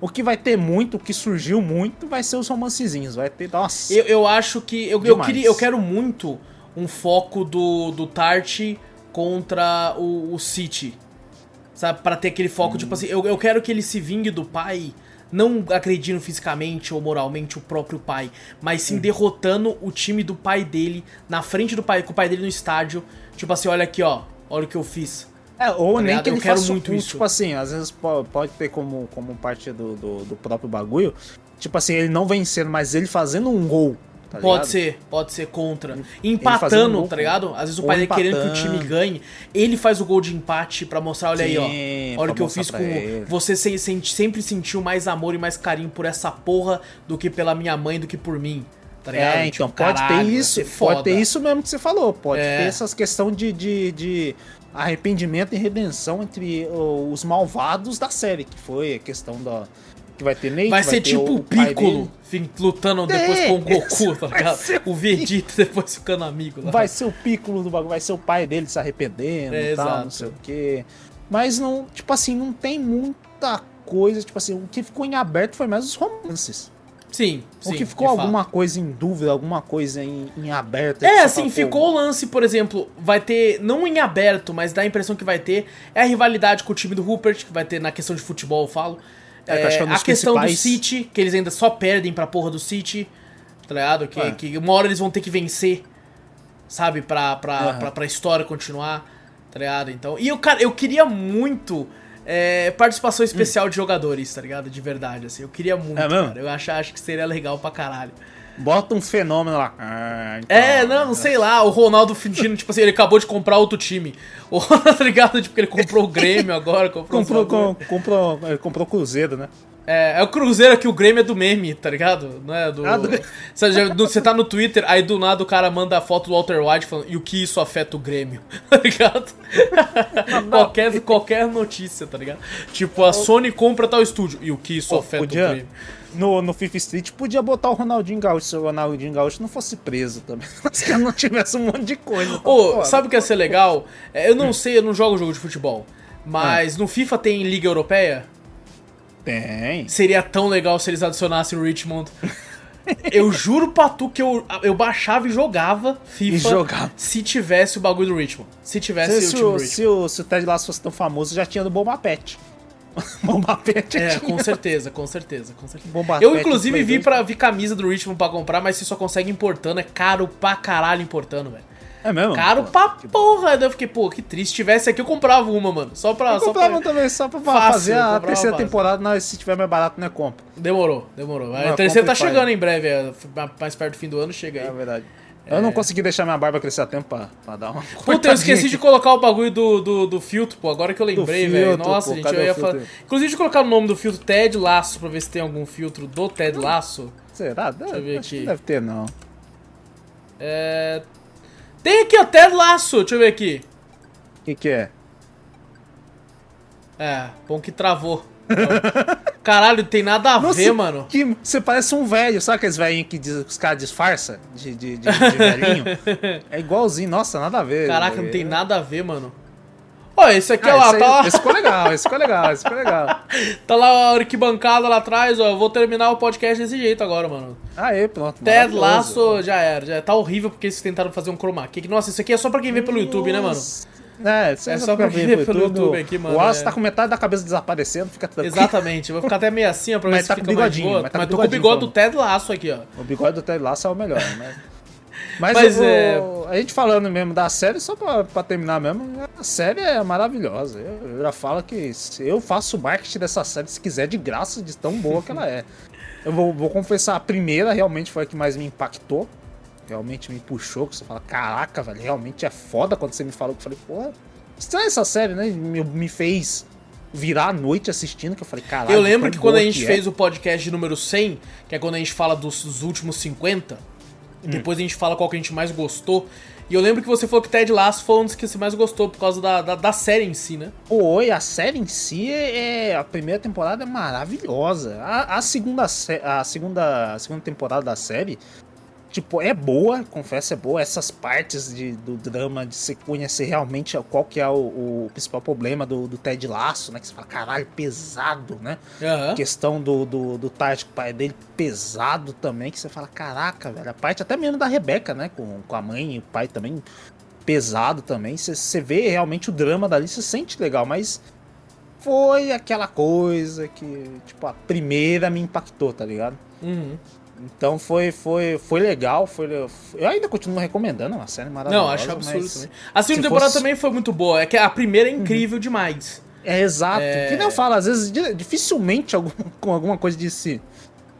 o que vai ter muito, o que surgiu muito, vai ser os romancezinhos. Vai ter, nossa. Eu, eu acho que. Eu, eu, queria, eu quero muito um foco do, do Tart contra o, o City. Sabe? Pra ter aquele foco, tipo assim, eu, eu quero que ele se vingue do pai. Não agredindo fisicamente ou moralmente o próprio pai, mas sim derrotando o time do pai dele na frente do pai, com o pai dele no estádio. Tipo assim, olha aqui, ó. Olha o que eu fiz. É, ou Tá nem ligado? que Eu ele quero faça muito um, isso. Tipo assim, às vezes po- pode ter como, como parte do, do, do próprio bagulho. Tipo assim, ele não vencendo, mas ele fazendo um gol. tá Pode ligado? ser, pode ser contra. Empatando, gol tá ligado? Às vezes o pai dele querendo que o time ganhe. Ele faz o gol de empate pra mostrar, olha aí, ó. Sim, Olha o que eu fiz com. ele. Você se- sente- sempre sentiu mais amor e mais carinho por essa porra do que pela minha mãe, do que por mim. Tá? É, Tipo, então pode caralho, ter isso, pode ter isso mesmo que você falou, pode É. ter essas questão de, de, de arrependimento e redenção entre os malvados da série, que foi a questão da que vai ter Nate, Vai ser tipo o Piccolo dele, fim- lutando depois É, com o Goku, tá ligado? O Vegeta depois ficando amigo. lá. vai ser o Piccolo do bagulho, vai ser o pai dele se arrependendo É, e tal, exato. não sei o quê. Mas não, tipo assim, não tem muita coisa, tipo assim, o que ficou em aberto foi mais os romances. Sim, sim. o que ficou de fato. alguma coisa em dúvida, alguma coisa em, em aberto. É, você assim, ficou o lance, por exemplo, vai ter, não em aberto, mas dá a impressão que vai ter, é a rivalidade com o time do Rupert, que vai ter na questão de futebol, eu falo. É, que eu acho que é um a questão do principais- City, que eles ainda só perdem pra porra do City, tá ligado? Que, É. que uma hora eles vão ter que vencer, sabe? Pra, pra, Aham. pra, pra história continuar, tá ligado? Então, e eu, cara, eu queria muito é, participação especial de jogadores, tá ligado? De verdade, assim, eu queria muito, É mesmo? cara. Eu acho, acho que seria legal pra caralho. Bota um fenômeno lá. Ah, então, É, não, sei lá, o Ronaldo fingindo, tipo assim, ele acabou de comprar outro time. O Ronaldo, tá ligado? Tipo, que ele comprou o Grêmio agora, comprou, Comprou, com, comprou, ele comprou Cruzeiro, né? É, é o Cruzeiro que o Grêmio é do meme, tá ligado? Não é do. Ah, do- Você, já- do- você tá no Twitter, aí do nada o cara manda a foto do Walter White falando e o que isso afeta o Grêmio, tá ligado? qualquer, qualquer notícia, tá ligado? Tipo, a Sony compra tal estúdio e o que isso Pô, afeta o podia, Grêmio. No, no Fifth Street podia botar o Ronaldinho Gaúcho se o Ronaldinho Gaúcho não fosse preso também. Mas que não tivesse um monte de coisa. Tá Ô, foda. sabe o que ia ser legal? É, Eu não sei, eu não jogo jogo de futebol. Mas no FIFA tem Liga Europeia? Tem. Seria tão legal se eles adicionassem o Richmond. Eu juro pra tu que eu, eu baixava e jogava FIFA E jogava. se tivesse o bagulho do Richmond. Se tivesse Se, o se, o, Richmond. se, o, se o Ted Lasso fosse tão famoso, já tinha do Bomba Pet. Bomba Pet É, com certeza, com certeza, com certeza. Bomba Eu, inclusive, vi, 2. pra, vi camisa do Richmond pra comprar, mas você só consegue importando. É caro pra caralho importando, velho. É mesmo? Caro Pô, pra porra. Daí eu fiquei, pô, que triste. Se tivesse aqui, eu comprava uma, mano. Só pra. Eu Só comprava pra... também só pra Fácil, fazer a terceira fácil. temporada, mas se tiver mais barato, não é compra. Demorou, demorou. A Não, terceira tá chegando em breve, é, mais perto do fim do ano, chega aí. É verdade. Eu não consegui deixar minha barba crescer a tempo pra, pra dar uma Puta, eu esqueci de colocar o bagulho do, do, do filtro, pô. Agora que eu lembrei, velho. Nossa, pô, gente, eu ia falar. Inclusive de colocar o nome do filtro Ted Laço, pra ver se tem algum filtro do Ted Laço. Será? Deve, eu ver aqui. deve ter, não. É. Tem aqui, ó, Ted Laço. Deixa eu ver aqui. O que que é? É, bom que travou. Caralho, tem nada a Nossa, ver, mano. Que, você parece um velho, sabe aqueles velhinhos que diz, os caras disfarçam de, de, de, de velhinho? é igualzinho, nossa, nada a ver. Caraca, não tem É- nada a ver, mano. Ó, esse aqui, Ah, ó lá, esse, aí- tá lá. esse ficou legal, esse ficou legal, esse ficou legal. Tá lá a arquibancada lá atrás, ó. Vou terminar o podcast desse jeito agora, mano. Aê, pronto. Ted. Laço já era. Já tá horrível porque eles tentaram fazer um chroma key. Nossa, isso aqui é só pra quem vê pelo YouTube, né, mano? É, É é só pra ver pro YouTube. Aqui, mano, O Wallace é. tá com metade da cabeça desaparecendo, fica tranquilo. Exatamente. Eu vou ficar até meio assim, ó, pra ver Mas se tá fica com mais bigodinho, boa. mas tá Mas tô com o bigode do então. Ted Laço aqui, ó. O bigode do Ted Lasso é o melhor, né? Mas, Mas, vou- é- a gente falando mesmo da série, só pra, pra terminar mesmo, a série é maravilhosa. Eu, eu já falo que eu faço marketing dessa série se quiser de graça, de tão boa que ela é. Eu vou, vou confessar, a primeira realmente foi a que mais me impactou. Realmente me puxou, que você fala, caraca, velho, realmente é foda quando você me falou que eu falei, porra, estranha essa série, né? Me, me fez virar a noite assistindo, que eu falei, caralho. Eu lembro que quando a gente é. fez o podcast de número 100, que é quando a gente fala dos, dos últimos 50, e Hum. depois a gente fala qual que a gente mais gostou. E eu lembro que você falou que Ted Lasso foi um dos que você mais gostou por causa da, da, da série em si, né? Oi, a série em si é. A primeira temporada é maravilhosa. A, a segunda, a, segunda, a segunda temporada da série, tipo, é boa, confesso, é boa. Essas partes de, do drama, de você conhecer realmente qual que é o, o principal problema do, do Ted Laço, né? Que você fala, caralho, pesado, né? A questão do, do, do Tati com o pai dele, pesado também, que você fala, caraca, velho. A parte até mesmo da Rebeca, né? Com, com a mãe e o pai também, pesado também. Você- Você vê realmente o drama dali, você sente legal, mas foi aquela coisa que, tipo, a primeira me impactou, tá ligado? Uhum. Então foi, foi, foi legal, foi, eu ainda continuo recomendando, é uma série maravilhosa. Não, acho absurdo mas-. A segunda se temporada fosse- Uhum. também foi muito boa. É que a primeira é incrível demais. É exato. É. Que nem eu falo, às vezes di- dificilmente algum, com alguma coisa de se.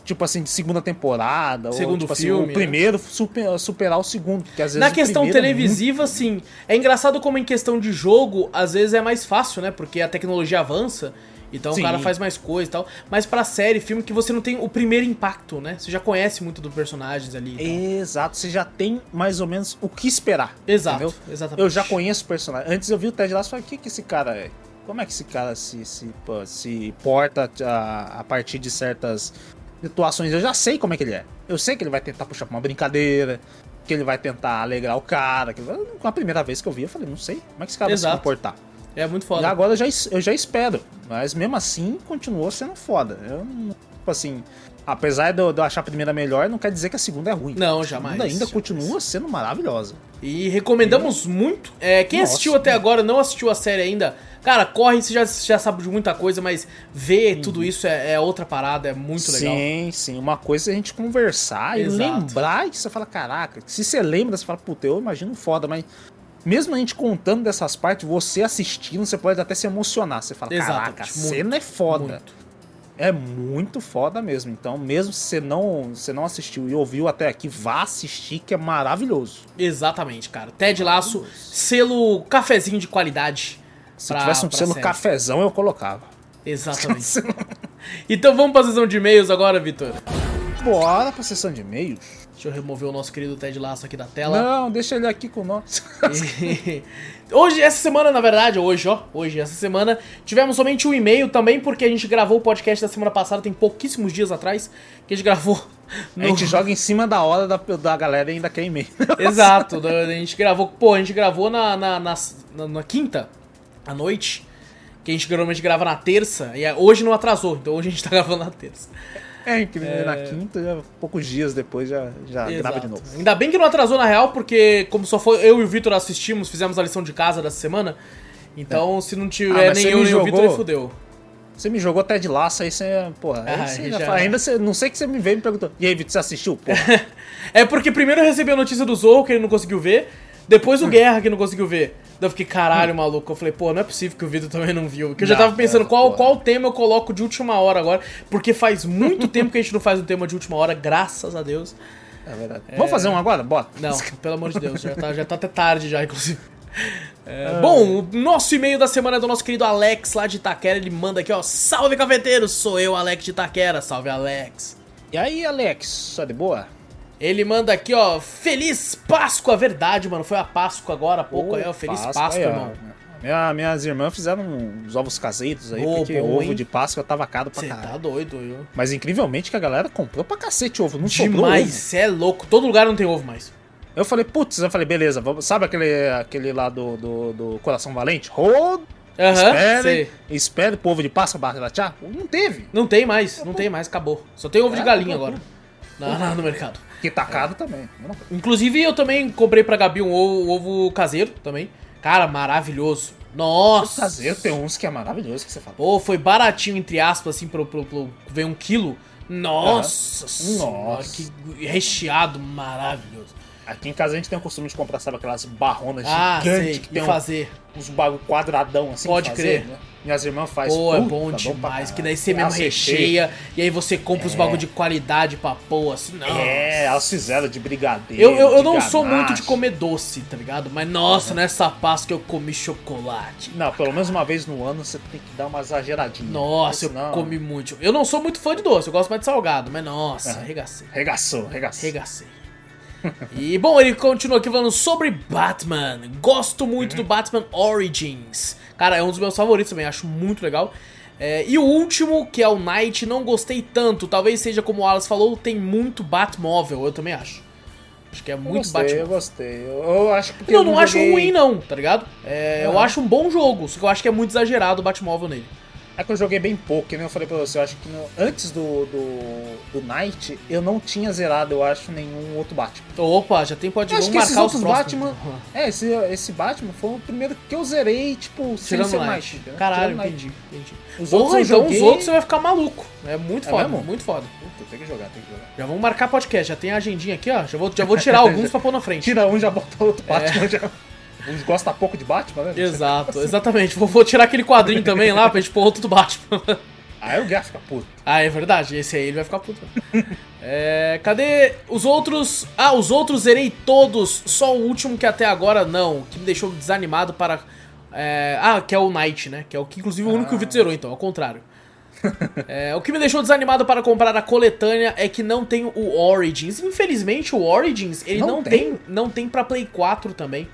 Tipo assim, de segunda temporada. Segundo ou, tipo assim, filme, o né? primeiro super- superar o segundo. Porque às vezes Na questão primeiro é televisiva, sim. É engraçado como em questão de jogo, às vezes é mais fácil, né? Porque a tecnologia avança. Então Sim. o cara faz mais coisa e tal. Mas pra série, filme, que você não tem o primeiro impacto, né? Você já conhece muito dos personagens ali. e muito- Exato, você já tem mais ou menos o que esperar. Exato, entendeu? exatamente. Eu já conheço o personagem. Antes eu vi o Ted Lasso e falei, o que, que esse cara é? Como é que esse cara se, se, se porta a, a partir de certas situações? Eu já sei como é que ele é. Eu sei que ele vai tentar puxar pra uma brincadeira, que ele vai tentar alegrar o cara. Que... A primeira vez que eu vi, eu falei, não sei como é que esse cara vai Exato. se comportar. É muito E foda. agora eu já, eu já espero. Mas mesmo assim, continuou sendo foda. Eu não. Tipo assim, apesar de eu, de eu achar a primeira melhor, não quer dizer que a segunda é ruim. Não, a jamais, segunda ainda jamais. continua sendo maravilhosa. E recomendamos muito. É, quem Nossa. assistiu até agora, não assistiu a série ainda, cara, corre, você já, já sabe de muita coisa, mas ver tudo isso é, é outra parada, é muito legal. Sim, sim. Uma coisa é a gente conversar Exato. e lembrar e você fala, caraca, se você lembra, você fala, puta, eu imagino foda, mas mesmo a gente contando dessas partes, você assistindo, você pode até se emocionar. Você fala, Exatamente, caraca, a muito, cena é foda. Muito. É muito foda mesmo. Então, mesmo se você não, você não assistiu e ouviu até aqui, vá assistir, que é maravilhoso. Exatamente, cara. Ted Laço, selo cafezinho de qualidade. Se pra- tivesse um selo série. cafezão, eu colocava. Exatamente. então vamos pra sessão de e-mails agora, Vitor. Bora pra sessão de e-mails. Deixa eu remover o nosso querido Ted Laço aqui da tela. Não, deixa ele aqui com nós. hoje, essa semana, na verdade, hoje, ó, hoje, essa semana, tivemos somente um e-mail também, porque a gente gravou o podcast da semana passada, tem pouquíssimos dias atrás, que a gente gravou. A gente joga em cima da hora da, da galera e ainda quer e-mail. Exato, a gente gravou, pô, a gente gravou na, na, na, na- na quinta, à noite, que a gente geralmente grava na terça, e é- hoje não atrasou, então hoje a gente tá gravando na terça. É incrível, na quinta, já, poucos dias depois já, já grava de novo. Ainda bem que não atrasou na real, porque como só foi eu e o Vitor assistimos, fizemos a lição de casa dessa semana, então se não Ah, tiver mas nem você eu nem o jogou? Vitor, fudeu. Você me jogou até de laço, aí você, porra, aí Ah, você aí já já- ainda você, não sei que você me veio e me perguntou, e aí, Vitor, você assistiu? É porque primeiro eu recebi a notícia do Zorro, que ele não conseguiu ver, depois o Hum. Guerra, que não conseguiu ver. Daí eu fiquei, caralho, maluco. Eu falei, pô, não é possível que o Vitor também não viu. Que eu já tava pensando é, qual, qual tema eu coloco de última hora agora, porque faz muito tempo que a gente não faz um tema de última hora, graças a Deus. é verdade. Vamos fazer um agora? Bora. Não, pelo amor de Deus, já tá, já tá até tarde já, inclusive. É, Bom, o nosso e-mail da semana é do nosso querido Alex lá de Itaquera. Ele manda aqui, ó. Salve cafeteiros, sou eu, Alex de Itaquera. Salve, Alex. E aí, Alex, só de boa? Ele manda aqui, ó. Feliz Páscoa, verdade, mano. Foi a Páscoa agora há pouco Ô, aí, ó. Feliz Páscoa, Páscoa, aí, irmão. Minha, minhas irmãs fizeram uns ovos caseiros aí, Ô, porque bom, ovo hein? de Páscoa tava caro pra Você caralho. tá doido, eu. Mas incrivelmente que a galera comprou pra cacete ovo, não sobrou Demais, você é louco. Todo lugar não tem ovo mais. Eu falei, putz, eu falei, beleza, vamos, sabe aquele, aquele lá do, do, do Coração Valente? Rodo, Aham, espere, sei. espere pro ovo de Páscoa baratear. Não teve, Não tem mais, não tem mais, acabou. Só tem ovo de É, galinha acabou agora. Na, na- no mercado. Que tá caro também. Inclusive, eu também comprei pra Gabi um ovo, ovo caseiro também. Cara, maravilhoso. Nossa! Caseiro tem uns que é maravilhoso que você fala. Pô, foi baratinho, entre aspas, assim, pro, pro, pro ver um quilo. Nossa! Senhora, Nossa. Que recheado maravilhoso. Aqui em casa a gente tem o costume de comprar, sabe, aquelas barronas Ah, gigantes sei. que tem um- fazer. uns bagulho quadradão assim. Pode fazer, crer. Né? Minhas irmãs fazem. Pô, é bom pra demais. Que caralho. daí você mesmo Acertei. recheia. E aí você compra os É. bagulho de qualidade pra pôr, assim. Nossa. É, elas fizeram de brigadeiro. Eu, eu, eu não sou ganache. muito de comer doce, tá ligado? Mas nossa, nessa Páscoa eu comi chocolate. Não, pelo menos uma vez no ano você tem que dar uma exageradinha. Nossa, eu Senão- comi muito. Eu não sou muito fã de doce, eu gosto mais de salgado, mas nossa, Aham. arregacei. Regaçou, regaçou. Arregacei. E bom, ele continua aqui falando sobre Batman. Gosto muito do Batman Origins. Cara, é um dos meus favoritos também, acho muito legal. É, e o último, que é o Night, não gostei tanto. Talvez seja como o Alice falou, tem muito Batmóvel, eu também acho. Acho que é Eu muito gostei, Batmóvel. eu gostei. Eu, eu acho que. Não, não eu acho joguei- ruim não, tá ligado? É, Eu Aham. acho um bom jogo, só que eu acho que é muito exagerado o Batmóvel nele. É que eu joguei bem pouco, que nem eu falei pra você. Eu acho que no- antes do, do, do Night, eu não tinha zerado, eu acho, nenhum outro Batman. Opa, já tem pode esses marcar os outros próximos. Batman. É, esse, esse Batman foi o primeiro que eu zerei, tipo, sem Tirando ser o Night. Night. entendeu? Caralho, Tirando Night. entendi, entendi. Os Porra, outros então joguei- os outros você vai ficar maluco. É muito É foda, mesmo? muito foda. Puta, tem que jogar, tem que jogar. Já vamos marcar podcast, já tem a agendinha aqui, ó. Já vou, já vou tirar alguns pra pôr na frente. Tira um, já bota É. outro Batman. Já... Uns gostam pouco de Batman, né? Exato, exatamente. Vou, vou tirar aquele quadrinho também lá pra gente pôr outro do Batman. Aí o Guerra fica puto. ah, é verdade. Esse aí ele vai ficar puto. É, cadê os outros? Ah, os outros zerei todos. Só o último que até agora não. Que me deixou desanimado para. é, ah, que é o Knight, né? Que é o que inclusive o único que o Vitor zerou, então, ao contrário. É, o que me deixou desanimado para comprar a coletânea é que não tem o Origins. Infelizmente, o Origins ele não, Não tem? tem? não tem para Play 4 também,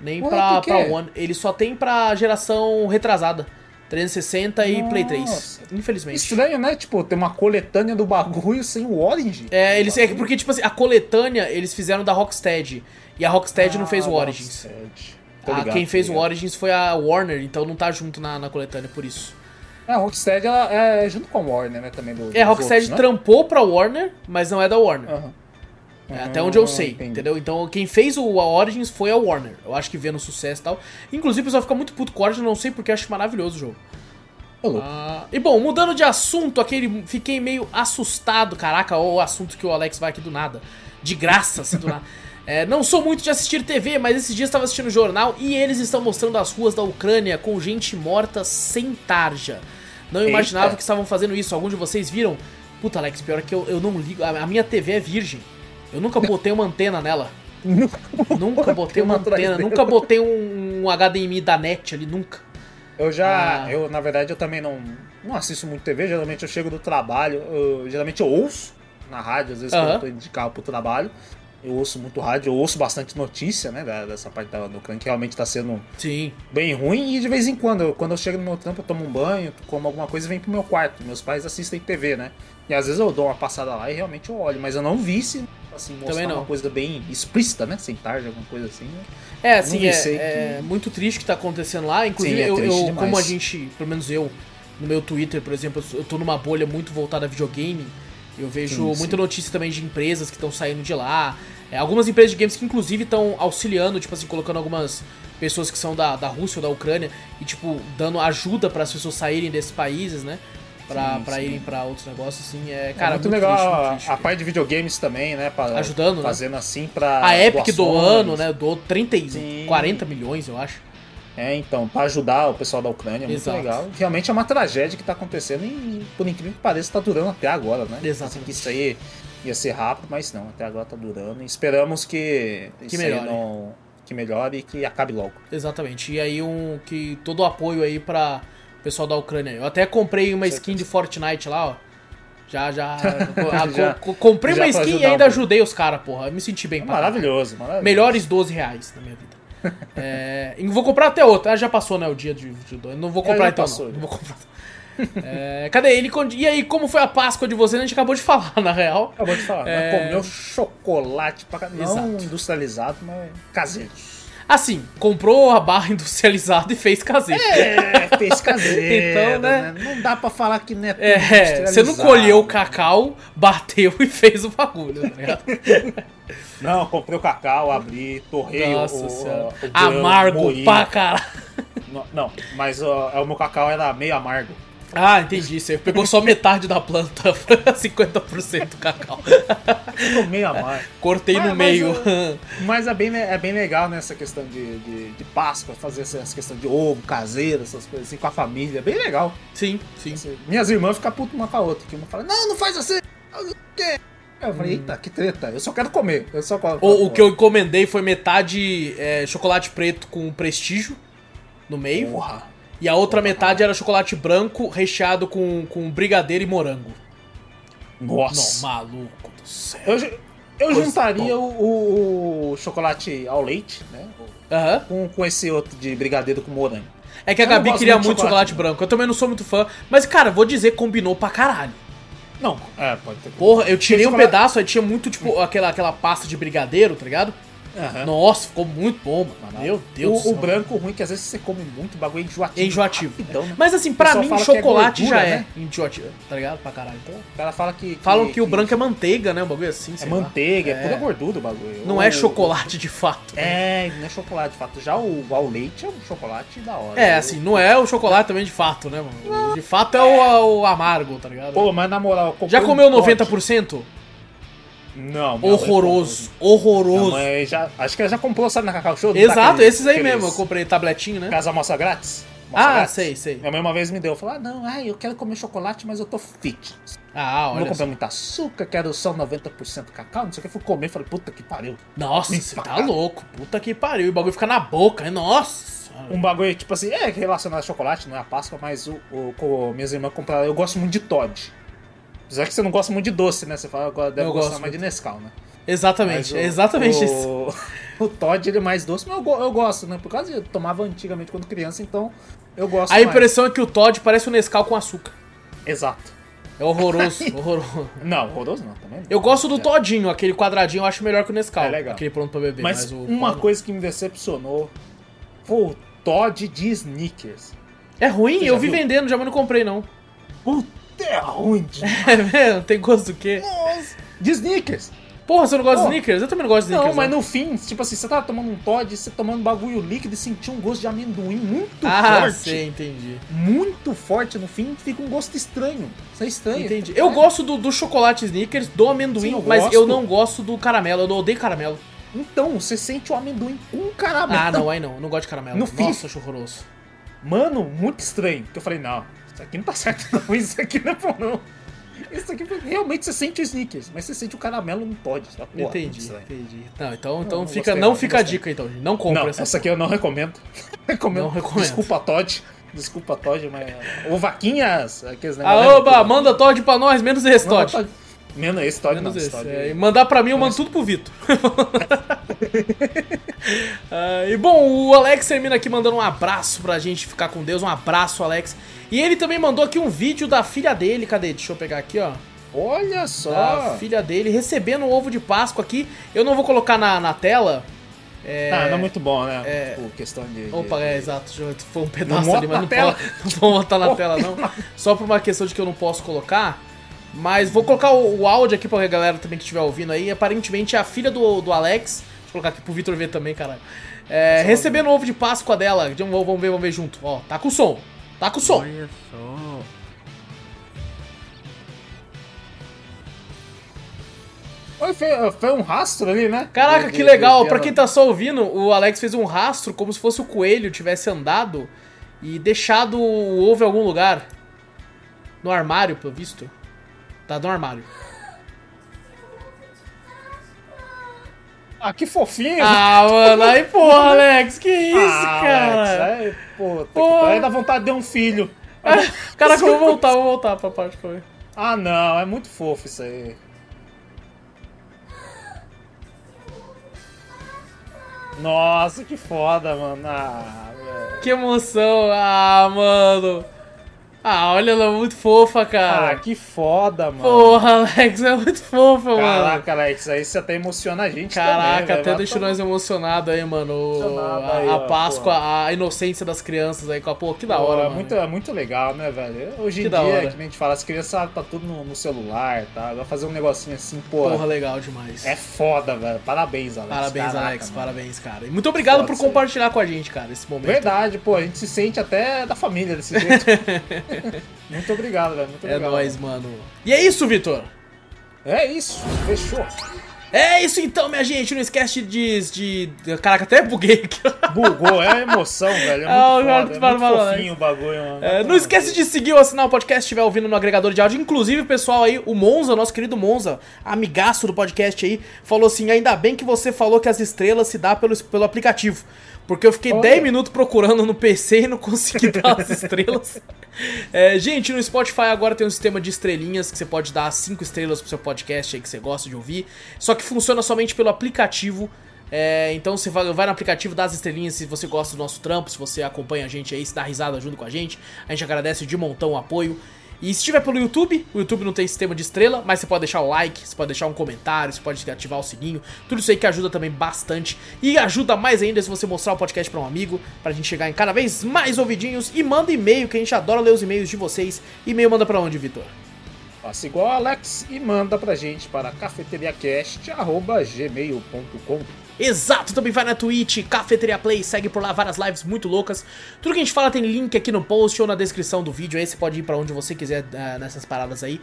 nem Ué, pra, pra One. Ele só tem pra geração retrasada, 360 e Play 3. Nossa. Infelizmente. Estranho, né? Tipo, tem uma coletânea do bagulho sem o Orange. É, eles, é porque, tipo assim, a coletânea eles fizeram da Rocksteady. E a Rocksteady não fez o Ah, Origins. Ah, ligado, quem fez o. Origins foi a Warner, então não tá junto na, na coletânea por isso. É, a Rocksteady ela é junto com a Warner, né? Também do, É, a Rocksteady outros, né? trampou pra Warner, mas não é da Warner. Aham. É, até onde eu Ah, sei, entendi. entendeu? Então quem fez o a Origins foi a Warner. Eu acho que vendo sucesso e tal. Inclusive o pessoal fica muito puto com o Origins, não sei porque acho maravilhoso o jogo. Ah, e bom, mudando de assunto, aquele. Fiquei meio assustado, caraca, o assunto que o Alex vai aqui do nada. De graça, assim, do nada. É, não sou muito de assistir TV, mas esses dias estava assistindo o jornal e eles estão mostrando as ruas da Ucrânia com gente morta sem tarja. Não Eita. imaginava que estavam fazendo isso. Algum de vocês viram? Puta, Alex, pior é que eu, eu não ligo. A, a minha TV é virgem. Eu nunca botei uma antena nela. Nunca botei uma antena, nunca botei um, um HDMI da net ali, nunca. Eu já, Ah. eu na verdade eu também não, não assisto muito TV, geralmente eu chego do trabalho, eu- geralmente eu ouço na rádio, às vezes quando Aham. eu tô indo de carro pro trabalho, eu ouço muito rádio, eu ouço bastante notícia, né, dessa parte da, do Ucrânia, que realmente tá sendo Sim. bem ruim, e de vez em quando, eu- quando eu chego no meu trampo, eu tomo um banho, como alguma coisa e venho pro meu quarto, meus pais assistem TV, né, e às vezes eu dou uma passada lá e realmente eu olho, mas eu não vi se, assim, mostrar uma coisa bem explícita, né, sem tarde, alguma coisa assim, né. É, assim, vi, é, sei é muito triste o que tá acontecendo lá. Inclusive, Sim, é eu, eu- como a gente, pelo menos eu, no meu Twitter, por exemplo, eu tô numa bolha muito voltada a videogame. Eu vejo Sim, muita sim. notícia também de empresas que estão saindo de lá. É, algumas empresas de games que, inclusive, estão auxiliando, tipo assim, colocando algumas pessoas que são da, da Rússia ou da Ucrânia e, tipo, dando ajuda para as pessoas saírem desses países, né? Pra, Sim, pra irem pra outros negócios, assim. É, É cara, muito, muito, legal triste, muito a- triste. a, parte de videogames também, né? pra- Ajudando, né? Fazendo assim pra. A Epic doações. doando, né? Doou 30, e Sim. 40 milhões, eu acho. É, então, pra ajudar o pessoal da Ucrânia, é muito Exato. legal. Realmente é uma tragédia que tá acontecendo e, por incrível que pareça, tá durando até agora, né? Exatamente. Assim, que isso aí ia ser rápido, mas não, até agora tá durando. E esperamos que, Que isso melhore. não. Que melhore e que acabe logo. Exatamente. E aí um que todo o apoio aí pra pessoal da Ucrânia. Eu até comprei uma skin de Fortnite lá, ó. Já, já. a- Já- co- comprei já uma skin e um ainda pouco. ajudei os caras, porra. Eu me senti bem caralho. Maravilhoso, maravilhoso. Melhores 12 reais na minha vida. É, vou comprar até outro. Ah, já passou, né, o dia de, de dois. Não vou comprar já então, passou, não. já. Não vou comprar. É, cadê ele? E aí, como foi a Páscoa de vocês? A gente acabou de falar, na real. Acabou de falar. É. Mas comeu chocolate pra. Não Exato. industrializado, mas caseiro. Assim, comprou a barra industrializada e fez caseiro. É, fez caseiro. Então, né? Não dá pra falar que não é tudo É, você não colheu o cacau, bateu e fez o bagulho, tá ligado? Não, comprei o cacau, abri, torrei o- Nossa o, senhora. o grão, Amargo moí. pra caralho. Não, não, mas ó, é o meu cacau era meio amargo. Ah, entendi. Você pegou só metade da planta, 50% cacau. Ficou meio amargo. Cortei Mas- no mas, meio. Mas é bem, é bem legal nessa questão de, de, de Páscoa, fazer essa, essa questão de ovo, caseiro, essas coisas assim, com a família. Bem legal. sim, sim. Assim, Minhas irmãs ficam putas uma com a outra. Que uma fala, não, não faz assim. Quê? Eu falei, eita, que treta. Eu só quero comer. Eu só quero O, o que eu encomendei foi metade é, chocolate preto com prestígio no meio. Porra. E a outra metade era chocolate branco recheado com, com brigadeiro e morango. Não, Nossa. maluco do céu. Eu, eu Coisa juntaria o, o- chocolate ao leite, né? Aham. Com, com esse outro de brigadeiro com morango. É que a Eu não Gabi queria muito muito chocolate, chocolate. branco. Eu também não sou muito fã. Mas, cara, vou dizer, combinou pra caralho. Não, é, pode ter. Porra, eu tirei um Chocolate- pedaço, aí tinha muito, tipo, aquela, aquela pasta de brigadeiro, tá ligado? Aham. Nossa, ficou muito bom, mano. Meu Deus do o, céu. o branco ruim que às vezes você come muito, o bagulho é enjoativo. É enjoativo. Rapidão, né? Mas assim, O pra mim, que é chocolate gordura, já é né? enjoativo, tá ligado? Pra caralho. Então, O cara fala que. falam que, o branco é manteiga, né? Um bagulho assim, é sei lá. manteiga, é, É. pura gordura o bagulho. Não O- é chocolate de fato. É, não é chocolate de fato. Já o ao leite é um chocolate da hora. É, Eu- assim, não é o chocolate também de fato, né, mano? De fato é o, o amargo, tá ligado? Pô, mas na moral. Já comeu um pote. 90%? Não, minha mãe Horroroso, horroroso. Minha mãe já, acho que ela já comprou, sabe, na Cacau Show? Não Exato, aquele- esses aí mesmo. Eu comprei tabletinho, né? Casa Moça Grátis? Ah, Grátis. sei, sei. Minha mãe uma vez me deu, falou, ah, não, ai, eu quero comer chocolate, mas eu tô fit. Ah, não olha comprar só. muito açúcar, quero só 90% cacau, não sei o que. Fui comer, falei, puta que pariu. Nossa, você tá louco. Puta que pariu. E o bagulho fica na boca, hein? Nossa. Um bagulho, tipo assim, é relacionado a chocolate, não é a Páscoa, mas o, o, o- minhas irmãs compraram, eu gosto muito de Todd. Apesar que você não gosta muito de doce, né? Você fala, agora deve Eu gostar mais de muito. Nescau, né? Exatamente, o- é exatamente isso. o, O Todd, ele é mais doce, mas eu, eu gosto, né? Por causa de eu tomava antigamente quando criança, então eu gosto A mais. impressão é que o Todd parece um Nescau com açúcar. Exato. É horroroso, horroroso. Não, horroroso não, também não. Eu gosto do É. Todinho, aquele quadradinho eu acho melhor que o Nescau. É legal. Aquele pronto pra beber. Mas, Mas, o uma coisa que me decepcionou foi o Todd de Snickers. É ruim, eu vi viu? vendendo, já mas não comprei não. Puta, é ruim. É mesmo? Tem gosto do quê? De Snickers. Porra, você não gosta de Pô. Snickers? Eu também não gosto de Não, Snickers. mas no fim, tipo assim, você tava tomando um Todd, você tomando bagulho líquido e sentiu um gosto de amendoim muito Ah, forte. sei, entendi. Muito forte no fim, fica um gosto estranho. Isso é estranho. Entendi. Eu gosto do, do chocolate Snickers, do amendoim, Sim, eu mas gosto. eu não gosto do caramelo. Eu odeio caramelo. Então, você sente o amendoim com caramelo. Ah, não, aí não. Eu não gosto de caramelo. No fim- Nossa, acho horroroso. Mano, muito estranho. Eu falei, não, isso aqui não tá certo não, isso aqui não é bom não. Isso aqui realmente você sente o Snickers, mas você sente o caramelo fala, "Porra, muito entendi, estranho." entendi. Não, então, então não fica, gostei, não não, fica a dica então. Não compra Não, essa. essa aqui eu não recomendo. recomendo. Não recomendo. Desculpa, Todd. Desculpa, Todd, mas. Ô, vaquinhas! Aqueles Ah, oba, manda Todd pra nós, menos esse Todd. Todd. Menos esse Todd, Menos não. esse. Todd. É, mandar pra mim, eu mando tudo pro Vitor. Ah, e bom, o Alex termina aqui mandando um abraço pra gente ficar com Deus. Um abraço, Alex. E ele também mandou aqui um vídeo da filha dele. Cadê? Deixa eu pegar aqui, ó. Olha só! Da filha dele recebendo o ovo de Páscoa aqui. Eu não vou colocar na, na tela. É... Ah, não é muito bom, né? é- Tipo, questão de. Opa, é, exato. Foi um pedaço Não ali, mas não, tela. pode- não vou botar na tela, não. Só por uma questão de que eu não posso colocar. Mas vou colocar o, o áudio aqui pra galera também que estiver ouvindo aí. Aparentemente a filha do, do Alex. Deixa eu colocar aqui pro Vitor ver também, caralho. É, recebendo o ovo de Páscoa dela. Vamos vamos ver, vamos ver junto. Ó, tá com o som. Tá com o som. Olha só. Oi, foi, foi um rastro ali, né? Caraca, que legal. Pra quem tá só ouvindo, o Alex fez um rastro como se fosse o coelho tivesse andado e deixado o ovo em algum lugar. No armário, pelo visto. Tá no armário. Ah, que fofinho! Ah, mano, aí porra, Alex, que isso, Ah, cara? Alex, aí, Porra. que pariu, dá vontade de ter um filho. Caraca, eu vou voltar, vou voltar pra parte que eu vi. Ah, não, é muito fofo isso aí. Nossa, que foda, mano. Ah, velho. Que emoção. Ah, mano. Ah, olha ela, muito fofa, Ah, cara. que foda, mano. Porra, Alex, é muito fofa, mano. Caraca, Alex, aí você até emociona a gente Caraca, também, até Vai deixou nós emocionados aí, mano. Emocionado A, aí, a Páscoa, porra. a inocência das crianças aí com a pô, que da hora, é muito, é muito legal, né, velho? Hoje em Que da dia, que a gente fala, as crianças tá tudo no, no celular, tá? Vai fazer um negocinho assim, pô. Porra, legal demais. É foda, velho. Parabéns, Alex. Parabéns, Caraca, Alex, mano. parabéns, cara. E muito obrigado Foda por isso aí. compartilhar com a gente, cara, esse momento. Verdade, pô, a gente se sente até da família desse jeito. muito obrigado, velho. Muito É obrigado. nóis, mano. E é isso, Vitor. É isso, fechou. É isso então, minha gente. Não esquece de. de... Caraca, até buguei aqui. Bugou, é emoção, velho. É muito, Ah, o foda, é muito falando, fofinho o bagulho, mano. É, não esquece de seguir ou assinar o podcast se estiver ouvindo no agregador de áudio. Inclusive, pessoal aí, o Monza, nosso querido Monza, amigaço do podcast aí, falou assim: ainda bem que você falou que as estrelas se dá pelo, pelo aplicativo. Porque eu fiquei Olha. 10 minutos procurando no PC e não consegui dar as estrelas. É, gente, no Spotify agora tem um sistema de estrelinhas que você pode dar 5 estrelas pro seu podcast aí que você gosta de ouvir. Só que funciona somente pelo aplicativo. É, então você vai, vai no aplicativo, dá as estrelinhas se você gosta do nosso trampo, se você acompanha a gente aí, se dá risada junto com a gente. A gente agradece de montão o apoio. E se estiver pelo YouTube, o YouTube não tem sistema de estrela, mas você pode deixar o like, você pode deixar um comentário, você pode ativar o sininho. Tudo isso aí que ajuda também bastante. E ajuda mais ainda se você mostrar o podcast pra um amigo, pra gente chegar em cada vez mais ouvidinhos. E manda e-mail, que a gente adora ler os e-mails de vocês. E-mail manda pra onde, Vitor? Faça igual o Alex e manda pra gente para cafeteriacast.gmail.com. Exato, também vai na Twitch, Cafeteria Play, segue por lá várias lives muito loucas. Tudo que a gente fala tem link aqui no post ou na descrição do vídeo, aí você pode ir pra onde você quiser ah, nessas paradas aí.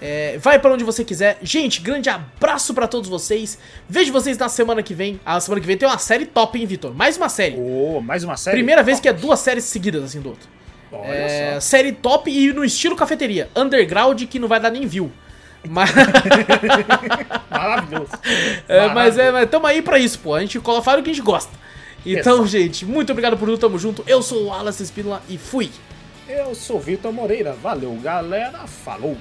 É, vai pra onde você quiser. Gente, grande abraço pra todos vocês. Vejo vocês na semana que vem. A semana que vem tem uma série top, hein, Vitor? Mais uma série. Ô, mais uma série? Primeira vez que é duas séries seguidas, assim, do outro. Olha É, só. série top e no estilo cafeteria. Underground que não vai dar nem view. Mas, Maravilhoso. é, mas é, mas tamo aí pra isso, pô. A gente coloca fala o que a gente gosta. Então, Exato. gente, muito obrigado por tudo, tamo junto. Eu sou o Wallace Espínola e fui. Eu sou Vitor Moreira. Valeu, galera. Falou.